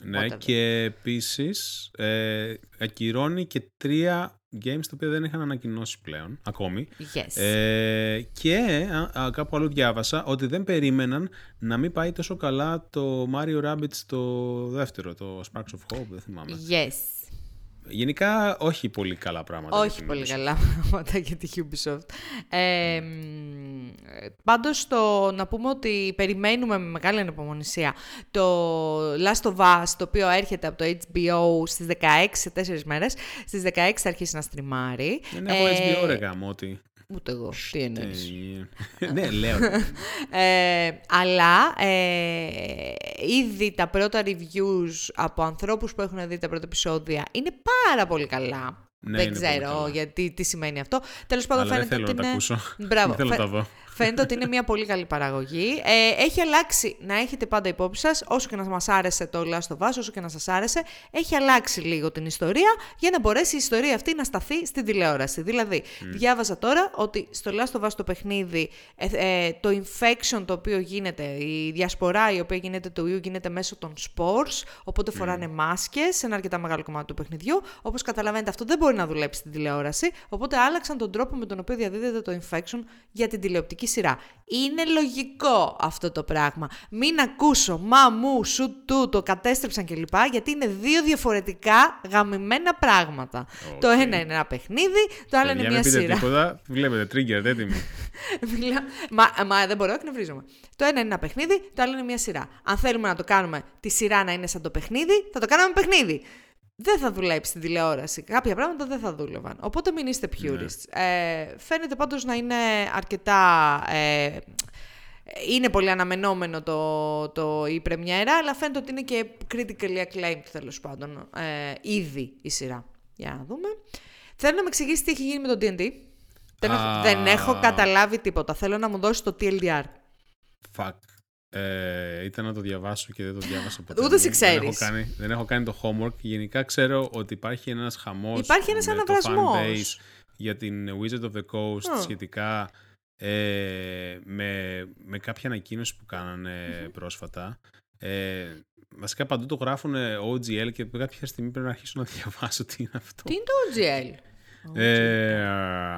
Ναι, Whatever. και επίσης ε, ακυρώνει και τρία games τα οποία δεν είχαν ανακοινώσει πλέον ακόμη. Yes. Ε, και α, α, κάπου αλλού διάβασα ότι δεν περίμεναν να μην πάει τόσο καλά το Mario Rabbids το δεύτερο, το Sparks of Hope, δεν θυμάμαι. yes. Γενικά όχι πολύ καλά πράγματα. για Όχι την πολύ Ubisoft. καλά πράγματα για τη Ubisoft. Ε, μ, πάντως, το, να πούμε ότι περιμένουμε με μεγάλη ανυπομονησία το Last of Us, το οποίο έρχεται από το HBO στις 16, σε 4 μέρες. Στις 16 θα αρχίσει να στριμάρει. Δεν έχω Ε, HBO ρε γάμο, ότι... Ούτε εγώ. Τι εννοείς; Ε, ναι, λέω. (laughs) Ε, αλλά ε, ήδη τα πρώτα reviews από ανθρώπους που έχουν δει τα πρώτα επεισόδια είναι πάρα πολύ καλά. Ναι, δεν είναι πολύ ξέρω καλά. γιατί τι σημαίνει αυτό. Τέλος πάντων Αλλά δεν φαίνεται θέλω ότι να τα είναι... ακούσω. Μπράβο. Δεν θέλω να Φαι- τα δω. Φαίνεται ότι είναι μια πολύ καλή παραγωγή. Ε, έχει αλλάξει, να έχετε πάντα υπόψη σας, όσο και να μας άρεσε το Last of Us, όσο και να σας άρεσε, έχει αλλάξει λίγο την ιστορία για να μπορέσει η ιστορία αυτή να σταθεί στην τηλεόραση. Δηλαδή, διάβαζα τώρα ότι στο Last of Us το παιχνίδι, ε, ε, το infection το οποίο γίνεται, η διασπορά η οποία γίνεται του ιού γίνεται μέσω των spores, οπότε φοράνε μάσκες σε ένα αρκετά μεγάλο κομμάτι του παιχνιδιού. Όπως καταλαβαίνετε αυτό δεν μπορεί να δουλέψει στην τηλεόραση, οπότε άλλαξαν τον τρόπο με τον οποίο διαδίδεται το infection για την τηλεοπτική σειρά. Είναι λογικό αυτό το πράγμα. Μην ακούσω μα μου, σου, του, το κατέστρεψαν κλπ. Γιατί είναι δύο διαφορετικά γαμημένα πράγματα. Το ένα είναι ένα παιχνίδι, το άλλο είναι Για μια μην πείτε σειρά. τίποτα, βλέπετε, trigger, έτοιμοι. (laughs) Μιλάω- μα, μα δεν μπορώ, εκνευρίζομαι. Το ένα είναι ένα παιχνίδι, το άλλο είναι μια σειρά. Αν θέλουμε να το κάνουμε τη σειρά να είναι σαν το παιχνίδι, θα το κάνουμε παιχνίδι. Δεν θα δουλέψει στην τηλεόραση. Κάποια πράγματα δεν θα δούλευαν. Οπότε μην είστε purists. Ε, φαίνεται πάντως να είναι αρκετά... Ε, είναι πολύ αναμενόμενο το, το, η πρεμιέρα, αλλά φαίνεται ότι είναι και critically acclaimed τέλος πάντων. Ε, ήδη η σειρά. Για να δούμε. Θέλω να με εξηγήσεις τι έχει γίνει με το D&D. Δεν, έχω, Α. δεν έχω καταλάβει τίποτα. Θέλω να μου δώσεις το TLDR. Fuck. Ε, ήταν να το διαβάσω και δεν το διάβασα ποτέ. Ούτε εσύ Δεν έχω, ξέρεις. κάνει, δεν έχω κάνει το homework. Γενικά ξέρω ότι υπάρχει ένας χαμός Υπάρχει ένας με το αναβρασμός. fanbase για την Wizards of the Coast Α. σχετικά ε, με, με κάποια ανακοίνωση που κάνανε πρόσφατα. Ε, βασικά παντού το γράφουν OGL και κάποια στιγμή πρέπει να αρχίσω να (laughs) διαβάσω τι είναι αυτό. Τι είναι το OGL? Ε,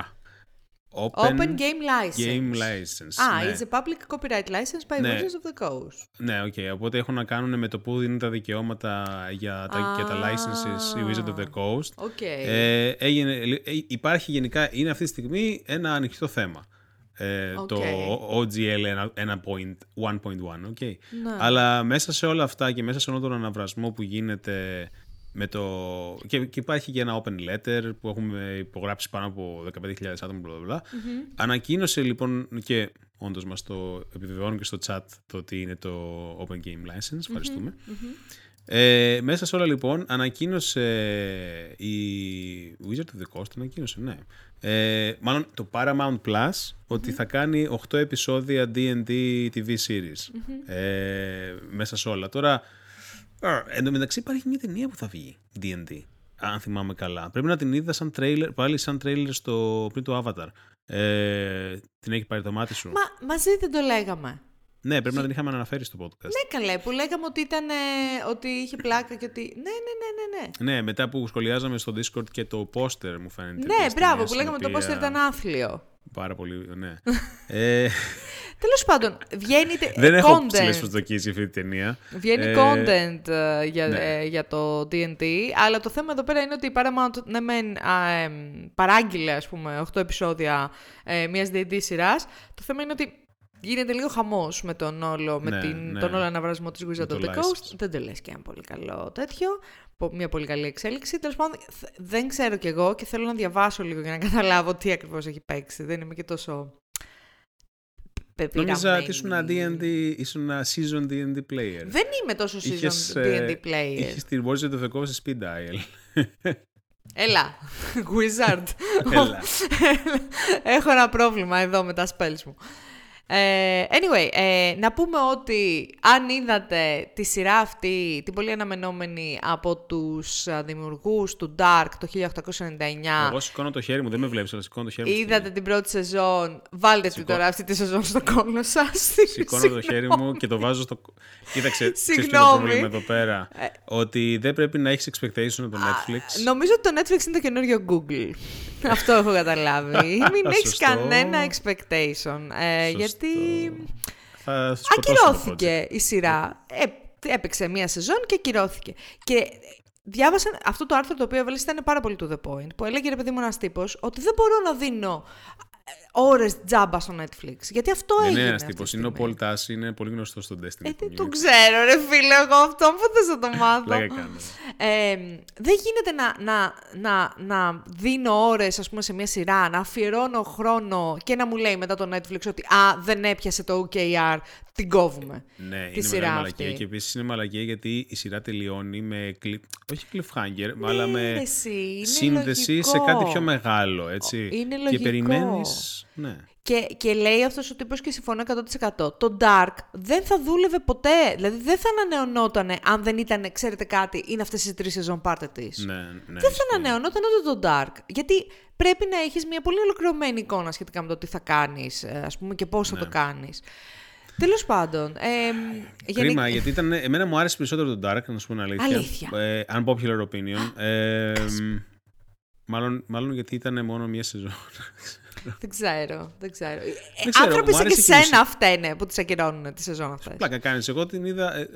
open, Open Game License. Game License. Α, ναι. it's a public copyright license by Ναι. Wizards of the Coast. Ναι, οκ. Οπότε έχουν να κάνουν με το που δίνουν τα δικαιώματα για τα, για τα licenses η Wizard of the Coast. Οκ. Ε, έγινε, ε, υπάρχει γενικά, είναι αυτή τη στιγμή ένα ανοιχτό θέμα. Ε, Οκ. Το OGL 1.1.1, οκ. Ναι. Αλλά μέσα σε όλα αυτά και μέσα σε όλο τον αναβρασμό που γίνεται με το... Και, και υπάρχει και ένα open letter που έχουμε υπογράψει πάνω από 15.000 άτομα, bla, bla, bla. Ανακοίνωσε λοιπόν και όντως μας το επιβεβαιώνουν και στο chat το ότι είναι το Open Game License. Ευχαριστούμε. Ε, μέσα σε όλα λοιπόν ανακοίνωσε η Wizard of the Coast, ανακοίνωσε, ναι. Ε, μάλλον το Paramount Plus ότι θα κάνει 8 επεισόδια D&D TV series ε, μέσα σε όλα. Τώρα, ε, εν τω μεταξύ υπάρχει μια ταινία που θα βγει D&D, αν θυμάμαι καλά. Πρέπει να την είδα σαν trailer, πάλι σαν trailer στο, πριν το Avatar. Ε, την έχει πάρει το μάτι σου; Μα μαζί δεν το λέγαμε. Ναι, πρέπει να την είχαμε αναφέρει στο podcast. Ναι, καλέ, που λέγαμε ότι, ήταν, ε, ότι είχε πλάκα και ότι. Ναι, ναι, ναι, ναι. ναι. Ναι, μετά που σχολιάζαμε στο Discord και το πόστερ μου φαίνεται. Ναι, της μπράβο, ταινίας, που λέγαμε την το οποία- πόστερ ήταν άθλιο. Πάρα πολύ, ναι. (laughs) ε, Τέλος πάντων, βγαίνει τε- δεν έχω content. ψηλές προσδοκίες για αυτή τη ταινία. Βγαίνει Ε, content ε, για, ναι. ε, για το D&D, αλλά το θέμα εδώ πέρα είναι ότι η Paramount ναι, μεν, α, εμ, παράγγειλε ας πούμε 8 επεισόδια ε, μιας D&D σειράς. Το θέμα είναι ότι γίνεται λίγο χαμός με τον όλο, με Ναι, την, ναι. τον όλο αναβρασμό της Wizard το of the license. Coast. Δεν το λες και ένα πολύ καλό τέτοιο. πο- Μια πολύ καλή εξέλιξη. Τέλος πάντων, θ- δεν ξέρω κι εγώ και θέλω να διαβάσω λίγο για να καταλάβω τι ακριβώς έχει παίξει. Δεν είμαι και τόσο... Νόμιζα πεπειραμένη. ότι ήσουν ένα D&D, ήσουν ένα season D&D player. Δεν είμαι τόσο Είχες, season ε, D&D player. Είχες τη Wizard of the Coast speed dial. Έλα, (laughs) Wizard. Έλα. Έχω ένα πρόβλημα εδώ με τα spells μου. Ε, anyway, ε, να πούμε ότι αν είδατε τη σειρά αυτή, την πολύ αναμενόμενη από τους α, δημιουργούς του Dark το 1899, Εγώ σηκώνω το χέρι μου, δεν με βλέπεις, αλλά σηκώνω το χέρι μου. στη είδατε την πρώτη σεζόν, βάλτε την Σηκώ- τώρα αυτή τη σεζόν στο κόλλο σας. (laughs) Σηκώνω το χέρι μου και το βάζω στο. Κοίταξε, ξέρεις ποιο είναι το Συγγνώμη. πρόβλημα εδώ πέρα; ότι δεν πρέπει να έχεις expectation από το Netflix. Νομίζω ότι το Netflix είναι το καινούριο Google. (laughs) Αυτό έχω καταλάβει. Μην έχεις Σωστό. κανένα expectation. Ε, Σωστό. γιατί Θα σκοτώσω το ακυρώθηκε η σειρά. Ε, έπαιξε μία σεζόν και ακυρώθηκε. Και διάβασα αυτό το άρθρο το οποίο έβαλες ήταν πάρα πολύ to the point. Που έλεγε ρε παιδί μου ένας τύπος ότι δεν μπορώ να δίνω ώρες τζάμπα στο Netflix. Γιατί αυτό Δεν έγινε. είναι ένας αυτή τη τύπος. Είναι ο στιγμή. Paul Tassi, είναι πολύ γνωστός στο Destiny. Ε, δεν community. το ξέρω, ρε φίλε, εγώ αυτό που θες να το μάθω. Πλάκα κάνω. Ε, δεν γίνεται να, να, να, να δίνω ώρες, ας πούμε, σε μια σειρά, να αφιερώνω χρόνο και να μου λέει μετά το Netflix ότι «Α, δεν έπιασε το OKR, την κόβουμε». Ναι, τη είναι σειρά μεγάλη μαλακία. αυτή. Και επίσης είναι μαλακία γιατί η σειρά τελειώνει με. κλι- Όχι cliffhanger, αλλά με Ναι, ρε εσύ, είναι σύνδεση σε λογικό. κάτι πιο μεγάλο. Έτσι. Είναι Και λογικό. περιμένεις. Ναι. Και, και λέει αυτός ο τύπος και συμφωνώ 100%. Το Dark δεν θα δούλευε ποτέ. Δηλαδή δεν θα ανανεωνόταν αν δεν ήταν, ξέρετε κάτι, είναι αυτές οι τρεις σεζόν πάρτε της. Ναι, ναι, δεν θα ισχύει. ανανεωνόταν ούτε το Dark. Γιατί πρέπει να έχεις μια πολύ ολοκληρωμένη εικόνα σχετικά με το τι θα κάνεις, ε, ας πούμε, και πώς θα Ναι. το κάνεις. Τέλος πάντων. Ε, γενικ- Κρίμα, γιατί ήταν, εμένα μου άρεσε περισσότερο το Dark, να σου πω την αλήθεια. Αλήθεια. Ε, unpopular opinion. Ε, μάλλον, μάλλον γιατί ήταν μόνο μία σεζόν. Δεν ξέρω, δεν ξέρω. Ε, Δεν ξέρω, Άνθρωποι μου σαν και άρεσε και η σένα φταίνε που τις ακυρώνουν τη σεζόν αυτές. Πλάκα κάνεις, εγώ την είδα...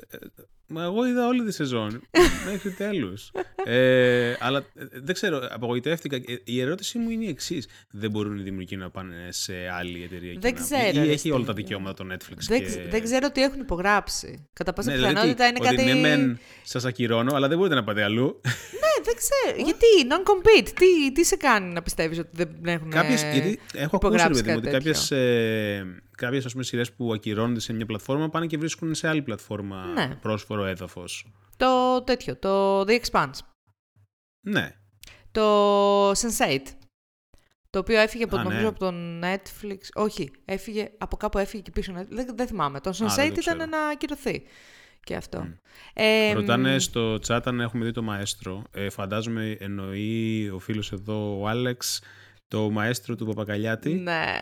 ε, ε, μα εγώ είδα όλη τη σεζόν, (laughs) μέχρι τέλους. Ε, αλλά ε, δεν ξέρω, απογοητεύτηκα. Ε, Η ερώτησή μου είναι η εξής. Δεν μπορούν οι δημιουργοί να πάνε σε άλλη εταιρεία και Δεν να- ξέρω, Ή ρε, έχει Στέλιο. όλα τα δικαιώματα το Netflix Δεν, και... ξ- δεν ξέρω τι έχουν υπογράψει. Κατά πάσα Ναι, δηλαδή, πιθανότητα είναι ότι κάτι. ναι, μεν σας ακυρώνω, αλλά δεν μπορείτε να πάτε αλλού. (laughs) Ναι, δεν ξέρω. Γιατί, non-compete, τι, τι σε κάνει να πιστεύεις ότι δεν έχουν Κάποιες, γιατί έχω ακούσει, ρε υπογράψει παιδί μου, ότι κάτι κάποιες, ε, κάποιες ας πούμε, σειρές που ακυρώνονται σε μια πλατφόρμα πάνε και βρίσκουν σε άλλη πλατφόρμα Ναι. πρόσφορο έδαφος. Το τέτοιο, το The Expanse. Ναι. Το Sense8. Το οποίο έφυγε από, Α, νομίζω ναι. από το Netflix. Όχι, έφυγε, από κάπου έφυγε και πίσω. Δεν, δεν θυμάμαι. Το δεν Sense8 το ήταν ξέρω. να ακυρωθεί. Και αυτό. Ε, Ρωτάνε στο chat αν έχουμε δει το Μαέστρο. Ε, φαντάζομαι εννοεί ο φίλος εδώ, ο Άλεξ, το Μαέστρο του Παπακαλιάτη. Ναι.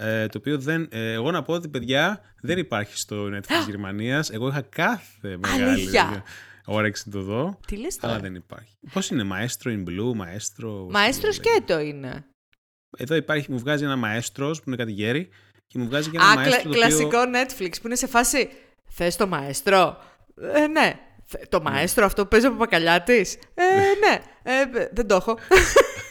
Ε, το οποίο δεν... ε, εγώ να πω ότι, παιδιά, δεν υπάρχει στο Netflix Γερμανίας. Εγώ είχα κάθε μεγάλη Αλήθεια; όρεξη να το δω. Τι λες Αλλά τώρα; δεν υπάρχει. Πώς είναι, Μαέστρο in Blue, Μαέστρο... Μαέστρο σκέτο είναι. Εδώ υπάρχει, μου βγάζει ένα Μαέστρος που είναι κάτι γέρι και μου βγάζει και ένα Α, Μαέστρο κλα- το οποίο... κλασικό Netflix που είναι σε φάση. Θες το μαέστρο. Ε, ναι. Θε- Το μαέστρο αυτό που παίζει ο Παπακαλιάτη. Ε, ναι. Ε, δεν το έχω. (laughs)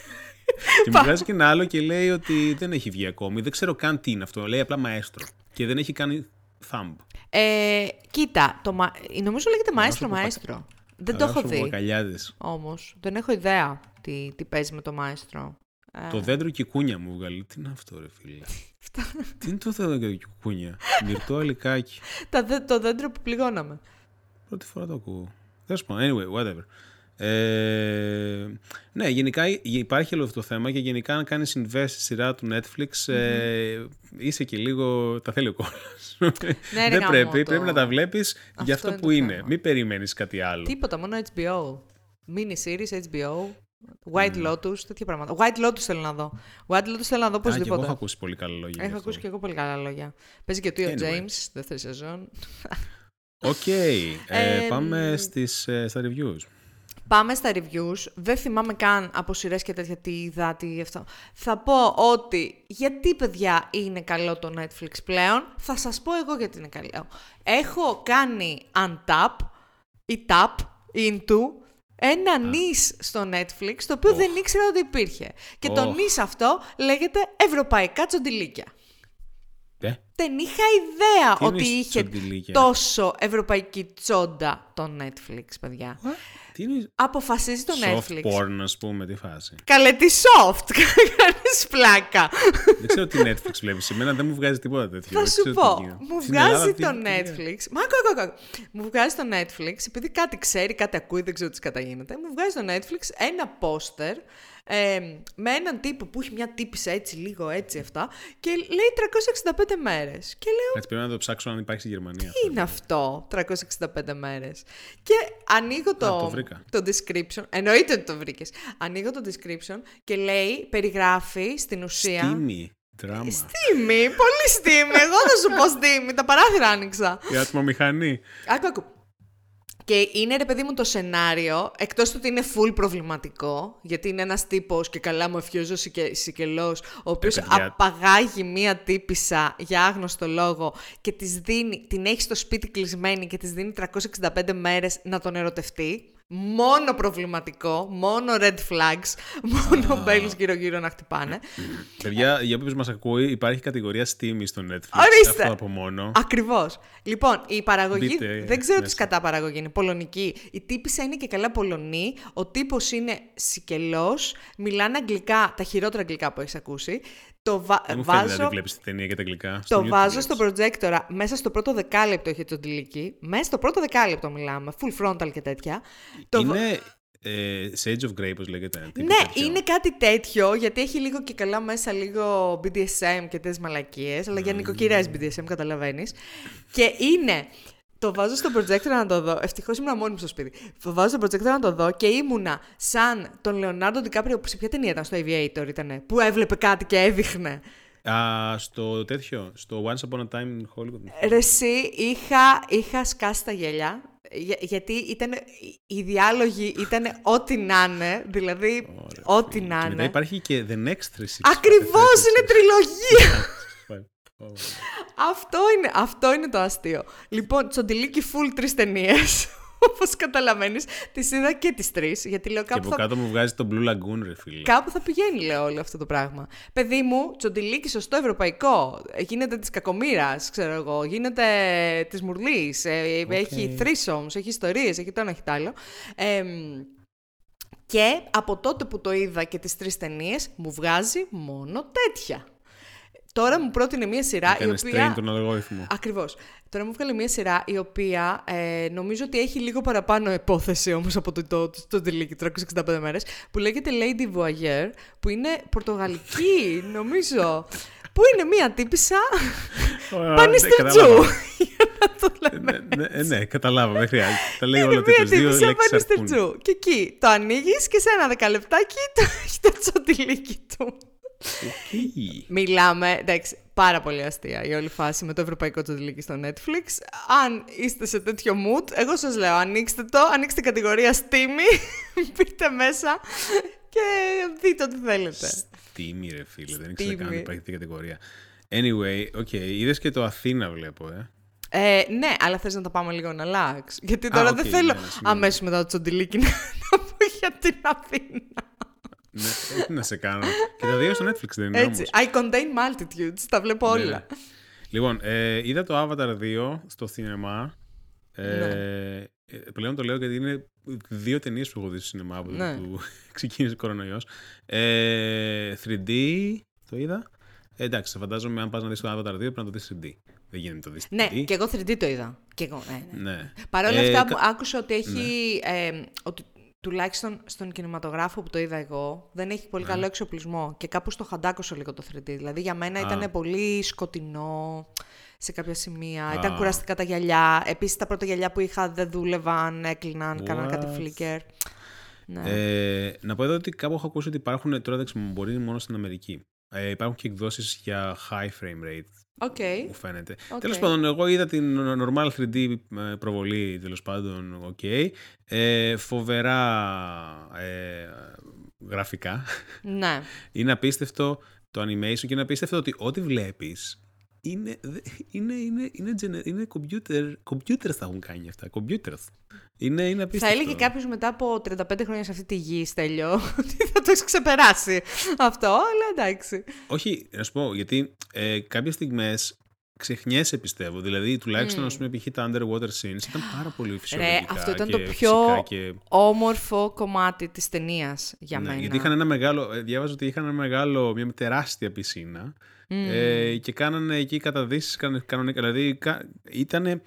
Και μου βγάζει και ένα άλλο και λέει ότι δεν έχει βγει ακόμη. Δεν ξέρω καν τι είναι αυτό. Λέει απλά Μαέστρο. Και δεν έχει κάνει thumb. Ε, κοίτα, το μα... νομίζω λέγεται μαέστρο Παπακα- μαέστρο. Δεν το έχω δει. Παπακαλιάδης. Όμως. Δεν έχω ιδέα τι, τι παίζει με το μαέστρο. Ε, Το δέντρο και κούνια μου βγάλει. Τι είναι αυτό, ρε φίλε; Τι είναι το δέντρο και κούνια; Μυρτό αλικάκι. τα δε- το δέντρο που πληγώναμε. Πρώτη φορά το ακούω. Τέλο πάντων, anyway, whatever. Ε, ναι, γενικά υπάρχει όλο αυτό το θέμα και γενικά αν κάνεις invest στη σειρά του Netflix ε, είσαι και λίγο, τα θέλει ο κόλλος. Ναι, ρε (laughs) Δεν γάμο πρέπει, το. πρέπει να τα βλέπεις για αυτό είναι που το είναι. θέμα. Μην περιμένεις κάτι άλλο. Τίποτα, μόνο HBO. Mini series, HBO. White Lotus, τέτοια πράγματα. White Lotus θέλω να δω. White Lotus θέλω να δω Α, και εγώ οπωσδήποτε. έχω ακούσει πολύ καλά λόγια. γι' Έχω αυτό. ακούσει και εγώ πολύ καλά λόγια. Παίζει και ο Theo Anyway. James, δεύτερη σεζόν. Οκ, ε, (laughs) Ε, πάμε μ, στις, ε, στα reviews. Πάμε στα reviews. Δεν θυμάμαι καν από σειρές και τέτοια τι είδα, τι αυτό. Θα πω ότι γιατί παιδιά είναι καλό το Netflix πλέον, θα σας πω εγώ γιατί είναι καλό. Έχω κάνει untap ή tap into ένα niche στο Netflix, το οποίο δεν ήξερα ότι υπήρχε. Και το Οχ. νης αυτό λέγεται Ευρωπαϊκά Τσοντιλίκια. Ε, Δεν είχα ιδέα Τι ότι εννοείς είχε τσοντιλίκια; τόσο ευρωπαϊκή τσόντα το Netflix, παιδιά. Τι είναι Αποφασίζει το soft Netflix. porn, ας πούμε, τι φάση. Καλέ τι soft, (laughs) κάνεις πλάκα. δεν ξέρω τι Netflix βλέπεις. Εμένα δεν μου βγάζει τίποτα τέτοιο. Θα Δεν σου ξέρω τι πω, γίνεται. μου Στην Ελλάδα βγάζει τι- το τι- Netflix. Μα ακού, ακού, ακού. Μου βγάζει το Netflix, επειδή κάτι ξέρει, κάτι ακούει, δεν ξέρω τι καταγίνεται. Μου βγάζει το Netflix ένα πόστερ ε, με έναν τύπο που έχει μια τύπησα έτσι λίγο έτσι αυτά και λέει 365 μέρες. Και λέω, Έτσι πρέπει να το ψάξω αν υπάρχει στη Γερμανία. τι είναι αυτό 365 μέρες. Και ανοίγω το, το βρήκα. το description, εννοείται ότι το βρήκες. Ανοίγω το description και λέει, περιγράφει στην ουσία... Τίμη. Δράμα. Στήμη, πολύ στήμη. Εγώ θα σου πω στήμη. Τα παράθυρα άνοιξα. Η ατμομηχανή. Άκου, άκου. Και είναι ρε παιδί μου το σενάριο, εκτός του ότι είναι full προβληματικό, γιατί είναι ένας τύπος και καλά μου ευχιόζω σικε, σικελός, ο οποίος Ε, παιδιά. απαγάγει μία τύπησα για άγνωστο λόγο και της δίνει, την έχει στο σπίτι κλεισμένη και της δίνει 365 μέρες να τον ερωτευτεί. Μόνο προβληματικό, μόνο red flags, μόνο bells γύρω-γύρω να χτυπάνε. Παιδιά, για όποιος μας ακούει, υπάρχει κατηγορία Steamy στο Netflix. Ορίστε. Αυτό από μόνο. Ακριβώς. Λοιπόν, η παραγωγή. Μπείτε δεν ξέρω τι μέσα. κατά παραγωγή είναι. Πολωνική. Η τύπησα είναι και καλά Πολωνή. Ο τύπος είναι σικελός. Μιλάνε αγγλικά, τα χειρότερα αγγλικά που έχεις ακούσει. Το βα... Δεν μου φαίνεται να βάζω, τη βλέπεις τη ταινία και τα αγγλικά. το Στο YouTube βάζω βλέπεις. στο projector μέσα στο πρώτο δεκάλεπτο έχει το τηλική. Μέσα στο πρώτο δεκάλεπτο μιλάμε. Full frontal και τέτοια. Το βα- Είναι ε, Sage of Grey, πώς λέγεται. τύπου Ναι, τέτοιο. είναι κάτι τέτοιο, γιατί έχει λίγο και καλά μέσα λίγο BDSM και τέτοιες μαλακίες, αλλά για νοικοκυρές BDSM καταλαβαίνεις. Και είναι, το βάζω στο projector να το δω, ευτυχώς ήμουν μόνη μου στο σπίτι, το βάζω στο projector να το δω και ήμουνα σαν τον Λεωνάρντο Ντικάπριο, που σε ποια ταινία ήταν, στο Aviator ήτανε, που έβλεπε κάτι και έδειχνε. Α, στο τέτοιο, στο Once Upon a Time in Hollywood. Ρε εσύ, είχα, είχα σκάσει τα γέλια, για- γιατί ήταν, οι διάλογοι ήταν ό,τι να είναι, δηλαδή ό,τι να Και μετά είναι. υπάρχει και The Next 360. Ακριβώς, είναι τριλογία. Ω, (laughs) Αυτό είναι, αυτό είναι το αστείο. Λοιπόν, Τσοντιλίκη full τρεις ταινίες. (laughs) Όπως καταλαβαίνεις, τις είδα και τις τρεις. Γιατί λέω Και κάπου από θα, κάτω μου βγάζει το Blue Lagoon, ρε φίλε. κάπου θα πηγαίνει, λέω όλο αυτό το πράγμα. Παιδί μου, Τσοντιλίκη σωστό ευρωπαϊκό. Γίνεται της κακομήρα, ξέρω εγώ. Γίνεται της μουρλής. Έχει threesomes, έχει ιστορίες, έχει το ένα, έχει το άλλο. Εμ, και από τότε που το είδα και τις τρεις ταινίες μου βγάζει μόνο τέτοια. Τώρα μου πρότεινε μια σειρά η Έκανε οποία... strain τον αλγόριθμο. Ακριβώς. Τώρα μου βγάλε μια σειρά η οποία ε, νομίζω ότι έχει λίγο παραπάνω υπόθεση όμως από το, το, το, το τελίκι 365 μέρες, που λέγεται Lady Voyeur, που είναι πορτογαλική, (laughs) νομίζω. που είναι μια τύπησα; Ωραία, (laughs) ναι, πανιστερτζού. κατάλαβα. (laughs) Για να το λέμε. Ναι, ναι, ε, ναι, κατάλαβα, δεν χρειάζεται. Τα λέει Είναι όλα μια τέτοιες δύο τύπησα λέξεις αρκούν. πανιστερτζού. Και εκεί το ανοίγεις και σε ένα δεκαλεπτάκι το έχει το τσοντιλίκι του. Οκ. Μιλάμε, εντάξει, πάρα πολύ αστεία η όλη φάση με το ευρωπαϊκό τσοντιλίκι στο Netflix. Αν είστε σε τέτοιο mood, εγώ σας λέω, ανοίξτε το, ανοίξτε κατηγορία Steamy, (laughs) μπείτε μέσα και δείτε ό,τι θέλετε. Steamy, ρε φίλε, δεν ήξερα καν Steamy. ότι υπάρχει αυτή η κατηγορία. Anyway, οκ, είδες και το Αθήνα βλέπω, ε. Ε, ναι, αλλά θες να το πάμε λίγο να αλλάξεις. Γιατί τώρα οκ, δεν θέλω ναι, ναι, συγγνώμη. αμέσως μετά το τσοντιλίκι να, (laughs) να πω για την Αθήνα. Ναι, τι να σε κάνω. και τα δύο στο Netflix δεν είναι Έτσι, όμως. I contain multitudes, τα βλέπω Ναι, όλα. ναι. Λοιπόν, ε, είδα το Avatar 2 στο σινεμά. Ε, Ναι. ε, πλέον το λέω γιατί είναι δύο ταινίες που έχω δει στο σινεμά από Ναι. το που (laughs) ξεκίνησε ο κορονοϊός. Ε, 3D το είδα. Ε, εντάξει, θα φαντάζομαι αν πας να δεις το Avatar 2 πρέπει να το δεις 3D. Δεν γίνεται να το δεις 3D. Ναι, και εγώ 3D το είδα. Και εγώ, ναι, ναι. Ναι. Παρ' όλα Ε, αυτά, κα- Ναι. μου άκουσα ότι έχει. ε, ότι τουλάχιστον στον κινηματογράφο που το είδα εγώ, δεν έχει Ναι. πολύ καλό εξοπλισμό. Και κάπου στο χαντάκωσα λίγο το 3D. Δηλαδή για μένα ήταν πολύ σκοτεινό σε κάποια σημεία. Ήταν κουραστικά τα γυαλιά. Επίσης τα πρώτα γυαλιά που είχα δεν δούλευαν, έκλειναν, κάνανε κάτι What? flicker. Ναι. Ε, να πω εδώ ότι κάπου έχω ακούσει ότι υπάρχουν, τώρα δεν ξέρω, μπορεί μόνο στην Αμερική. Ε, υπάρχουν και εκδόσεις για high frame rate, Οκ. μου φαίνεται. Οκ. Τέλος πάντων, εγώ είδα την normal 3D ε, προβολή, τέλος πάντων, οκ. Ε, φοβερά ε, γραφικά. Ναι. είναι απίστευτο το animation και είναι απίστευτο ότι ό,τι βλέπεις είναι, δε- είναι, είναι, είναι, gener- είναι computer, computers θα έχουν κάνει αυτά, computers. Είναι, είναι Θα απίστευτο. έλεγε κάποιος μετά από 35 χρόνια σε αυτή τη γη, Στέλιο, (laughs) ότι θα το έχεις ξεπεράσει αυτό, αλλά εντάξει. Όχι, να σου πω, γιατί ε, κάποιες στιγμές ξεχνιέσαι πιστεύω. Δηλαδή, τουλάχιστον, ας πούμε, π.χ. τα underwater scenes ήταν πάρα πολύ φυσιολογικά αυτό ήταν και το φυσικά πιο Και... όμορφο κομμάτι της ταινίας για Ναι, μένα. γιατί είχαν ένα μεγάλο, ε, διάβαζα ότι είχαν ένα μεγάλο, μια τεράστια πισίνα ε, και κάνανε εκεί καταδύσεις καν- κανονικά. Δηλαδή, κα, ήτανε,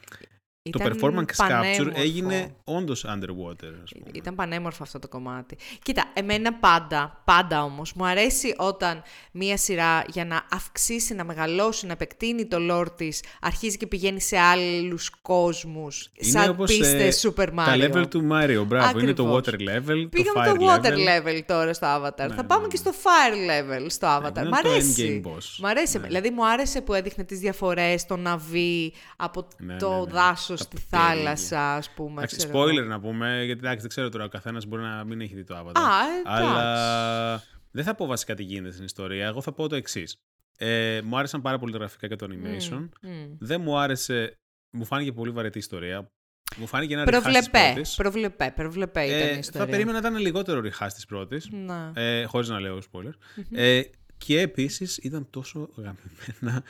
το Ήταν performance capture πανέμορφο. έγινε όντως underwater, ας πούμε. Ήταν πανέμορφο αυτό το κομμάτι. Κοίτα, εμένα πάντα, πάντα όμως, μου αρέσει όταν μία σειρά για να αυξήσει, να μεγαλώσει, να επεκτείνει το lore της, αρχίζει και πηγαίνει σε άλλους κόσμους, Είναι σαν όπως, πίστες ε, Super Mario. Τα level του Mario, μπράβο. Είναι το Ακριβώς. water level, Πήγαμε το το fire water level. level, τώρα στο Avatar. Θα ναι, πάμε ναι, και στο fire level στο Avatar. είναι Μ' το αρέσει. endgame boss. Μ' αρέσει. Ναι. Δηλαδή μου άρεσε που έδειχνε τις διαφορές, το ναβί από Ναι, το ναι, ναι. δάσος Τα στη πουτέρια. θάλασσα, ας πούμε. Εντάξει, ξέρω εγώ. spoiler να πούμε, γιατί εντάξει, δεν ξέρω τώρα, ο καθένας μπορεί να μην έχει δει το Avatar. Α, ε, αλλά δεν θα πω βασικά τι γίνεται στην ιστορία. Εγώ θα πω το εξής. Ε, μου άρεσαν πάρα πολύ τα γραφικά και το animation. Μμ. Δεν μου άρεσε. Μου φάνηκε πολύ βαρετή ιστορία. Μου φάνηκε ένα ριχάς της Προβλεπέ, πρώτης. προβλεπέ, προβλεπέ ήταν η Ε, ιστορία. θα περίμενα να ήταν λιγότερο ριχά της πρώτης. Να. Ε, Χωρίς να λέω spoiler. ε, και επίσης ήταν τόσο γαμημένα.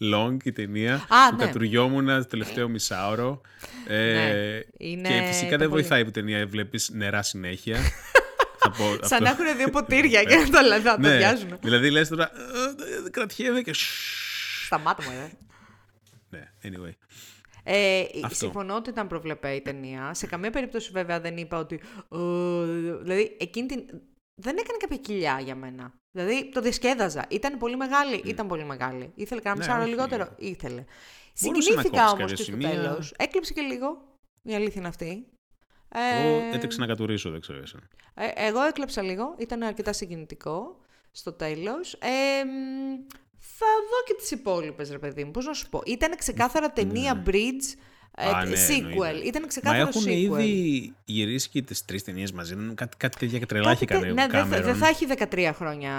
Ε, long η ταινία. Α, που ναι. κατουργιόμουν το τελευταίο μισάωρο. Ε, Ναι, είναι και φυσικά το δεν πολύ. βοηθάει που η ταινία βλέπεις νερά συνέχεια. θα πω (laughs) Σαν αυτό. να έχουν δύο ποτήρια και να (laughs) το, να το ναι, αδειάζουν. δηλαδή λες τώρα «Ε, ε, κρατιέμαι και «Σσσσ». Σταμάτα μου, ε. ναι, anyway. Ε, Αυτό. συμφωνώ ότι ήταν προβλεπέ η ταινία. Σε καμία περίπτωση βέβαια δεν είπα ότι... «Ε, δηλαδή εκείνη την... Δεν έκανε κάποια κοιλιά για μένα. Δηλαδή το διασκέδαζα. Ήταν πολύ μεγάλη, ήταν πολύ μεγάλη. Ήθελε κανένα Ναι, μισάωρο όχι. λιγότερο, ήθελε. να Συγκινήθηκα κόψει όμως κάποια και στο σημεία. τέλος. Έκλειψε και λίγο. Η αλήθεια είναι αυτή. Εγώ Ε, έτρεξα να κατουρίσω, δεν ξέρω εσένα. ε, εγώ έκλεψα λίγο. Ήταν αρκετά συγκινητικό στο τέλος. Ε, μ, θα δω και τις υπόλοιπες, ρε παιδί μου. Πώς να σου πω. Ήταν ξεκάθαρα ταινία bridge, ε, Ναι. Α, ναι, sequel. εννοείται. Ήταν Μα ξεκάθαρο έχουν sequel. ήδη γυρίσει και τις τρεις ταινίες μαζί. Δεν- Κάτι, κάτι τέτοια και τρελά Κάτι έχει κάνει τε- ο ναι, δεν θα, Κάμερον. δεν θα έχει 13 χρόνια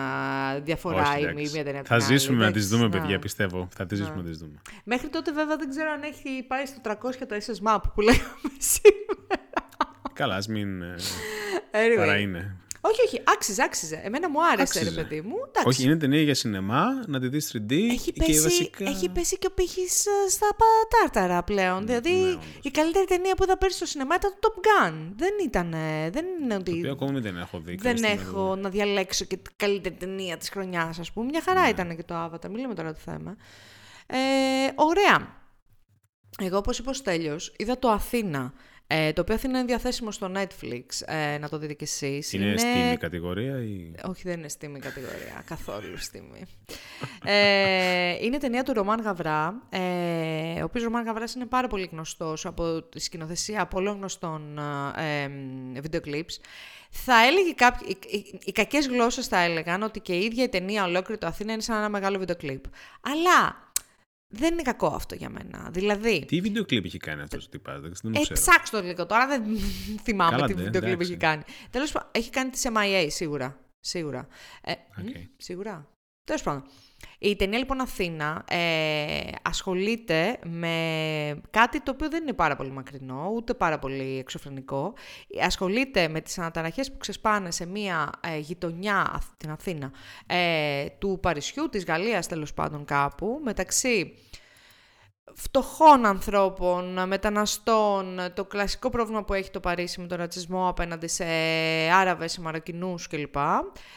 διαφορά Όχι, η εντάξει. μία ταινία από Θα την άλλη, ζήσουμε να τις εντάξει, δούμε, να. παιδιά, πιστεύω. Θα τις ζήσουμε να τις δούμε. Μέχρι τότε βέβαια δεν ξέρω αν έχει πάει στο 300 το SS Map που λέγαμε σήμερα. Καλά, ας μην. ε, Anyway. Παρά είναι. Όχι, όχι, άξιζε, άξιζε. Εμένα μου άρεσε, Άξιζε. ρε παιδί μου. Εντάξει. Όχι, είναι ταινία για σινεμά, να τη δεις 3D. Έχει και πέσει, βασικά... έχει πέσει και ο πύχης ε, στα πατάρταρα πλέον. δηλαδή, ναι, όντως. η καλύτερη ταινία που είδα πέρσι στο σινεμά ήταν το Top Gun. Δεν ήταν. ε, Δεν είναι ότι. Το οποίο ακόμη δεν έχω δει. δεν καλή στιγμή έχω να διαλέξω και την καλύτερη ταινία της χρονιάς, ας πούμε. Μια χαρά Ναι. ήταν και το Avatar. Μην λέμε τώρα το θέμα. Ε, ωραία. Εγώ, όπως είπε ο Στέλιος, είδα το Αθήνα. Ε, το οποίο Αθήνα είναι διαθέσιμο στο Netflix. Ε, να το δείτε κι εσείς. Είναι στην κατηγορία ή. Όχι, δεν είναι στήμη κατηγορία. καθόλου στήμη. ε, είναι ταινία του Ρωμάν Γαβρά, ε, ο οποίος Ρωμάν Γαβράς είναι πάρα πολύ γνωστός από τη σκηνοθεσία πολλών γνωστών ε, ε, βίντεο κλιπς. Θα έλεγε κάποιοι, οι, οι, οι κακές γλώσσες θα έλεγαν ότι και η ίδια η ταινία ολόκληρη το Αθήνα είναι σαν ένα μεγάλο βίντεο κλιπ. Αλλά δεν είναι κακό αυτό για μένα. Δηλαδή, Τι βίντεο κλιπ έχει κάνει αυτός ο τυπάς, δεν δεν το ε, ξέρω. ψάξτε το λίγο τώρα, δεν (laughs) θυμάμαι Καλά, τι ναι, βίντεο κλιπ εντάξει. έχει κάνει. Τέλος πάντων, έχει κάνει τις MIA σίγουρα. Σίγουρα. Ε, μ, Οκ. σίγουρα. Τέλος πάντων. Η ταινία λοιπόν Αθήνα ε, ασχολείται με κάτι το οποίο δεν είναι πάρα πολύ μακρινό, ούτε πάρα πολύ εξωφρενικό. Ασχολείται με τις αναταραχές που ξεσπάνε σε μία ε, γειτονιά, Αθ- την Αθήνα, ε, του Παρισιού, της Γαλλίας τέλος πάντων κάπου, μεταξύ φτωχών ανθρώπων, μεταναστών, το κλασικό πρόβλημα που έχει το Παρίσι με τον ρατσισμό απέναντι σε Άραβες, σε Μαροκινούς κλπ.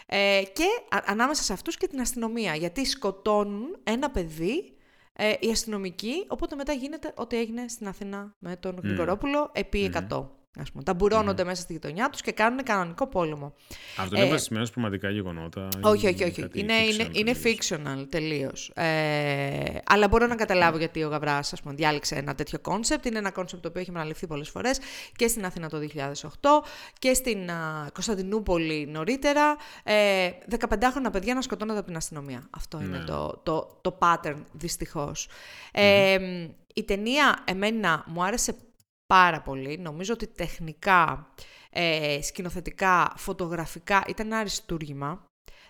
Ε, και α- ανάμεσα σε αυτούς και την αστυνομία, γιατί σκοτώνουν ένα παιδί ε, οι αστυνομικοί, οπότε μετά γίνεται ό,τι έγινε στην Αθήνα με τον Γρηγορόπουλο επί 100. Ας πούμε. Ταμπουρώνονται μέσα στη γειτονιά τους και κάνουν κανονικό πόλεμο. Αυτό είναι Ε, βασισμένο σε πραγματικά γεγονότα. όχι, ή όχι, όχι. κάτι Είναι, fiction είναι, είναι τελείως. fictional τελείως. Ε, αλλά μπορώ να καταλάβω γιατί ο Γαβράς διάλεξε ένα τέτοιο concept. Είναι ένα concept το οποίο έχει αναλυθεί πολλές φορές και στην Αθήνα το 2008 και στην α, Κωνσταντινούπολη νωρίτερα. Ε, 15χρονα παιδιά να σκοτώνονται από την αστυνομία. Αυτό είναι Ναι. το, το, το pattern δυστυχώς. Ε, η ταινία εμένα μου άρεσε πάρα πολύ. Νομίζω ότι τεχνικά, ε, σκηνοθετικά, φωτογραφικά ήταν ένα αριστούργημα.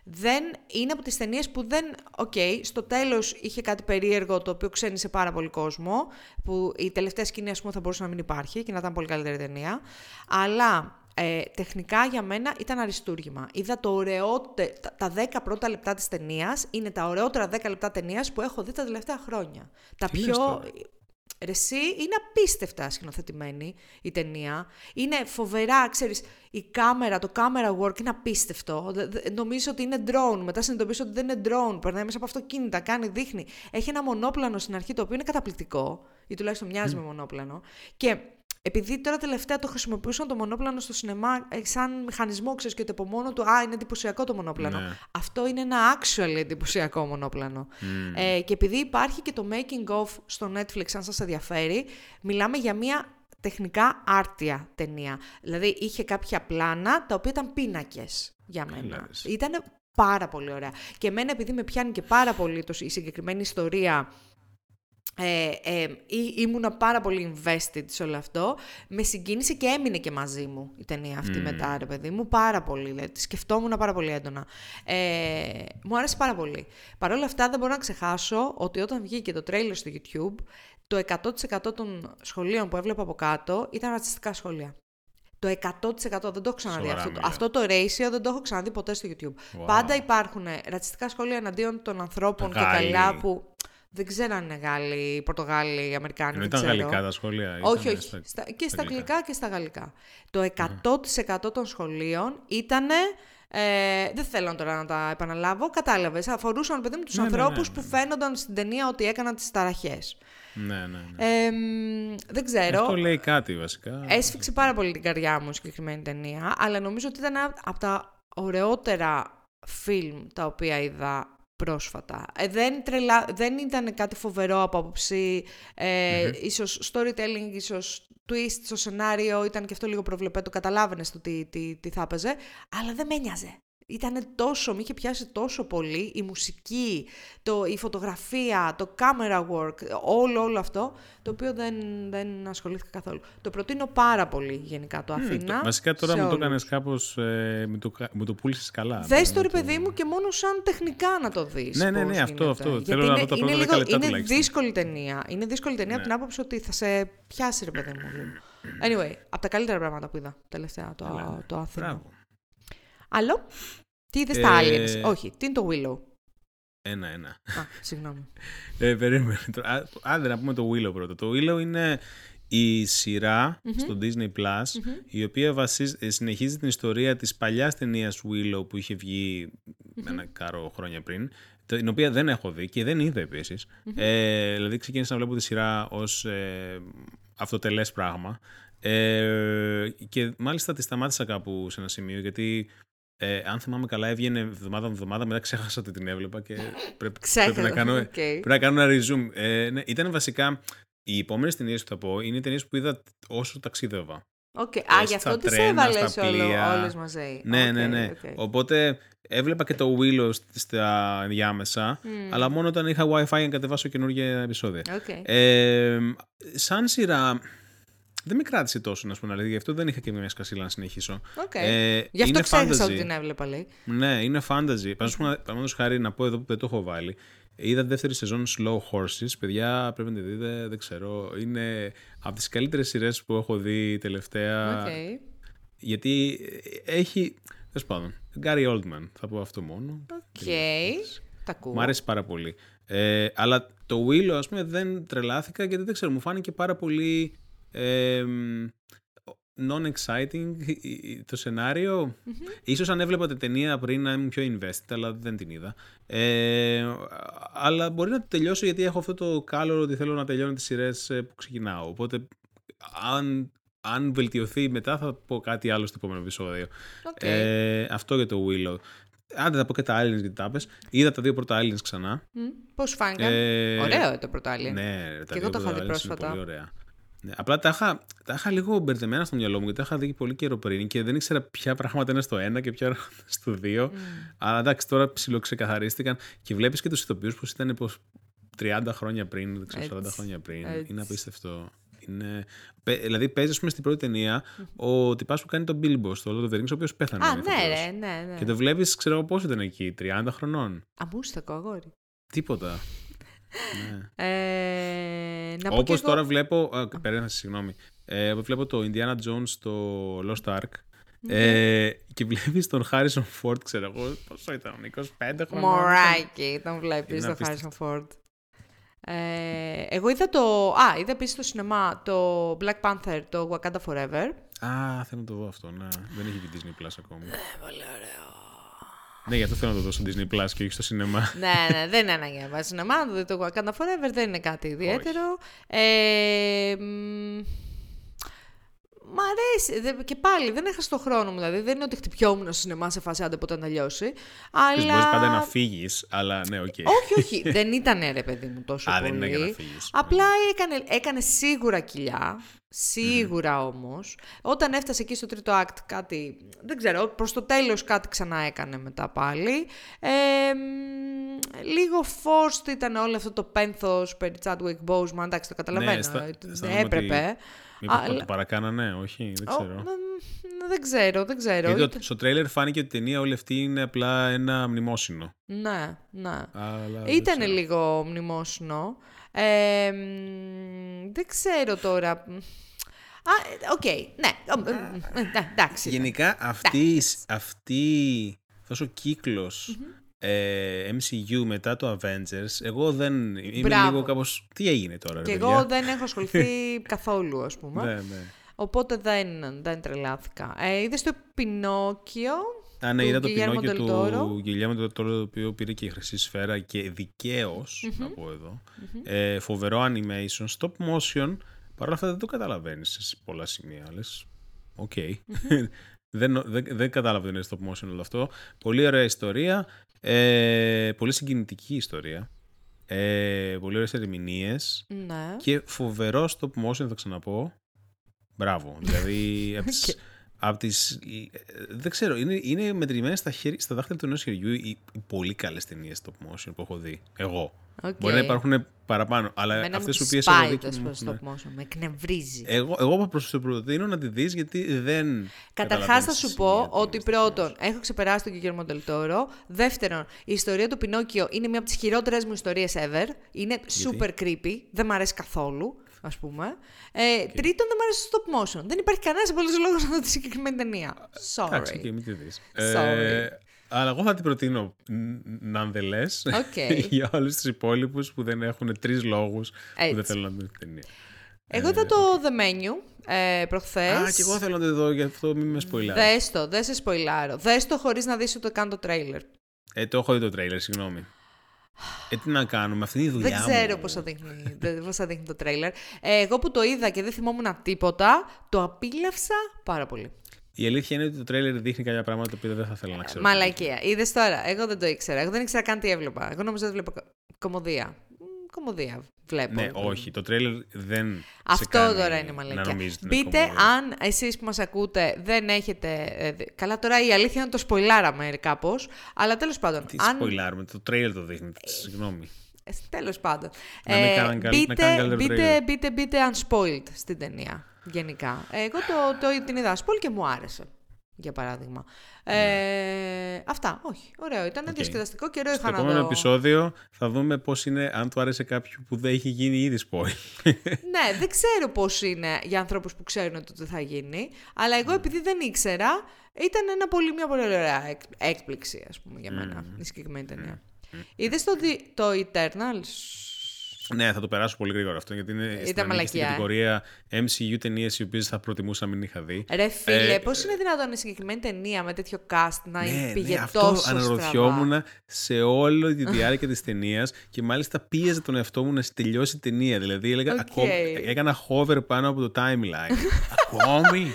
Δεν είναι από τις ταινίες που δεν... Οκ, στο τέλος είχε κάτι περίεργο το οποίο ξένισε πάρα πολύ κόσμο, που η τελευταία σκηνή ας πούμε θα μπορούσε να μην υπάρχει και να ήταν πολύ καλύτερη ταινία. Αλλά ε, τεχνικά για μένα ήταν αριστούργημα. Είδα το ωραιότε... τα, τα 10 πρώτα λεπτά της ταινίας είναι τα ωραιότερα 10 λεπτά ταινίας που έχω δει τα τελευταία χρόνια. Τα Τι λες πιο... τώρα; Ρε εσύ, είναι απίστευτα σκηνοθετημένη η ταινία. Είναι φοβερά, ξέρεις, η κάμερα, το camera work είναι απίστευτο. Δε- δε- Νομίζω ότι είναι drone, μετά συνειδητοποιήσω ότι δεν είναι drone. Περνάει μέσα από αυτοκίνητα, κάνει, δείχνει. Έχει ένα μονόπλανο στην αρχή το οποίο είναι καταπληκτικό. ή τουλάχιστον μοιάζει με μονόπλανο. Και επειδή τώρα τελευταία το χρησιμοποιούσαν το μονόπλανο στο σινεμά ε, σαν μηχανισμό, ξέρεις και ότι από μόνο του, α, είναι εντυπωσιακό το μονόπλανο. Ναι. Αυτό είναι ένα actual εντυπωσιακό μονόπλανο. Ε, και επειδή υπάρχει και το making of στο Netflix, αν σας ενδιαφέρει, μιλάμε για μια τεχνικά άρτια ταινία. Δηλαδή είχε κάποια πλάνα τα οποία ήταν πίνακες για μένα. λες. Ήταν πάρα πολύ ωραία. Και εμένα επειδή με πιάνει και πάρα πολύ το, η συγκεκριμένη ιστορία ε, ε, ή- ήμουνα πάρα πολύ invested σε όλο αυτό. Με συγκίνησε και έμεινε και μαζί μου η ταινία αυτή μετά, ρε παιδί μου. Πάρα πολύ. Δηλαδή, τη σκεφτόμουν πάρα πολύ έντονα. Ε, μου άρεσε πάρα πολύ. Παρ' όλα αυτά, δεν μπορώ να ξεχάσω ότι όταν βγήκε το τρέιλερ στο YouTube, το 100% των σχολείων που έβλεπα από κάτω ήταν ρατσιστικά σχόλια. Το 100% δεν το έχω ξαναδεί. Σοβαρά Αυτό, το- μιλάς. αυτό το ratio δεν το έχω ξαναδεί ποτέ στο YouTube. Wow. Πάντα υπάρχουν ρατσιστικά σχόλια εναντίον των ανθρώπων και Γάλλοι. καλά που δεν ξέρω αν είναι Γάλλοι, Πορτογάλοι, Αμερικάνοι. Ενώ δεν ήταν ξέρω. γαλλικά τα σχόλια. Όχι, ήταν όχι. στα- Στα- και στα αγγλικά. αγγλικά και στα γαλλικά. Το 100% των σχολείων ήταν. Ε, δεν θέλω τώρα να τα επαναλάβω. Κατάλαβες. Αφορούσαν, παιδί μου, τους Ναι, ναι, ναι, ανθρώπους ναι, που ναι. φαίνονταν στην ταινία ότι έκαναν τις ταραχές. Ναι, ναι, ναι. Ε, μ, δεν ξέρω. Αυτό λέει κάτι βασικά. Έσφιξε πάρα πολύ την καρδιά μου η συγκεκριμένη ταινία, αλλά νομίζω ότι ήταν ένα από τα ωραιότερα φιλμ τα οποία είδα πρόσφατα. Ε, δεν, τρελα... δεν ήταν κάτι φοβερό από άποψη, ε, ίσως storytelling, ίσως twist στο σενάριο, ήταν και αυτό λίγο προβλεπέτο, καταλάβαινες το τι, τι, τι θα έπαιζε, αλλά δεν με ένοιαζε. Ήταν τόσο, με είχε πιάσει τόσο πολύ η μουσική, το, η φωτογραφία, το camera work, όλο, όλο αυτό, το οποίο δεν, δεν ασχολήθηκα καθόλου. Το προτείνω πάρα πολύ γενικά το Αθήνα. Βασικά τώρα σε μου το όλους. έκανες κάπως. Ε, μου το, κα- μου το πούλησες καλά. Δες το Μπορεί ρε να παιδί μου και μόνο σαν τεχνικά να το δεις. Ναι, ναι, πώς ναι, αυτό, γίνεται. αυτό. Γιατί Θέλω να είναι, δω τα είναι, πρώτα λίγο, δέκα λεπτά είναι τουλάχιστον. δύσκολη ταινία. Είναι δύσκολη ταινία από την άποψη ότι θα σε πιάσει ρε παιδί μου. λίγο. Anyway, από τα καλύτερα πράγματα που είδα τελευταία το, Καλά. το Αθήνα. Μπράβο. Άλλο, τι είδες τα Ε, Aliens; Όχι, τι είναι το Willow; Ένα-ένα. Α, συγγνώμη. (laughs) Ε, περίμενε. τώρα. Α, Άντε να πούμε το Willow πρώτα. Το Willow είναι η σειρα στο Disney Plus, η οποία βασίζ- ε, συνεχίζει την ιστορία της παλιάς ταινίας Willow που είχε βγει ένα κάρο χρόνια πριν, την οποία δεν έχω δει και δεν είδα επίσης. Ε, δηλαδή ξεκίνησα να βλέπω τη σειρά ως ε, αυτοτελές πράγμα ε, και μάλιστα τη σταμάτησα κάπου σε ένα σημείο γιατί ε, αν θυμάμαι καλά έβγαινε εβδομάδα με εβδομάδα, μετά ξέχασα ότι την έβλεπα και πρέπει, πρέπει να κάνω, Οκ. Πρέπει να κάνω ένα resume. Ε, ναι, ήταν βασικά. Οι επόμενες ταινίες που θα πω είναι ταινίες που είδα όσο ταξίδευα. Οκ. Α, Ε, γι' αυτό στα τις τρένα, έβαλες στα όλο, πλοία. όλες μαζί. Ναι, Οκ, ναι, ναι. οκ. Οπότε έβλεπα και το Willow σ- στα ενδιάμεσα, αλλά μόνο όταν είχα WiFi για να κατεβάσω καινούργια επεισόδια. Οκ. Ε, σαν σειρά. Δεν με κράτησε τόσο, να σου πω την αλήθεια, γι' αυτό δεν είχα και μια σκασίλα να συνεχίσω. Οκ. Ε, Γι' αυτό είναι ξέχασα fantasy. ότι την έβλεπα, λέει. Ναι, είναι fantasy. Παραδείγματος χάρη να πω εδώ που δεν το έχω βάλει. Είδα τη δεύτερη σεζόν Slow Horses. Παιδιά, πρέπει να τη δείτε. Δεν ξέρω. Είναι από τις καλύτερες σειρές που έχω δει τελευταία. Οκ. Γιατί έχει. Τέλος πάντων. Gary Oldman, θα πω αυτό μόνο. Οκ. Τα ακούω. Μ' άρεσε πάρα πολύ. Ε, αλλά το Willow, ας πούμε, δεν τρελάθηκα γιατί δεν ξέρω, μου φάνηκε πάρα πολύ ε, non-exciting το σενάριο. Ίσως αν έβλεπα την ταινία πριν να ήμουν πιο invested, αλλά δεν την είδα. Ε, αλλά μπορεί να το τελειώσω γιατί έχω αυτό το κάλο ότι θέλω να τελειώνω τις σειρές ε, που ξεκινάω. Οπότε αν, αν βελτιωθεί μετά θα πω κάτι άλλο στο επόμενο επεισόδιο. Οκ. Ε, αυτό για το Willow. Άντε θα πω και τα Aliens γιατί τα πες. Είδα τα δύο πρώτα Aliens ξανά. Μμ, Πώς σου φάνηκαν; Ε, Ωραίο το πρώτο Alien. Ναι, τα Και εγώ δύο το είχα πρώτα δει Aliens είναι πρόσφατα. Πολύ ωραία. Ναι, απλά τα είχα, τα είχα λίγο μπερδεμένα στο μυαλό μου γιατί τα είχα δει πολύ καιρό πριν και δεν ήξερα ποια πράγματα είναι στο ένα και ποια πράγματα είναι (laughs) στο δύο. Αλλά εντάξει, τώρα ψιλοξεκαθαρίστηκαν και βλέπεις και τους ηθοποιούς πω ήταν πως 30 χρόνια πριν, δεν ξέρω, 40 Έτσι. χρόνια πριν. Έτσι. Είναι απίστευτο. Είναι... παι- Δηλαδή παίζει, ας πούμε, στην πρώτη ταινία ο τυπάς που κάνει τον Bilbo στο Lord of the Rings, ο οποίος πέθανε. Α, ο ναι, ηθοποιός. ρε, ναι, ναι. Και το βλέπεις, ξέρω εγώ πόσο ήταν εκεί, 30 χρονών. Αμούστακο αγόρι. Τίποτα. Ναι. Ε, να πω Όπως κι εγώ- τώρα βλέπω. Α, Περίμενα, συγγνώμη. Ε, όπως βλέπω το Indiana Jones στο Lost Ark. Ε, και βλέπεις τον Harrison Ford, ξέρω εγώ. Πόσο ήταν, 25 χρόνια. Μωράκι, τον βλέπεις Είναι το απίστευτο. Harrison Ford. Ε, εγώ είδα το. Α, είδα επίσης στο σινεμά το Black Panther, το Wakanda Forever. Α, θέλω να το δω αυτό, ναι. Δεν έχει βγει Disney Plus ακόμη. Πολύ ωραίο. Ναι, γι' αυτό θέλω να το δω στο Disney Plus και όχι στο σινεμά. ναι, ναι, δεν είναι ανάγκη να πάει στο σινεμά, να το δει το Wakanda Forever, δεν είναι κάτι ιδιαίτερο. Ε, μ, Μ' αρέσει. Δε- Και πάλι δεν έχασα το χρόνο μου. Δηλαδή δεν είναι ότι χτυπιόμουν στο σινεμά σε φάση άντε ποτέ να τελειώσει. Αλλά... Αλλά. Μπορείς πάντα να φύγεις, αλλά ναι, οκ. Όχι, όχι. (laughs) δεν ήταν ρε παιδί μου τόσο Α, πολύ. δεν είναι για να φύγεις. Απλά έκανε, έκανε σίγουρα κοιλιά. Σίγουρα όμως. Όταν έφτασε εκεί στο τρίτο act κάτι, δεν ξέρω, προς το τέλος κάτι ξανά έκανε μετά πάλι. Ε, μ, λίγο forced ήταν όλο αυτό το πένθος περί Chadwick Boseman, εντάξει το καταλαβαίνω, Ναι, αισθα- ε, αισθάνομαι έπρεπε. Μήπως αλλά- το παρακάνανε, όχι, δεν Ω, ξέρω. μ, δεν ξέρω, δεν ξέρω. Γιατί Ήταν- το- στο τρέιλερ φάνηκε ότι η ταινία όλη αυτή είναι απλά ένα μνημόσυνο. Ναι, ναι. Αλλά δεν Ήταν ξέρω. λίγο μνημόσυνο. Ε, μ, δεν ξέρω τώρα. Α, ε, οκ, ναι. Ο, ε, ε, ναι, Εντάξει. Γενικά αυτή, αυτή αυτός ο κύκλος ε, MCU μετά το Avengers, εγώ δεν είμαι Μπράβο. λίγο κάπως... Τι έγινε τώρα, ρε Και παιδιά; εγώ δεν έχω ασχοληθεί (laughs) καθόλου, ας πούμε. Ναι, ναι. Οπότε δεν, δεν τρελάθηκα. Ε, είδες το Πινόκιο. Α, ναι, του είδα το Guillermo Πινόκιο del του Toro. Guillermo del Toro, το οποίο πήρε και η Χρυσή Σφαίρα και δικαίως, να πω εδώ. Ε, φοβερό animation, stop motion. Παρ' όλα αυτά δεν το καταλαβαίνεις σε πολλά σημεία. Λες, οκ. (laughs) δεν, δεν, δεν κατάλαβα ότι είναι stop motion όλο αυτό. Πολύ ωραία ιστορία. Ε, πολύ συγκινητική ιστορία. Ε, πολύ ωραίες ερμηνείες. Ναι. Και φοβερό stop motion, θα ξαναπώ. Μπράβο. Δηλαδή, από τις, (laughs) απ' τις, ε, δεν ξέρω, είναι, είναι μετρημένες στα, χέρι, στα δάχτυλα του ενός χεριού οι, οι πολύ καλές ταινίες stop motion που έχω δει. Εγώ. Οκ. Μπορεί να υπάρχουν παραπάνω, αλλά Εμένα μου αυτές τη οι οποίες έχω σπάει δει... το και μου- stop ναι. motion. Με εκνευρίζει. Εγώ, εγώ προς το προτείνω να τη δεις γιατί δεν Καταρχάς θα καταλαβαίνεις σου τη πω σημεία ότι της πρώτον, έχω ξεπεράσει τον Guillermo del Toro. Δεύτερον, η ιστορία του Πινόκιο είναι μία από τις χειρότερες μου ιστορίες ever. Είναι super creepy, δεν μ' αρέσει καθόλου, ας πούμε. Ε, Τρίτον, δεν μ' αρέσει το stop motion. Δεν υπάρχει κανένας απολύτως λόγος να δω τη συγκεκριμένη ταινία. Εντάξει, και Sorry. μην τη δεις. Sorry. Ε, αλλά εγώ θα την προτείνω nonetheless Οκ. (laughs) για όλους τους υπόλοιπους που δεν έχουν τρεις λόγους που Έτσι. δεν θέλουν να δουν την ταινία. Εγώ είδα το The Menu ε, προχθές. Α, και εγώ θέλω να τη δω, γι' αυτό μην με σποϊλάρεις. Δες το, δεν σε σποϊλάρω. Δες το χωρίς να δεις ούτε καν το τρέιλερ. Ε, το έχω δει το τρέιλερ, συγγνώμη. Ε, τι να κάνουμε, αυτή είναι η δουλειά Δεν μου. ξέρω πώς θα δείχνει, δεν- πώς θα δείχνει το τρέιλερ. Ε, εγώ που το είδα και δεν θυμόμουν τίποτα, το απίλαυσα πάρα πολύ. Η αλήθεια είναι ότι το τρέιλερ δείχνει κάποια πράγματα τα οποία δεν θα ήθελα να ξέρω. Μαλακία. Είδες τώρα. Εγώ δεν το ήξερα. Εγώ δεν ήξερα καν τι έβλεπα. Εγώ νόμιζα ότι βλέπω κο- κομμωδία. Μ, Κομμωδία βλέπω. Ναι, όχι, το τρέιλερ δεν σε Αυτό κάνει τώρα είναι Να μαλακία. νομίζεις ότι είναι Μπείτε κομμωδία. αν εσείς που μας ακούτε δεν έχετε... ε, δ- Καλά τώρα η αλήθεια είναι ότι το σποιλάραμε κάπως. Αλλά τέλος πάντων. Τι αν... σποιλάρουμε, το τρέιλερ το δείχνει, συγγνώμη. Ε, τέλος πάντων. Να μην κάναν καλ- να μπείτε, κάναν καλύτερο μπείτε, τρέιλερ. μπείτε, μπείτε unspoiled στην ταινία. Γενικά. Ε, Εγώ το, το, την είδα spoil και μου άρεσε. Για παράδειγμα. Ε, αυτά. Όχι. Ωραίο. Ήταν Ναι. Οκ. διασκεδαστικό. Καιρό Στο είχα να επόμενο δω. επεισόδιο θα δούμε πώς είναι αν του άρεσε κάποιου που δεν έχει γίνει ήδη spoil. (laughs) Ναι, δεν ξέρω πώς είναι για ανθρώπους που ξέρουν ότι το θα γίνει. Αλλά Ναι. εγώ επειδή δεν ήξερα, ήταν ένα πολύ, μια πολύ ωραία εκ- έκπληξη, ας πούμε, για μένα, η συγκεκριμένη ταινία. Είδες το, δι- το Eternals? Ναι, θα το περάσω πολύ γρήγορα αυτό γιατί είναι στην, ανήκει μαλακιά, στην ε. κατηγορία MCU ταινίες οι οποίες θα προτιμούσα να μην είχα δει. Ρε φίλε, Ε, πώς είναι δυνατόν η συγκεκριμένη ταινία με τέτοιο cast να Ναι, πήγε ναι, αυτό τόσο αναρωτιόμουν στραβά. σε όλη τη διάρκεια της ταινίας και μάλιστα πίεζε τον εαυτό μου να τελειώσει η ταινία. Δηλαδή έλεγα, Οκ. ακόμη, έκανα hover πάνω από το timeline. (laughs) Ακόμη.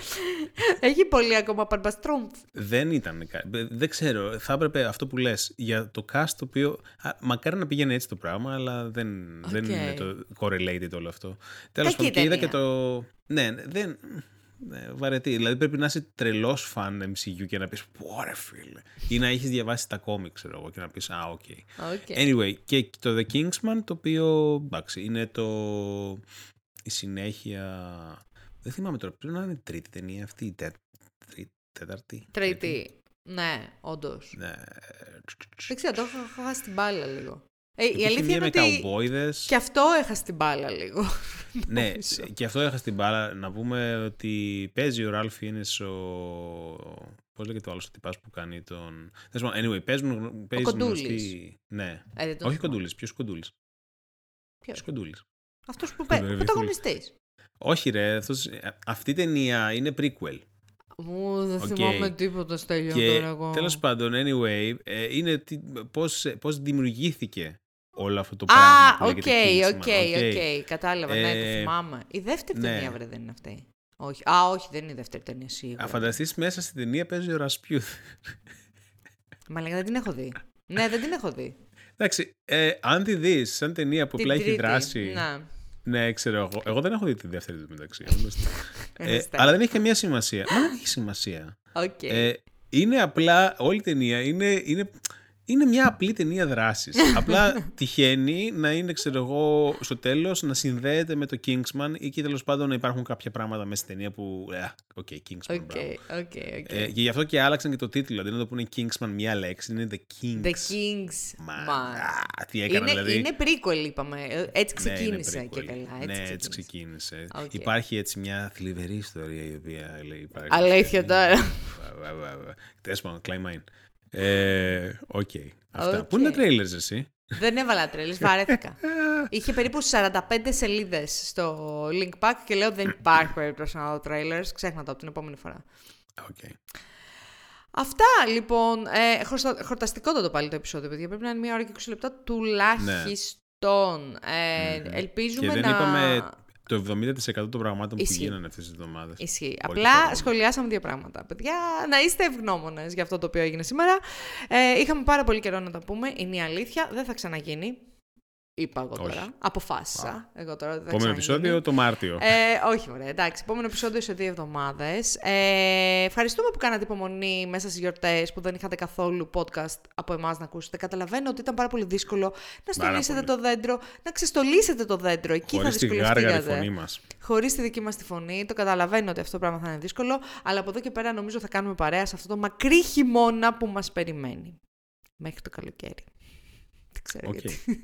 Έχει πολύ ακόμα Μπαρμπαστρούμφ. δεν ήταν κάτι. Δεν ξέρω. Θα έπρεπε αυτό που λες για το cast το οποίο. Α, μακάρι να πήγαινε έτσι το πράγμα, αλλά δεν, δεν Οκ. είναι το correlated όλο αυτό. Τέλος Κακή πάντων, και είδα ταινία. και το. Ναι, ναι, δεν. Ναι, βαρετή. Δηλαδή πρέπει να είσαι τρελός φαν MCU και να πεις Πω ρε φίλε. ή να έχεις διαβάσει τα κόμικ, ξέρω εγώ, και να πεις Α, οκ. Οκ. Anyway, και το The Kingsman, το οποίο εντάξει, είναι το. η συνέχεια. Δεν θυμάμαι τώρα, πρέπει να είναι η τρίτη ταινία αυτή, η τέ- τρί- τέταρτη. Τρίτη. Ναι, όντως. Ναι. Δεν ξέρω, το έχω έχω χάσει την μπάλα λίγο. Ε, η Υπήρχε αλήθεια μία είναι με ότι καουμπόιδες. και αυτό έχασε την μπάλα λίγο. (laughs) Ναι, νομίζω. και αυτό έχασε την μπάλα. Να πούμε ότι παίζει ο Ralph Fiennes ο... Πώς λέγεται ο άλλος ο τυπάς που κάνει τον... Τέλος πάντων, Anyway, παίζουν, παίζει Κοντούλης. γνωστή... Ναι. Ε, δεν τον Όχι θυμάμαι. Κοντούλης. Ποιος Κοντούλης; Ποιος; Ποιος Κοντούλης; Αυτός που Τον παίζει. Ο Ρεβιθούλη. πρωταγωνιστής. Όχι ρε, αυτός... αυτή η ταινία είναι prequel. Μου δεν Οκ. θυμάμαι τίποτα Στέλιο Και τώρα εγώ. τέλος πάντων, anyway, ε, είναι τι, πώς, πώς δημιουργήθηκε όλο αυτό το Α, πράγμα που οκ, λέγεται οκ, Kingsman, οκ. Κατάλαβα, ναι, το Ε, θυμάμαι. Η δεύτερη ναι. ταινία, βρε, δεν είναι αυτή. Όχι. Α, όχι, δεν είναι η δεύτερη ταινία, σίγουρα. Α, φανταστείς μέσα στην ταινία παίζει ο Ρασπούτιν. Μα λέγα, δεν την έχω δει. ναι, δεν την έχω δει. Εντάξει, ε, αν τη δεις σαν ταινία που Την απλά έχει τρίτη. δράση... Ναι. Ναι, ξέρω εγώ. Εγώ δεν έχω δει τη δεύτερη του μεταξύ. (laughs) ε, Ορίστε. αλλά δεν έχει καμία σημασία. Μα δεν έχει σημασία. Οκ. Ε, είναι απλά, όλη η ταινία είναι, είναι, είναι μια απλή ταινία δράσης. (laughs) απλά τυχαίνει να είναι, ξέρω εγώ, στο τέλος να συνδέεται με το Kingsman ή και τέλος πάντων να υπάρχουν κάποια πράγματα μέσα στη ταινία που, ε, οκ, Kingsman, Οκ, μπράβο. οκ, οκ. Ε, και γι' αυτό και άλλαξαν και το τίτλο. Αντί να το πούνε Kingsman μία λέξη, είναι The Kings. The Kings. Μα, Μα. α, τι έκανα Είναι, δηλαδή. είναι prequel, είπαμε. Ε, Έτσι Ναι, είναι ξεκίνησε prequel. και καλά. Έτσι ναι, ξεκίνησε. έτσι ξεκίνησε. Οκ. Υπάρχει έτσι μια θλιβερή ιστορία η οποία λέει. υπάρχει- Αλήθεια τώρα. Τέλος πάντων, Never mind. Ε, Οκ. Αυτά. Οκ. Πού είναι τα trailers εσύ; Δεν έβαλα trailers, βαρέθηκα. (laughs) Είχε περίπου 45 σελίδες στο link pack και λέω δεν υπάρχει περίπτωση να δω trailers. Ξέχνα το από την επόμενη φορά. Οκ. Αυτά λοιπόν. Ε, χωρστα- χορταστικότατο πάλι το επεισόδιο, παιδιά. Πρέπει να είναι μία ώρα και 20 λεπτά τουλάχιστον. Ε, Μμμ. ελπίζουμε Και δεν να. είπαμε το 70% των πραγμάτων που Ισχύει. γίνανε αυτές τις εβδομάδες. Ισχύει. Πολύ Απλά παρόμοιο. σχολιάσαμε δύο πράγματα. Παιδιά, να είστε ευγνώμονες για αυτό το οποίο έγινε σήμερα. Ε, είχαμε πάρα πολύ καιρό να τα πούμε. Είναι η αλήθεια. Δεν θα ξαναγίνει. Είπα εγώ τώρα. Όχι. Αποφάσισα. Εγώ τώρα δεν θα Επόμενο ξαναγίνει. επεισόδιο το Μάρτιο. Ε, όχι, ωραία. Εντάξει, επόμενο επεισόδιο σε δύο εβδομάδες. Ε, ευχαριστούμε που κάνατε υπομονή μέσα στις γιορτές που δεν είχατε καθόλου podcast από εμάς να ακούσετε. Καταλαβαίνω ότι ήταν πάρα πολύ δύσκολο να Πάρα στολίσετε πολύ. το δέντρο, να ξεστολίσετε το δέντρο. Εκεί Χωρίς θα τη γάργαρη δυσκολευτήκατε. φωνή μας. Χωρίς τη δική μας τη φωνή. Το καταλαβαίνω ότι αυτό το πράγμα θα είναι δύσκολο. Αλλά από εδώ και πέρα νομίζω θα κάνουμε παρέα σε αυτό το μακρύ χειμώνα που μας περιμένει. Μέχρι το καλοκαίρι. Δεν ξέρω Οκ. γιατί. (laughs)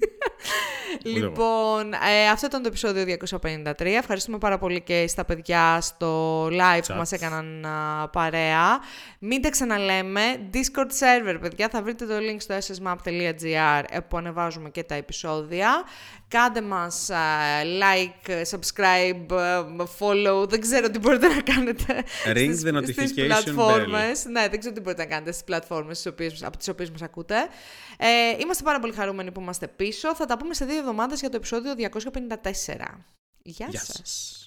εγώ. Λοιπόν, ε, αυτό ήταν το επεισόδιο 253. Ευχαριστούμε πάρα πολύ και στα παιδιά στο live που Chat. μας έκαναν α, παρέα. Μην τα ξαναλέμε. Discord server, παιδιά. Θα βρείτε το link στο ssmap.gr ε, που ανεβάζουμε και τα επεισόδια. Κάντε μας α, like, subscribe, ε, follow. Δεν ξέρω τι μπορείτε να κάνετε Ring στις, the στις notification πλατφόρμες. Ναι, δεν ξέρω τι μπορείτε να κάνετε στις πλατφόρμες στις οποίες, από τις οποίες μας ακούτε. Ε, είμαστε πάρα πολύ χαρούμενοι που είμαστε πίσω. Θα τα πούμε σε δύο εβδομάδες για το επεισόδιο 254. Γεια Γεια σας. σας.